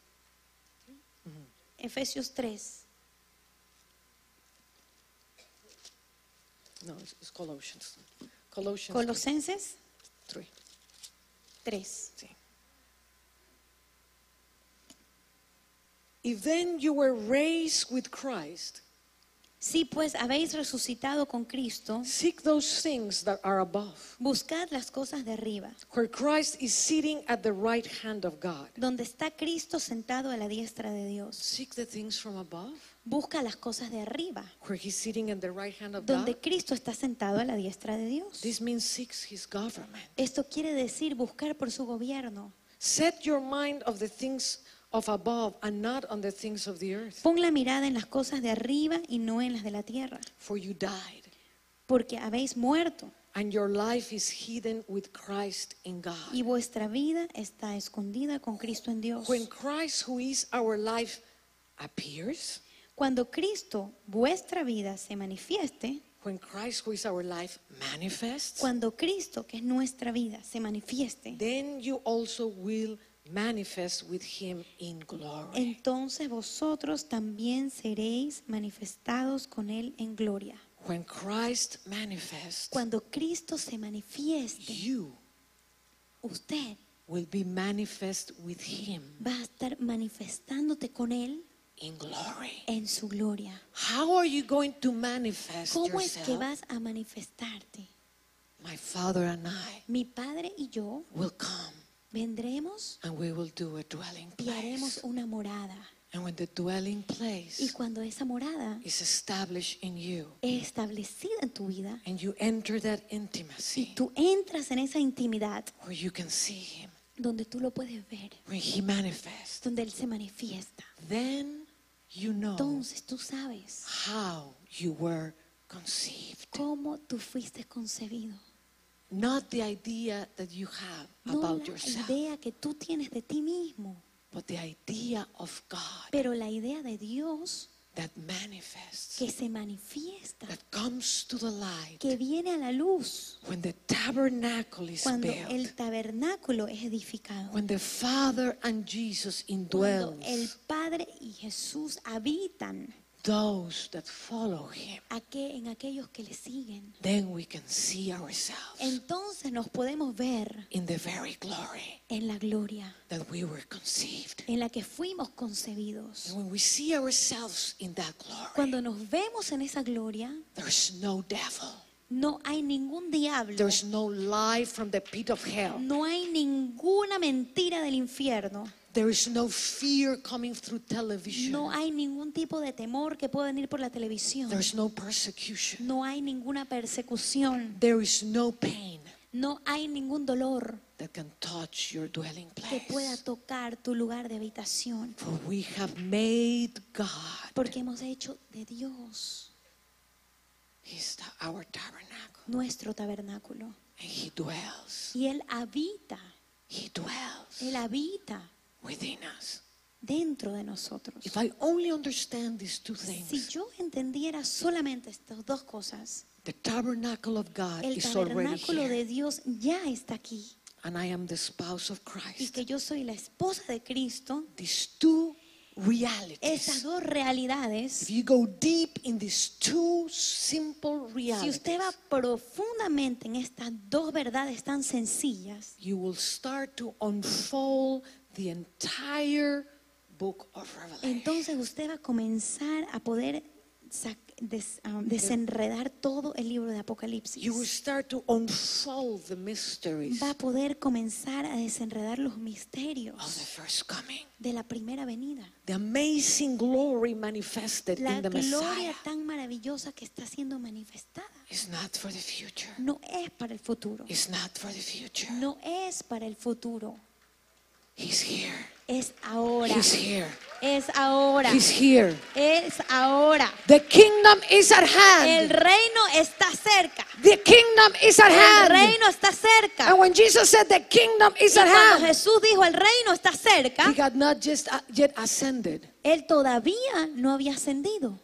Speaker 2: Efesios 3,
Speaker 1: No, it's, it's Colossians. Colossians
Speaker 2: Colosenses
Speaker 1: 3.
Speaker 2: 3.
Speaker 1: Sí. If then you were raised with Christ,
Speaker 2: Si pues habéis resucitado con Cristo,
Speaker 1: seek those things that are above,
Speaker 2: buscad las cosas de arriba,
Speaker 1: where Christ is sitting at the right hand of God.
Speaker 2: donde está Cristo sentado a la diestra de Dios.
Speaker 1: Seek the things from above,
Speaker 2: Busca las cosas de arriba,
Speaker 1: where He's sitting at the right hand of God.
Speaker 2: donde Cristo está sentado a la diestra de Dios.
Speaker 1: This means seeks His government.
Speaker 2: Esto quiere decir buscar por su gobierno.
Speaker 1: Set your mind of the things of above and not on the things of the earth,
Speaker 2: Pon la mirada en las cosas de arriba y no en las de la tierra,
Speaker 1: for you died,
Speaker 2: porque habéis muerto
Speaker 1: and your life is hidden with Christ in God.
Speaker 2: y vuestra vida está escondida con Cristo en Dios.
Speaker 1: When Christ, who is our life, appears,
Speaker 2: Cuando Cristo, vuestra vida, se manifieste,
Speaker 1: when Christ, who is our life, manifests,
Speaker 2: cuando Cristo, que es nuestra vida, se manifieste,
Speaker 1: then you also will manifest with Him in glory.
Speaker 2: entonces vosotros también seréis manifestados con Él en gloria.
Speaker 1: When Christ manifests,
Speaker 2: Cuando Cristo se manifieste,
Speaker 1: you
Speaker 2: usted
Speaker 1: will be manifest with Him
Speaker 2: va a estar manifestándote con Él
Speaker 1: in glory.
Speaker 2: en su gloria.
Speaker 1: How are you going to manifest
Speaker 2: ¿Cómo es que vas a manifestarte?
Speaker 1: My Father and I
Speaker 2: Mi Padre y yo
Speaker 1: will come
Speaker 2: vendremos
Speaker 1: and we will do a dwelling
Speaker 2: y haremos
Speaker 1: place.
Speaker 2: una morada.
Speaker 1: And when the dwelling
Speaker 2: Y
Speaker 1: place
Speaker 2: cuando esa morada
Speaker 1: is established in you
Speaker 2: es establecida en tu vida
Speaker 1: and you enter that
Speaker 2: y
Speaker 1: intimacy
Speaker 2: tú entras en esa intimidad
Speaker 1: where you can see Him,
Speaker 2: donde tú lo puedes ver,
Speaker 1: when He manifests,
Speaker 2: donde Él se manifiesta,
Speaker 1: then you know
Speaker 2: entonces tú sabes
Speaker 1: how you were conceived.
Speaker 2: cómo tú fuiste concebido.
Speaker 1: Not the idea that you have
Speaker 2: No
Speaker 1: about
Speaker 2: la
Speaker 1: yourself,
Speaker 2: idea que tú tienes de ti mismo,
Speaker 1: but the idea of God
Speaker 2: pero la idea de Dios
Speaker 1: that manifests,
Speaker 2: que se manifiesta,
Speaker 1: that comes to the light
Speaker 2: que viene a la luz
Speaker 1: when the tabernacle is
Speaker 2: cuando
Speaker 1: built,
Speaker 2: el tabernáculo es edificado.
Speaker 1: when the Father and Jesus
Speaker 2: Cuando
Speaker 1: indwells
Speaker 2: el Padre y Jesús habitan
Speaker 1: those that follow Him,
Speaker 2: aqu- en aquellos que le siguen,
Speaker 1: then we can see ourselves
Speaker 2: entonces nos podemos ver
Speaker 1: in the very glory
Speaker 2: en la gloria
Speaker 1: that we were conceived.
Speaker 2: en la que fuimos concebidos.
Speaker 1: And when we see ourselves in that glory,
Speaker 2: Cuando nos vemos en esa gloria,
Speaker 1: there's no devil
Speaker 2: No hay ningún diablo.
Speaker 1: There's no lie from the pit of hell.
Speaker 2: No hay ninguna mentira del infierno.
Speaker 1: There is no fear coming through television.
Speaker 2: No hay ningún tipo de temor que pueda venir por la televisión.
Speaker 1: There's no persecution.
Speaker 2: No hay ninguna persecución.
Speaker 1: There is no pain
Speaker 2: No hay ningún dolor
Speaker 1: that can touch your dwelling
Speaker 2: que pueda
Speaker 1: place.
Speaker 2: tocar tu lugar de habitación.
Speaker 1: For we have made God
Speaker 2: Porque hemos hecho de Dios
Speaker 1: He's the- our tabernacle.
Speaker 2: nuestro tabernáculo.
Speaker 1: And He dwells.
Speaker 2: Y Él habita,
Speaker 1: He dwells
Speaker 2: Él habita
Speaker 1: within us.
Speaker 2: dentro de nosotros.
Speaker 1: If I only understand these two
Speaker 2: Si
Speaker 1: things,
Speaker 2: yo entendiera solamente estas dos cosas,
Speaker 1: the tabernacle of God
Speaker 2: el
Speaker 1: is already
Speaker 2: tabernáculo
Speaker 1: here.
Speaker 2: de Dios ya está aquí.
Speaker 1: And I am the spouse of
Speaker 2: Y
Speaker 1: Christ.
Speaker 2: que yo soy la esposa de Cristo.
Speaker 1: These two realities.
Speaker 2: dos realidades,
Speaker 1: If you go deep in these two simple
Speaker 2: si
Speaker 1: realities,
Speaker 2: usted va profundamente en estas dos verdades tan sencillas,
Speaker 1: you will start to unfold the entire book of Revelation.
Speaker 2: entonces usted va a comenzar a poder des- ah, desenredar todo el libro de Apocalipsis.
Speaker 1: You will start to unfold the mysteries
Speaker 2: Va a poder comenzar a desenredar los
Speaker 1: of the
Speaker 2: misterios
Speaker 1: first coming.
Speaker 2: de la primera venida.
Speaker 1: The amazing glory manifested
Speaker 2: La
Speaker 1: in the
Speaker 2: gloria
Speaker 1: Messiah
Speaker 2: tan maravillosa que está siendo manifestada
Speaker 1: is not for the future.
Speaker 2: no es para el futuro.
Speaker 1: It's not for the future.
Speaker 2: No es para el futuro.
Speaker 1: He's here.
Speaker 2: Es ahora.
Speaker 1: He's here.
Speaker 2: Es ahora.
Speaker 1: He's here.
Speaker 2: Es ahora.
Speaker 1: The kingdom is at
Speaker 2: El
Speaker 1: hand.
Speaker 2: reino está cerca.
Speaker 1: The kingdom is at
Speaker 2: El
Speaker 1: hand.
Speaker 2: reino está cerca.
Speaker 1: And when Jesus said the kingdom is
Speaker 2: Y
Speaker 1: at
Speaker 2: cuando
Speaker 1: hand,
Speaker 2: Jesús dijo el reino está cerca,
Speaker 1: he had not just uh, yet ascended,
Speaker 2: él todavía no había ascendido.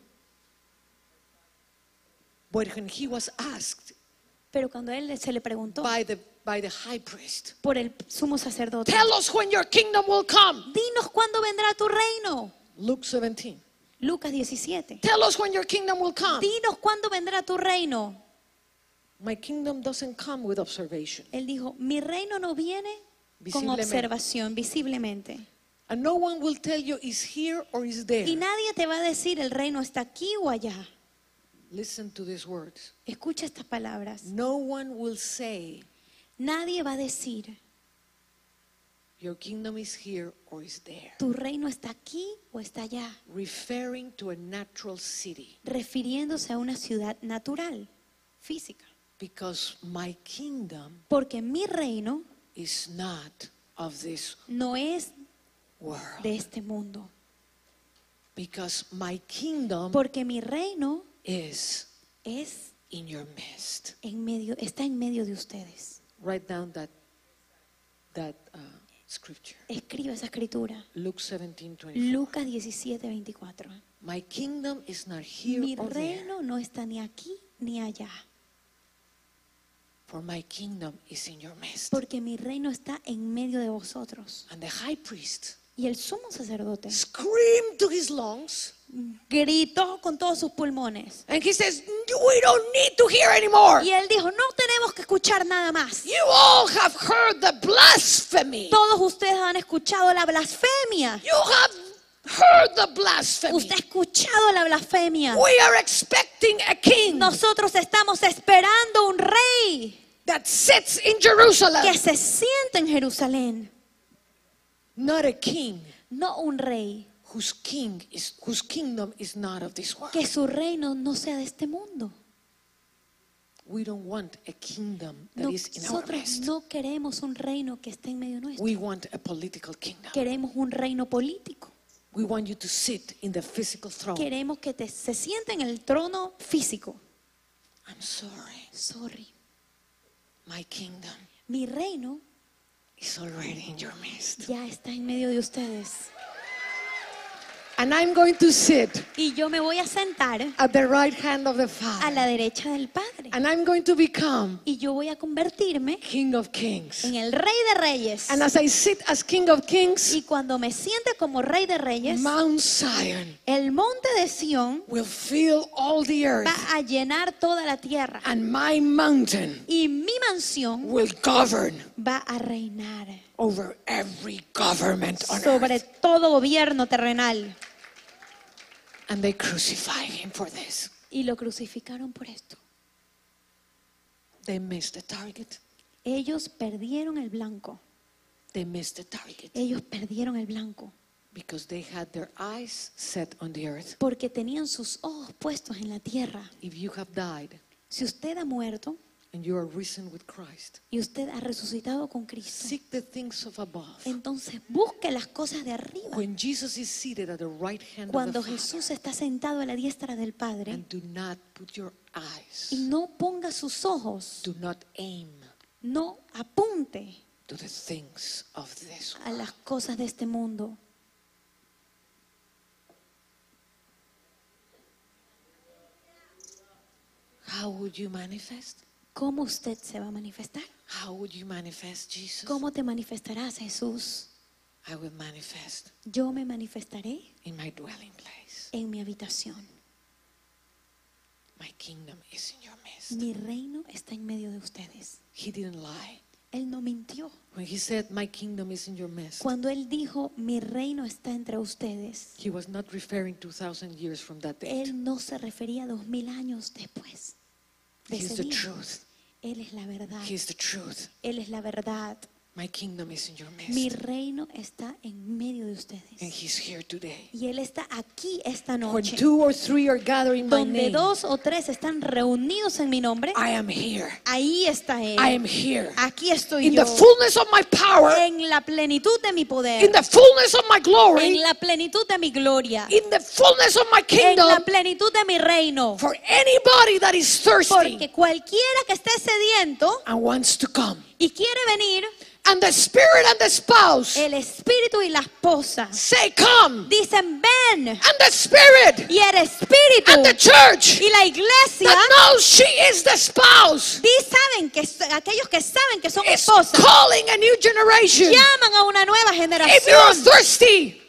Speaker 1: but when he was asked
Speaker 2: Pero cuando él se le preguntó
Speaker 1: by the by the high priest,
Speaker 2: por el sumo sacerdote,
Speaker 1: tell us when your kingdom will come.
Speaker 2: dinos cuándo vendrá tu reino.
Speaker 1: Luke 17.
Speaker 2: Lucas 17.
Speaker 1: Tell us when your kingdom will come.
Speaker 2: Dinos cuándo vendrá tu reino.
Speaker 1: My kingdom doesn't come with observation.
Speaker 2: Él dijo, mi reino no viene con observación, visiblemente.
Speaker 1: And no one will tell you is here or is there.
Speaker 2: Y nadie te va a decir el reino está aquí o allá.
Speaker 1: Listen to these words.
Speaker 2: Escucha estas palabras.
Speaker 1: No one will say
Speaker 2: Nadie va a decir,
Speaker 1: your kingdom is here or is there,
Speaker 2: tu reino está aquí o está allá,
Speaker 1: referring to a natural city.
Speaker 2: refiriéndose a una ciudad natural, física.
Speaker 1: Because my kingdom
Speaker 2: Porque mi reino
Speaker 1: is not of this
Speaker 2: no es
Speaker 1: world.
Speaker 2: de este mundo.
Speaker 1: Because my kingdom
Speaker 2: Porque mi reino
Speaker 1: is
Speaker 2: es
Speaker 1: in your midst.
Speaker 2: en medio, está en medio de ustedes.
Speaker 1: Write down that that uh, scripture.
Speaker 2: Escriba esa escritura.
Speaker 1: Luke 17, 24.
Speaker 2: Lucas 17, 24.
Speaker 1: My kingdom is not here
Speaker 2: Mi
Speaker 1: or there,
Speaker 2: reino no está ni aquí ni allá.
Speaker 1: for my kingdom is in your midst.
Speaker 2: Porque mi reino está en medio de vosotros.
Speaker 1: And the high priest
Speaker 2: Y el sumo sacerdote
Speaker 1: screamed to his lungs,
Speaker 2: gritó con todos sus pulmones.
Speaker 1: and he says, "We don't need to hear anymore.
Speaker 2: Y él dijo, no tenemos que escuchar nada más.
Speaker 1: You all have heard the blasphemy.
Speaker 2: Todos ustedes han escuchado la blasfemia.
Speaker 1: You have heard the blasphemy.
Speaker 2: Usted ha escuchado la blasfemia.
Speaker 1: We are expecting a king
Speaker 2: Nosotros estamos esperando un rey
Speaker 1: that sits in Jerusalem,
Speaker 2: que se sienta en Jerusalén.
Speaker 1: not a king
Speaker 2: No un rey
Speaker 1: whose king is whose kingdom is not of this world.
Speaker 2: que su reino no sea de este mundo.
Speaker 1: We don't want a kingdom that is in our
Speaker 2: Nosotros
Speaker 1: midst.
Speaker 2: no queremos un reino que esté en medio nuestro.
Speaker 1: We want a political kingdom.
Speaker 2: Queremos un reino político.
Speaker 1: We want you to sit in the physical throne.
Speaker 2: Queremos que te- se sienta en el trono físico.
Speaker 1: I'm sorry.
Speaker 2: Sorry.
Speaker 1: My kingdom
Speaker 2: Mi reino
Speaker 1: is already in your midst.
Speaker 2: ya está en medio de ustedes.
Speaker 1: And I'm going to sit
Speaker 2: Y yo me voy a sentar
Speaker 1: at the right hand of the
Speaker 2: a
Speaker 1: Father.
Speaker 2: la derecha del Padre.
Speaker 1: And I'm going to become
Speaker 2: Y yo voy a convertirme
Speaker 1: King of Kings.
Speaker 2: en el Rey de Reyes.
Speaker 1: And as I sit as King of Kings,
Speaker 2: Y cuando me siente como Rey de Reyes,
Speaker 1: Mount Zion
Speaker 2: el monte de Sión
Speaker 1: will fill all the earth,
Speaker 2: va a llenar toda la tierra.
Speaker 1: and my mountain
Speaker 2: Y mi mansión
Speaker 1: will govern
Speaker 2: va a reinar
Speaker 1: over every government on
Speaker 2: sobre
Speaker 1: earth.
Speaker 2: todo gobierno terrenal.
Speaker 1: And they crucified him for this.
Speaker 2: Y lo crucificaron por esto.
Speaker 1: They missed the target.
Speaker 2: Ellos perdieron el blanco.
Speaker 1: They missed the target
Speaker 2: Ellos perdieron el blanco
Speaker 1: because they had their eyes set on the earth.
Speaker 2: porque tenían sus ojos puestos en la tierra.
Speaker 1: If you have died
Speaker 2: Si usted ha muerto
Speaker 1: and you are risen with Christ,
Speaker 2: y usted ha resucitado con Cristo,
Speaker 1: seek the things of above.
Speaker 2: entonces busque las cosas de arriba.
Speaker 1: When Jesus is seated at the right hand
Speaker 2: Cuando
Speaker 1: of the Father,
Speaker 2: Jesús está sentado a la diestra del Padre
Speaker 1: and do not put your eyes,
Speaker 2: y no ponga sus ojos,
Speaker 1: do not aim
Speaker 2: no apunte
Speaker 1: to the things of this
Speaker 2: a las cosas de este mundo.
Speaker 1: How would you manifest?
Speaker 2: ¿Cómo usted se va a manifestar?
Speaker 1: How would you manifest Jesus?
Speaker 2: ¿Cómo te manifestarás, Jesús?
Speaker 1: I will manifest
Speaker 2: Yo me manifestaré
Speaker 1: in my dwelling place.
Speaker 2: en mi habitación.
Speaker 1: My kingdom is in your midst.
Speaker 2: Mi reino está en medio de ustedes.
Speaker 1: He didn't lie.
Speaker 2: Él no mintió.
Speaker 1: When he said, My kingdom is in your midst,
Speaker 2: Cuando Él dijo, mi reino está entre ustedes,
Speaker 1: he was not referring 2,000 years from that date.
Speaker 2: Él no se refería a dos mil años después de
Speaker 1: He's
Speaker 2: ese
Speaker 1: the
Speaker 2: día.
Speaker 1: truth.
Speaker 2: Él es la verdad.
Speaker 1: The truth.
Speaker 2: Él es la verdad.
Speaker 1: My kingdom is in your
Speaker 2: Mi
Speaker 1: midst.
Speaker 2: reino está en medio de
Speaker 1: And
Speaker 2: ustedes.
Speaker 1: he's here today.
Speaker 2: Y Él está aquí esta
Speaker 1: When
Speaker 2: noche.
Speaker 1: two or three are gathering my
Speaker 2: Donde
Speaker 1: name,
Speaker 2: dos o tres están reunidos en mi nombre,
Speaker 1: I am here.
Speaker 2: ahí está Él.
Speaker 1: I am here.
Speaker 2: Aquí estoy
Speaker 1: In
Speaker 2: yo.
Speaker 1: the fullness of my power,
Speaker 2: En la plenitud de mi poder.
Speaker 1: in the fullness of my glory,
Speaker 2: En la plenitud de mi gloria.
Speaker 1: in the fullness of my
Speaker 2: En la
Speaker 1: kingdom,
Speaker 2: plenitud de mi reino.
Speaker 1: for anybody that is thirsty
Speaker 2: Porque cualquiera que esté sediento
Speaker 1: and wants to come.
Speaker 2: y quiere venir,
Speaker 1: And the spirit and the spouse
Speaker 2: el espíritu y la esposa
Speaker 1: say, Come.
Speaker 2: dicen ven.
Speaker 1: And the spirit
Speaker 2: Y el espíritu
Speaker 1: and the church
Speaker 2: y la iglesia
Speaker 1: that knows she is the spouse
Speaker 2: saben que aquellos que saben que son esposas
Speaker 1: calling a new generation.
Speaker 2: llaman a una nueva
Speaker 1: If you're
Speaker 2: generación.
Speaker 1: thirsty,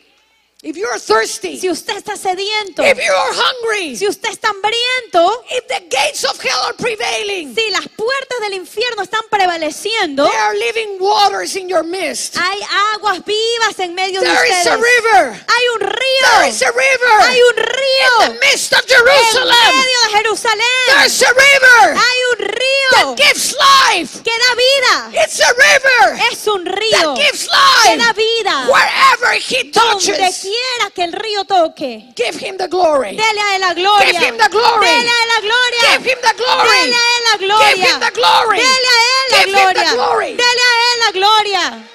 Speaker 1: if you're thirsty,
Speaker 2: Si usted está sediento,
Speaker 1: if you're hungry,
Speaker 2: si usted está hambriento,
Speaker 1: if the gates of hell are prevailing,
Speaker 2: si las puertas del infierno están prevaleciendo,
Speaker 1: there are living waters in your midst.
Speaker 2: hay aguas vivas en medio de
Speaker 1: There is a
Speaker 2: ustedes.
Speaker 1: river.
Speaker 2: Hay un
Speaker 1: There is
Speaker 2: río.
Speaker 1: a river
Speaker 2: Hay un
Speaker 1: in
Speaker 2: río
Speaker 1: the midst of
Speaker 2: en
Speaker 1: Jerusalem.
Speaker 2: medio de Jerusalén.
Speaker 1: There's a river
Speaker 2: Hay un río
Speaker 1: that gives life.
Speaker 2: que da vida.
Speaker 1: It's a river
Speaker 2: Es un río
Speaker 1: that gives
Speaker 2: que da
Speaker 1: life.
Speaker 2: vida.
Speaker 1: Wherever he
Speaker 2: Donde
Speaker 1: touches,
Speaker 2: quiera que el río toque.
Speaker 1: give him the glory.
Speaker 2: Dele a él la gloria.
Speaker 1: Give him the glory.
Speaker 2: Dele a él la gloria.
Speaker 1: Give him the glory.
Speaker 2: Dele a él la gloria.
Speaker 1: Give him the glory.
Speaker 2: Dele a él la gloria. Dele a él la gloria.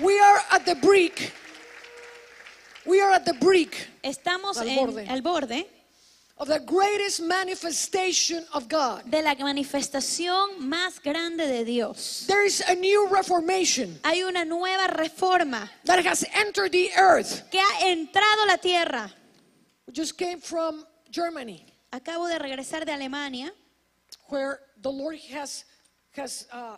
Speaker 1: We are at the brink. We are at the brink
Speaker 2: Estamos
Speaker 1: Al
Speaker 2: en
Speaker 1: borde.
Speaker 2: el borde
Speaker 1: of the greatest manifestation of God.
Speaker 2: de la manifestación más grande de Dios.
Speaker 1: There is a new reformation
Speaker 2: Hay una nueva reforma
Speaker 1: that has entered the earth.
Speaker 2: que ha entrado la tierra.
Speaker 1: We just came from Germany,
Speaker 2: Acabo de regresar de Alemania,
Speaker 1: where the Lord has has uh,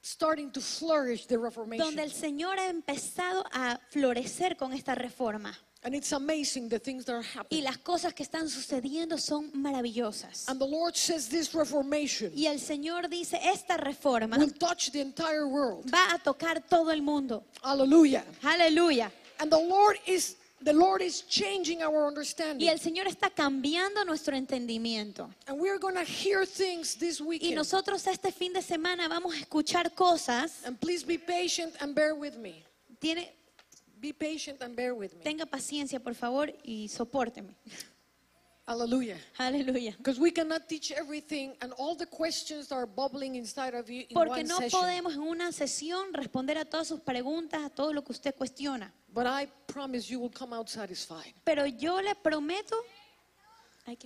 Speaker 1: starting to flourish the reformation,
Speaker 2: donde el Señor ha empezado a florecer con esta reforma.
Speaker 1: And it's amazing the things that are
Speaker 2: Y
Speaker 1: happening.
Speaker 2: las cosas que están sucediendo son maravillosas.
Speaker 1: And the Lord says this reformation
Speaker 2: Y el Señor dice, esta reforma
Speaker 1: will touch the entire world.
Speaker 2: va a tocar todo el mundo. Aleluya.
Speaker 1: And the Lord is the Lord is changing our
Speaker 2: Y
Speaker 1: understanding,
Speaker 2: el Señor está cambiando nuestro entendimiento.
Speaker 1: and we are going to hear things this
Speaker 2: Y
Speaker 1: weekend.
Speaker 2: nosotros este fin de semana vamos a escuchar cosas.
Speaker 1: And please be patient and bear with me.
Speaker 2: Tiene,
Speaker 1: Be patient and bear with me.
Speaker 2: tenga paciencia, por favor, y sopórteme.
Speaker 1: Hallelujah.
Speaker 2: Aleluya.
Speaker 1: Because we cannot teach everything and all the questions that are bubbling inside of you in
Speaker 2: Porque
Speaker 1: one
Speaker 2: no
Speaker 1: session.
Speaker 2: podemos en una sesión responder a todas sus preguntas, a todo lo que usted cuestiona.
Speaker 1: But I promise you will come out satisfied.
Speaker 2: Pero yo le prometo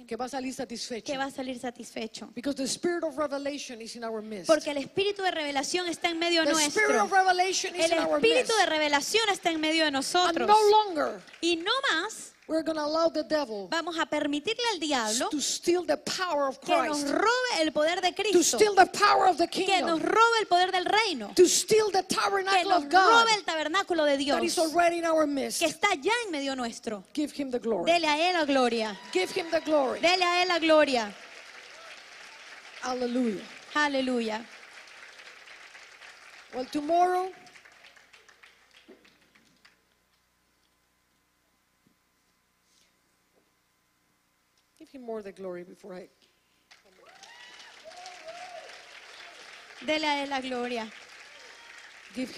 Speaker 2: que-
Speaker 1: va a salir satisfecho.
Speaker 2: que va a salir satisfecho.
Speaker 1: Because the spirit of revelation is in our midst.
Speaker 2: Porque el espíritu de revelación está en medio
Speaker 1: the spirit
Speaker 2: nuestro.
Speaker 1: of revelation is
Speaker 2: El
Speaker 1: in our
Speaker 2: espíritu
Speaker 1: midst.
Speaker 2: de revelación está en medio de
Speaker 1: And
Speaker 2: nosotros.
Speaker 1: no longer
Speaker 2: Y no más
Speaker 1: we're going to allow the devil
Speaker 2: vamos a permitirle al diablo
Speaker 1: to steal the power of
Speaker 2: que nos
Speaker 1: Christ.
Speaker 2: robe el poder de
Speaker 1: To
Speaker 2: Cristo,
Speaker 1: steal the power of the
Speaker 2: que
Speaker 1: kingdom.
Speaker 2: nos robe el poder del reino,
Speaker 1: To steal the
Speaker 2: que
Speaker 1: tabernacle
Speaker 2: nos
Speaker 1: of God
Speaker 2: robe el tabernáculo de
Speaker 1: that is
Speaker 2: Dios,
Speaker 1: already in our midst.
Speaker 2: que está ya en medio nuestro.
Speaker 1: Give him the glory.
Speaker 2: Dele a Él la gloria.
Speaker 1: Give him the glory.
Speaker 2: Dele a Él la gloria.
Speaker 1: Hallelujah.
Speaker 2: Aleluya.
Speaker 1: Well, tomorrow, him more the glory before I.
Speaker 2: Dele a él la gloria.
Speaker 1: Give him